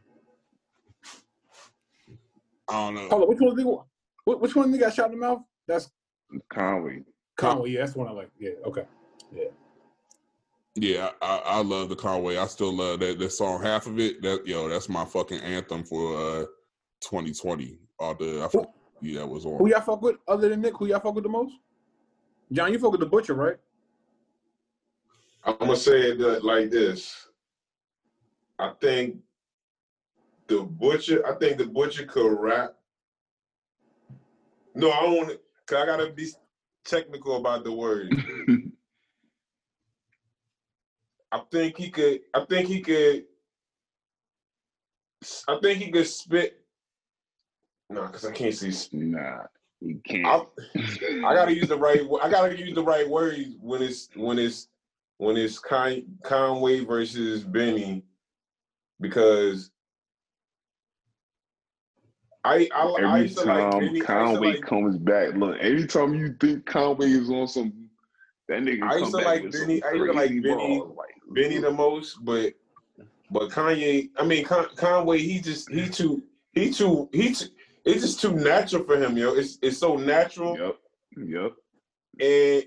I don't know. Hold on, which one? They, which which one they got shot in the mouth? That's Conway. Conway. Yeah, that's the one I like. Yeah, okay. Yeah, I, I love the Conway. I still love that that song. Half of it, that yo, that's my fucking anthem for uh 2020. All the I forgot who that was Who on. y'all fuck with other than Nick? Who y'all fuck with the most? John, you fuck with the Butcher, right? I'm gonna say it like this. I think the butcher. I think the butcher could rap. No, I don't want to. Cause I gotta be technical about the word. (laughs) I think he could. I think he could. I think he could spit. No, cause I can't see. nah. You can't. I, I gotta use the right. I gotta use the right words when it's when it's when it's Con, Conway versus Benny, because I I, I used to like time Benny. Used to Conway like, comes back, look, every time you think Conway is on some, that nigga I used to like Benny- I used to like Benny- like, Benny the most, but but Kanye. I mean Con, Conway. He just he too he too he. Too, it's just too natural for him, yo. It's it's so natural. Yep, yep. and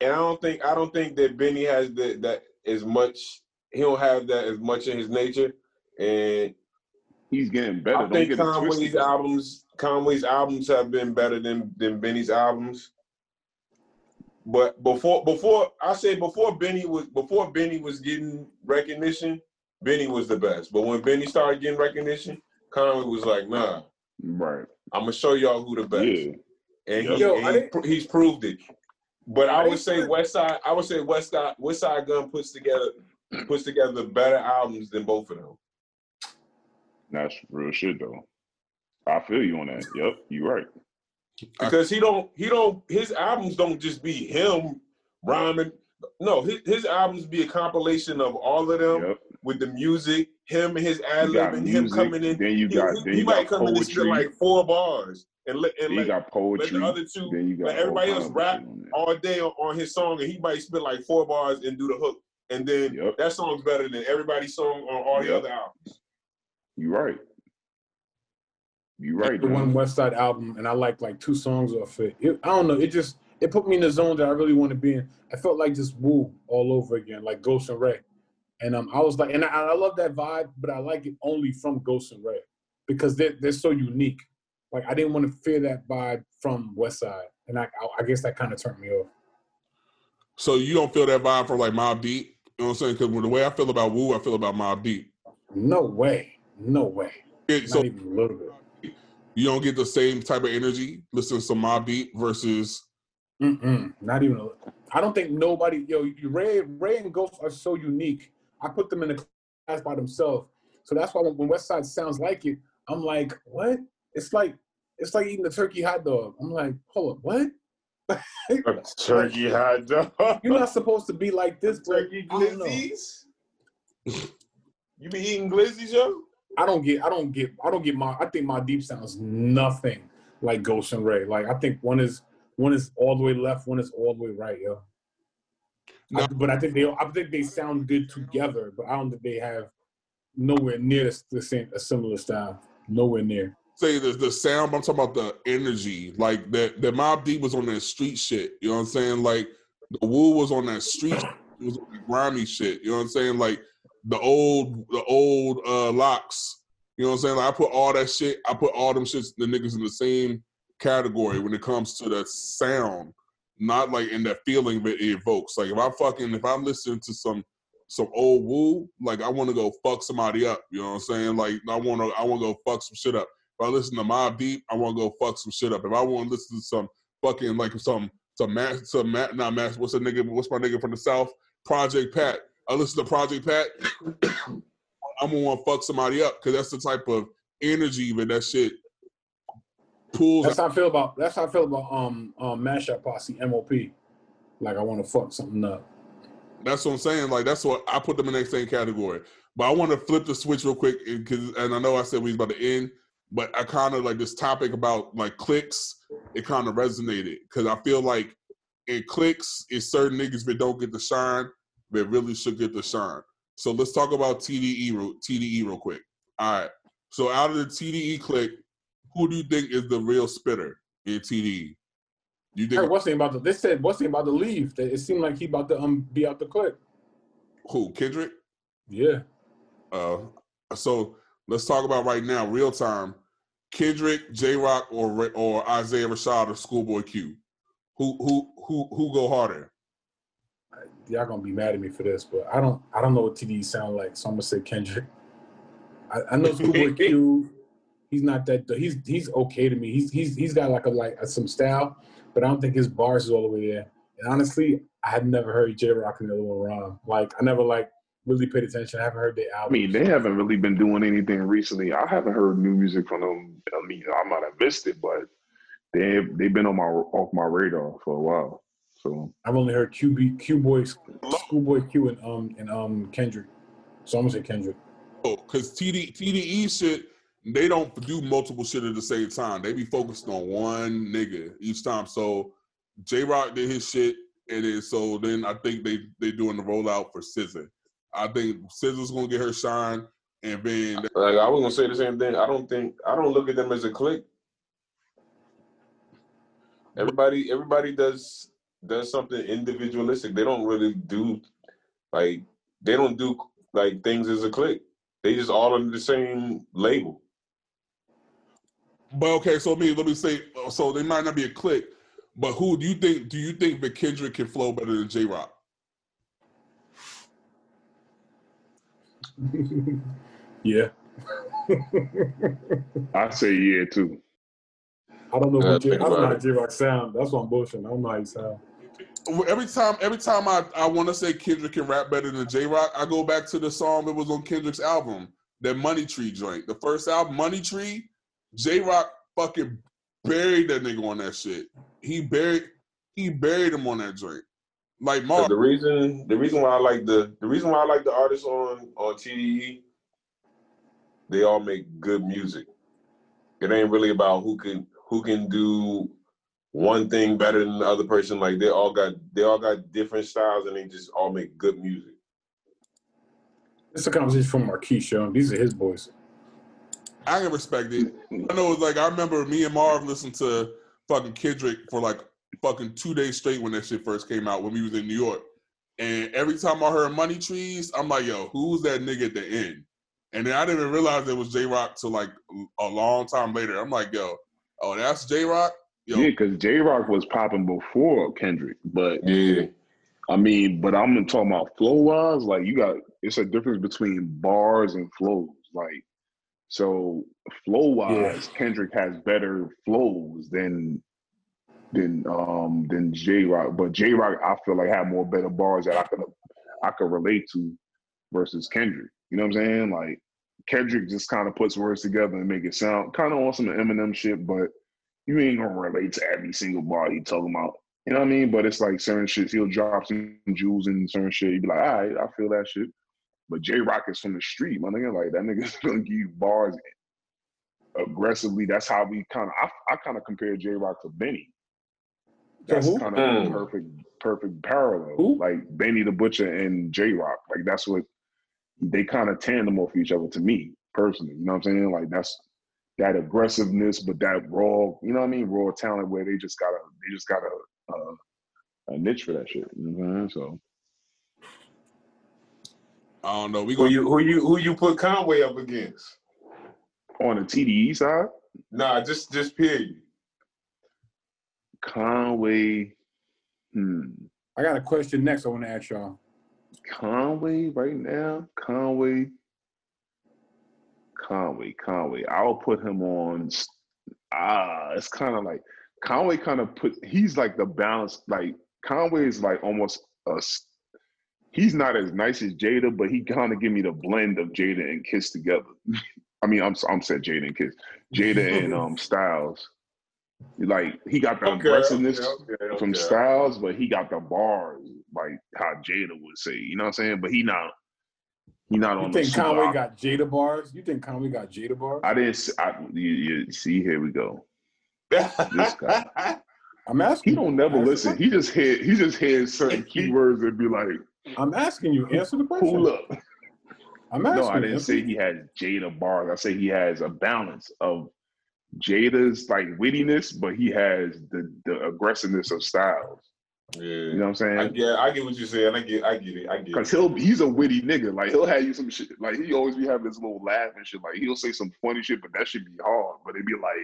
and I don't think I don't think that Benny has that that as much. He don't have that as much in his nature, and He's getting better. I Don't think Conway's albums Conway's albums have been better than than Benny's albums. But before before I say before Benny was before Benny was getting recognition, Benny was the best. But when Benny started getting recognition, Conway was like, nah, Right. I'm gonna show y'all who the best. Yeah. and, he, I and he pr- he's proved it. But I I would say put- West Side. I would say West Side. Westside Gunn puts together puts together better albums than both of them. That's real shit though. I feel you on that. Yep, you're right. because he don't he don't his albums don't just be him rhyming. No, his, his albums be a compilation of all of them Yep. With the music, him and his ad You lib, and him coming in. then you he, got he- then he you might got come in and spit poetry. like four bars and let Then and you let, got let poetry. the other two Then you got let everybody all else kinds of rap shit on there. all day on, on his song, and he might spit like four bars and do the hook, and then Yep. that song's better than everybody's song on all the Yep. other albums. You right. You right. the one man. West Side album, and I like like two songs off it. it. I don't know. It just it put me in the zone that I really want to be in. I felt like just Wu all over again, like Ghost and Ray. And um, I was like, and I, I love that vibe, but I like it only from Ghost and Ray because they're they're so unique. Like I didn't want to fear that vibe from West Side, and I I, I guess that kind of turned me off. So you don't feel that vibe from like Mobb Deep? You know what I'm saying? Because the way I feel about Wu, I feel about Mobb Deep. No way, no way, Yeah, not So even a little bit. you don't get the same type of energy listening to Mobb Deep versus Mm-mm, not even. A, I don't think nobody. Yo, you- Ray, Ray and Ghost are so unique. I put them in a class by themselves. So that's why when, when West Side sounds like it, I'm like, what? It's like it's like eating a turkey hot dog. I'm like, hold up, what? (laughs) A turkey hot dog. You're not supposed to be like this, but turkey I don't know. glizzies. you be eating glizzies, yo? I don't get. I don't get. I don't get my. I think Mobb Deep sounds nothing like Ghost and Ray. Like I think one is one is all the way left, one is all the way right, yo. I- No. but I think they. I think they sound good together, but I don't think they have nowhere near the, the same a similar style. Nowhere near. say the the sound, but I'm talking about the energy. Like that the Mobb Deep was on that street shit. You know what I'm saying? Like the Wu was on that street it was on that grimy shit. You know what I'm saying? Like the old the old uh locks. You know what I'm saying? Like I put all that shit, I put all them shits the niggas in the same category when it comes to that sound. Not like in that feeling that it evokes. Like if I'm fucking if I'm listening to some some old Wu, like I want to go fuck somebody up. You know what I'm saying? Like I want to I want to go fuck some shit up. If I listen to Mobb Deep, I want to go fuck some shit up. If I want to listen to some fucking like some some mass some ma- not mass what's a nigga what's my nigga from the south Project Pat. I listen to Project Pat. (coughs) I'm gonna want to fuck somebody up because that's the type of energy that that shit pulls. That's how I feel about. That's how I feel about um um Mash Out Posse MOP. Like I want to fuck something up. That's what I'm saying. Like that's what I put them in the same category. But I want to flip the switch real quick because, and I know I said we was about to end, but I kind of like this topic about like clicks. It kind of resonated because I feel like in clicks, it's certain niggas that don't get the shine that really should get the shine. So let's talk about TDE TDE real quick. All right. So out of the TDE click, who do you think is the real spitter in TD? You Hey, think what's the about to? They said what's about to leave? It seemed like he about to um be out the clip. who? Kendrick? Yeah. Uh, so let's talk about right now, real time. Kendrick, Jay Rock, or or Isaiah Rashad or Schoolboy Q. Who who who who go harder? y'all gonna be mad at me for this, but I don't I don't know what TD sound like, so I'm gonna say Kendrick. I, I know Schoolboy (laughs) Q. He's not that. He's he's okay to me. He's he's he's got like a like a, some style, but I don't think his bars is all the way there. And honestly, I had never heard Jay Rock and the other one rhyme. Like I never like really paid attention. I haven't heard their I album. mean, they haven't really been doing anything recently. I haven't heard new music from them. I mean, I might have missed it, but they they've been on my off my radar for a while. So I've only heard QB Q Boys, Schoolboy Q and um and um Kendrick. So I'm gonna say Kendrick. Oh, because TD TDE shit, they don't do multiple shit at the same time. They be focused on one nigga each time. So Jay Rock did his shit, and then so then I think they they doing the rollout for SZA. I think SZA's gonna get her shine, and then Like I was gonna say the same thing. I don't think I don't look at them as a clique. Everybody, everybody does does something individualistic. They don't really do like they don't do like things as a clique. They just all under the same label. But okay, so let me let me say, so they might not be a click, but who do you think? Do you think that Kendrick can flow better than Jay Rock? (laughs) yeah. (laughs) I say yeah too. I don't know Yeah, what J- I don't know how. Jay Rock sound. That's what I'm bullshitting. I don't know how he sound. Every time, every time I, I want to say Kendrick can rap better than Jay Rock, I go back to the song that was on Kendrick's album, that Money Tree joint. The first album, Money Tree, Jay Rock fucking buried that nigga on that shit. He buried, he buried him on that joint. Like But Mark, the reason the reason why I like the the reason why I like the artists on on TDE, they all make good music. It ain't really about who can who can do one thing better than the other person. Like they all got they all got different styles and they just all make good music. It's a conversation from Marquis Show. These are his boys. I can respect it. I know it's like I remember me and Marv listened to fucking Kendrick for like fucking two days straight when that shit first came out when we was in New York. And every time I heard Money Trees, I'm like, yo, who's that nigga at the end? And then I didn't even realize it was Jay Rock till like a long time later. I'm like, yo, oh, that's Jay Rock? Yeah, because Jay Rock was popping before Kendrick, but Yeah. I mean, but I'm talking about flow wise. Like you got, it's a difference between bars and flows. Like so, flow wise, Kendrick has better flows than than um than Jay Rock. But Jay Rock, I feel like had more better bars that I could I could relate to versus Kendrick. You know what I'm saying? Like Kendrick just kind of puts words together and make it sound kind of on some Eminem shit, but you ain't gonna relate to every single bar he talking about. You know what I mean? But it's like certain shit, he'll drop some jewels and certain shit. You'd be like, all right, I feel that shit. But Jay Rock is from the street, my nigga. Like that nigga's (laughs) gonna give you bars aggressively. That's how we kind of I, I kind of compare Jay Rock to Benny. That's kind of a um, perfect perfect parallel. Who? Like Benny the Butcher and Jay Rock. Like that's what they kind of tandem off each other to me personally. You know what I'm saying? Like that's that aggressiveness, but that raw, you know what I mean? Raw talent where they just got a they just got a a, uh, a uh, niche for that shit. You know what I'm saying? So I don't know. We Who gonna you who you who you put Conway up against? on the TDE side, Nah, just just period. Conway, hmm. I got a question next I want to ask y'all. Conway right now, Conway, Conway, Conway. I'll put him on. Ah, it's kind of like Conway. Kind of put. He's like the balance. Like Conway is like almost a. He's not as nice as Jada, but he kind of give me the blend of Jada and Kiss together. (laughs) I mean, I'm I'm said Jada and Kiss, Jada (laughs) and um Styles. Like he got the aggressiveness okay, from okay. Styles, but he got the bars like how Jada would say. You know what I'm saying? But he not he not You on the think Conway got Jada bars? You think Conway got Jada bars? I didn't. s- I, you, you see, here we go. This guy. (laughs) I'm asking. He don't never listen. He just hear he just hears certain keywords and be like, I'm asking you. Answer the question. "Pull up." I'm asking. No, I didn't you. say he has Jada bars. I say he has a balance of Jada's like wittiness, but he has the the aggressiveness of Styles. Yeah. You know what I'm I saying? get I get what you're saying. I get I get it. I get Cause it. he'll he's a witty nigga. Like he'll have you some shit. Like he always be having this little laugh and shit. Like he'll say some funny shit, but that should be hard. But it'd be like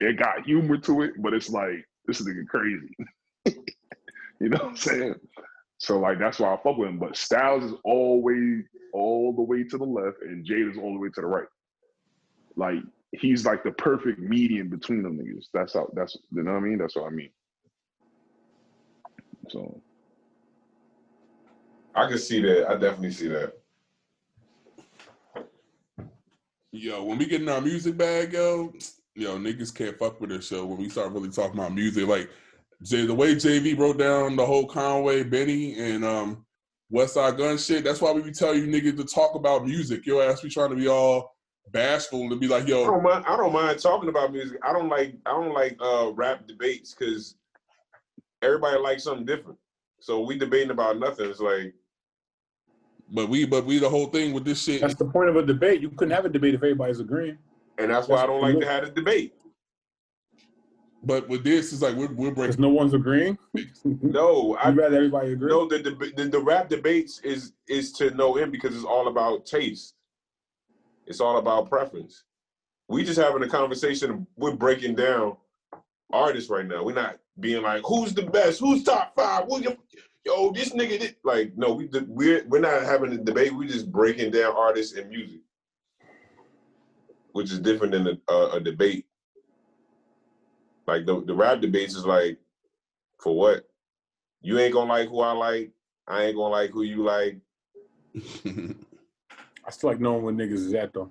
it got humor to it, but it's like this nigga crazy. (laughs) you know what I'm saying? So like that's why I fuck with him. But Styles is always all the way to the left, and Jade is all the way to the right. Like he's like the perfect median between them niggas. That's how. That's you know what I mean. That's what I mean. So I can see that. I definitely see that. yo, when we get in our music bag, yo, you know, niggas can't fuck with this show when we start really talking about music. Like Jay, the way JV broke down the whole Conway, Benny, and um Westside Gunn shit. That's why we be telling you niggas to talk about music. Yo ass be trying to be all bashful and be like, I yo, don't mind. I don't mind talking about music. I don't like. I don't like uh, rap debates because everybody likes something different. So we debating about nothing. It's like but we but we the whole thing with this shit. That's the point of a debate. You couldn't have a debate if everybody's agreeing. And that's why I don't like to have a debate. But with this, it's like we're we're breaking. no one's agreeing. (laughs) No, I'd rather everybody agree. no the, the the the rap debates is is to know him because it's all about taste. It's all about preference. We just having a conversation. We're breaking down artists right now. We're not being like, who's the best? Who's top five? Who your, yo, this nigga did like no, we we're we're not having a debate. We're just breaking down artists and music, which is different than a, a, a debate. Like the the rap debates is like, for what? You ain't gonna like who I like. I ain't gonna like who you like. (laughs) I still like knowing where niggas is at though.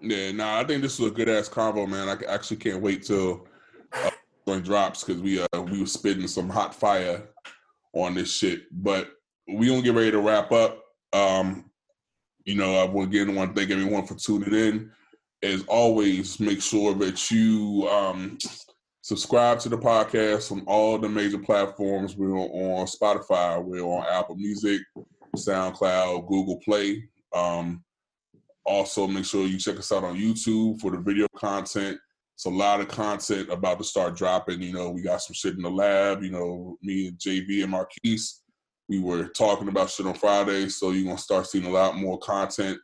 yeah, nah, I think this is a good ass convo, man. I actually can't wait till uh, when drops because we uh we were spitting some hot fire on this shit. But we gonna get ready to wrap up. Um, you know, I will again want to thank everyone for tuning in. As always, make sure that you um subscribe to the podcast on all the major platforms. We're on Spotify, we're on Apple Music, SoundCloud, Google Play. Um, also, make sure you check us out on YouTube for the video content. It's a lot of content about to start dropping. You know, we got some shit in the lab. You know, me and JV and Marquise, we were talking about shit on Friday, so you're gonna start seeing a lot more content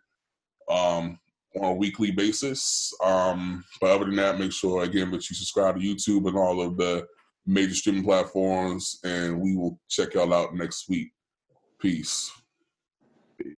um, on a weekly basis. Um, but other than that, make sure again that you subscribe to YouTube and all of the major streaming platforms, and we will check y'all out next week. Peace.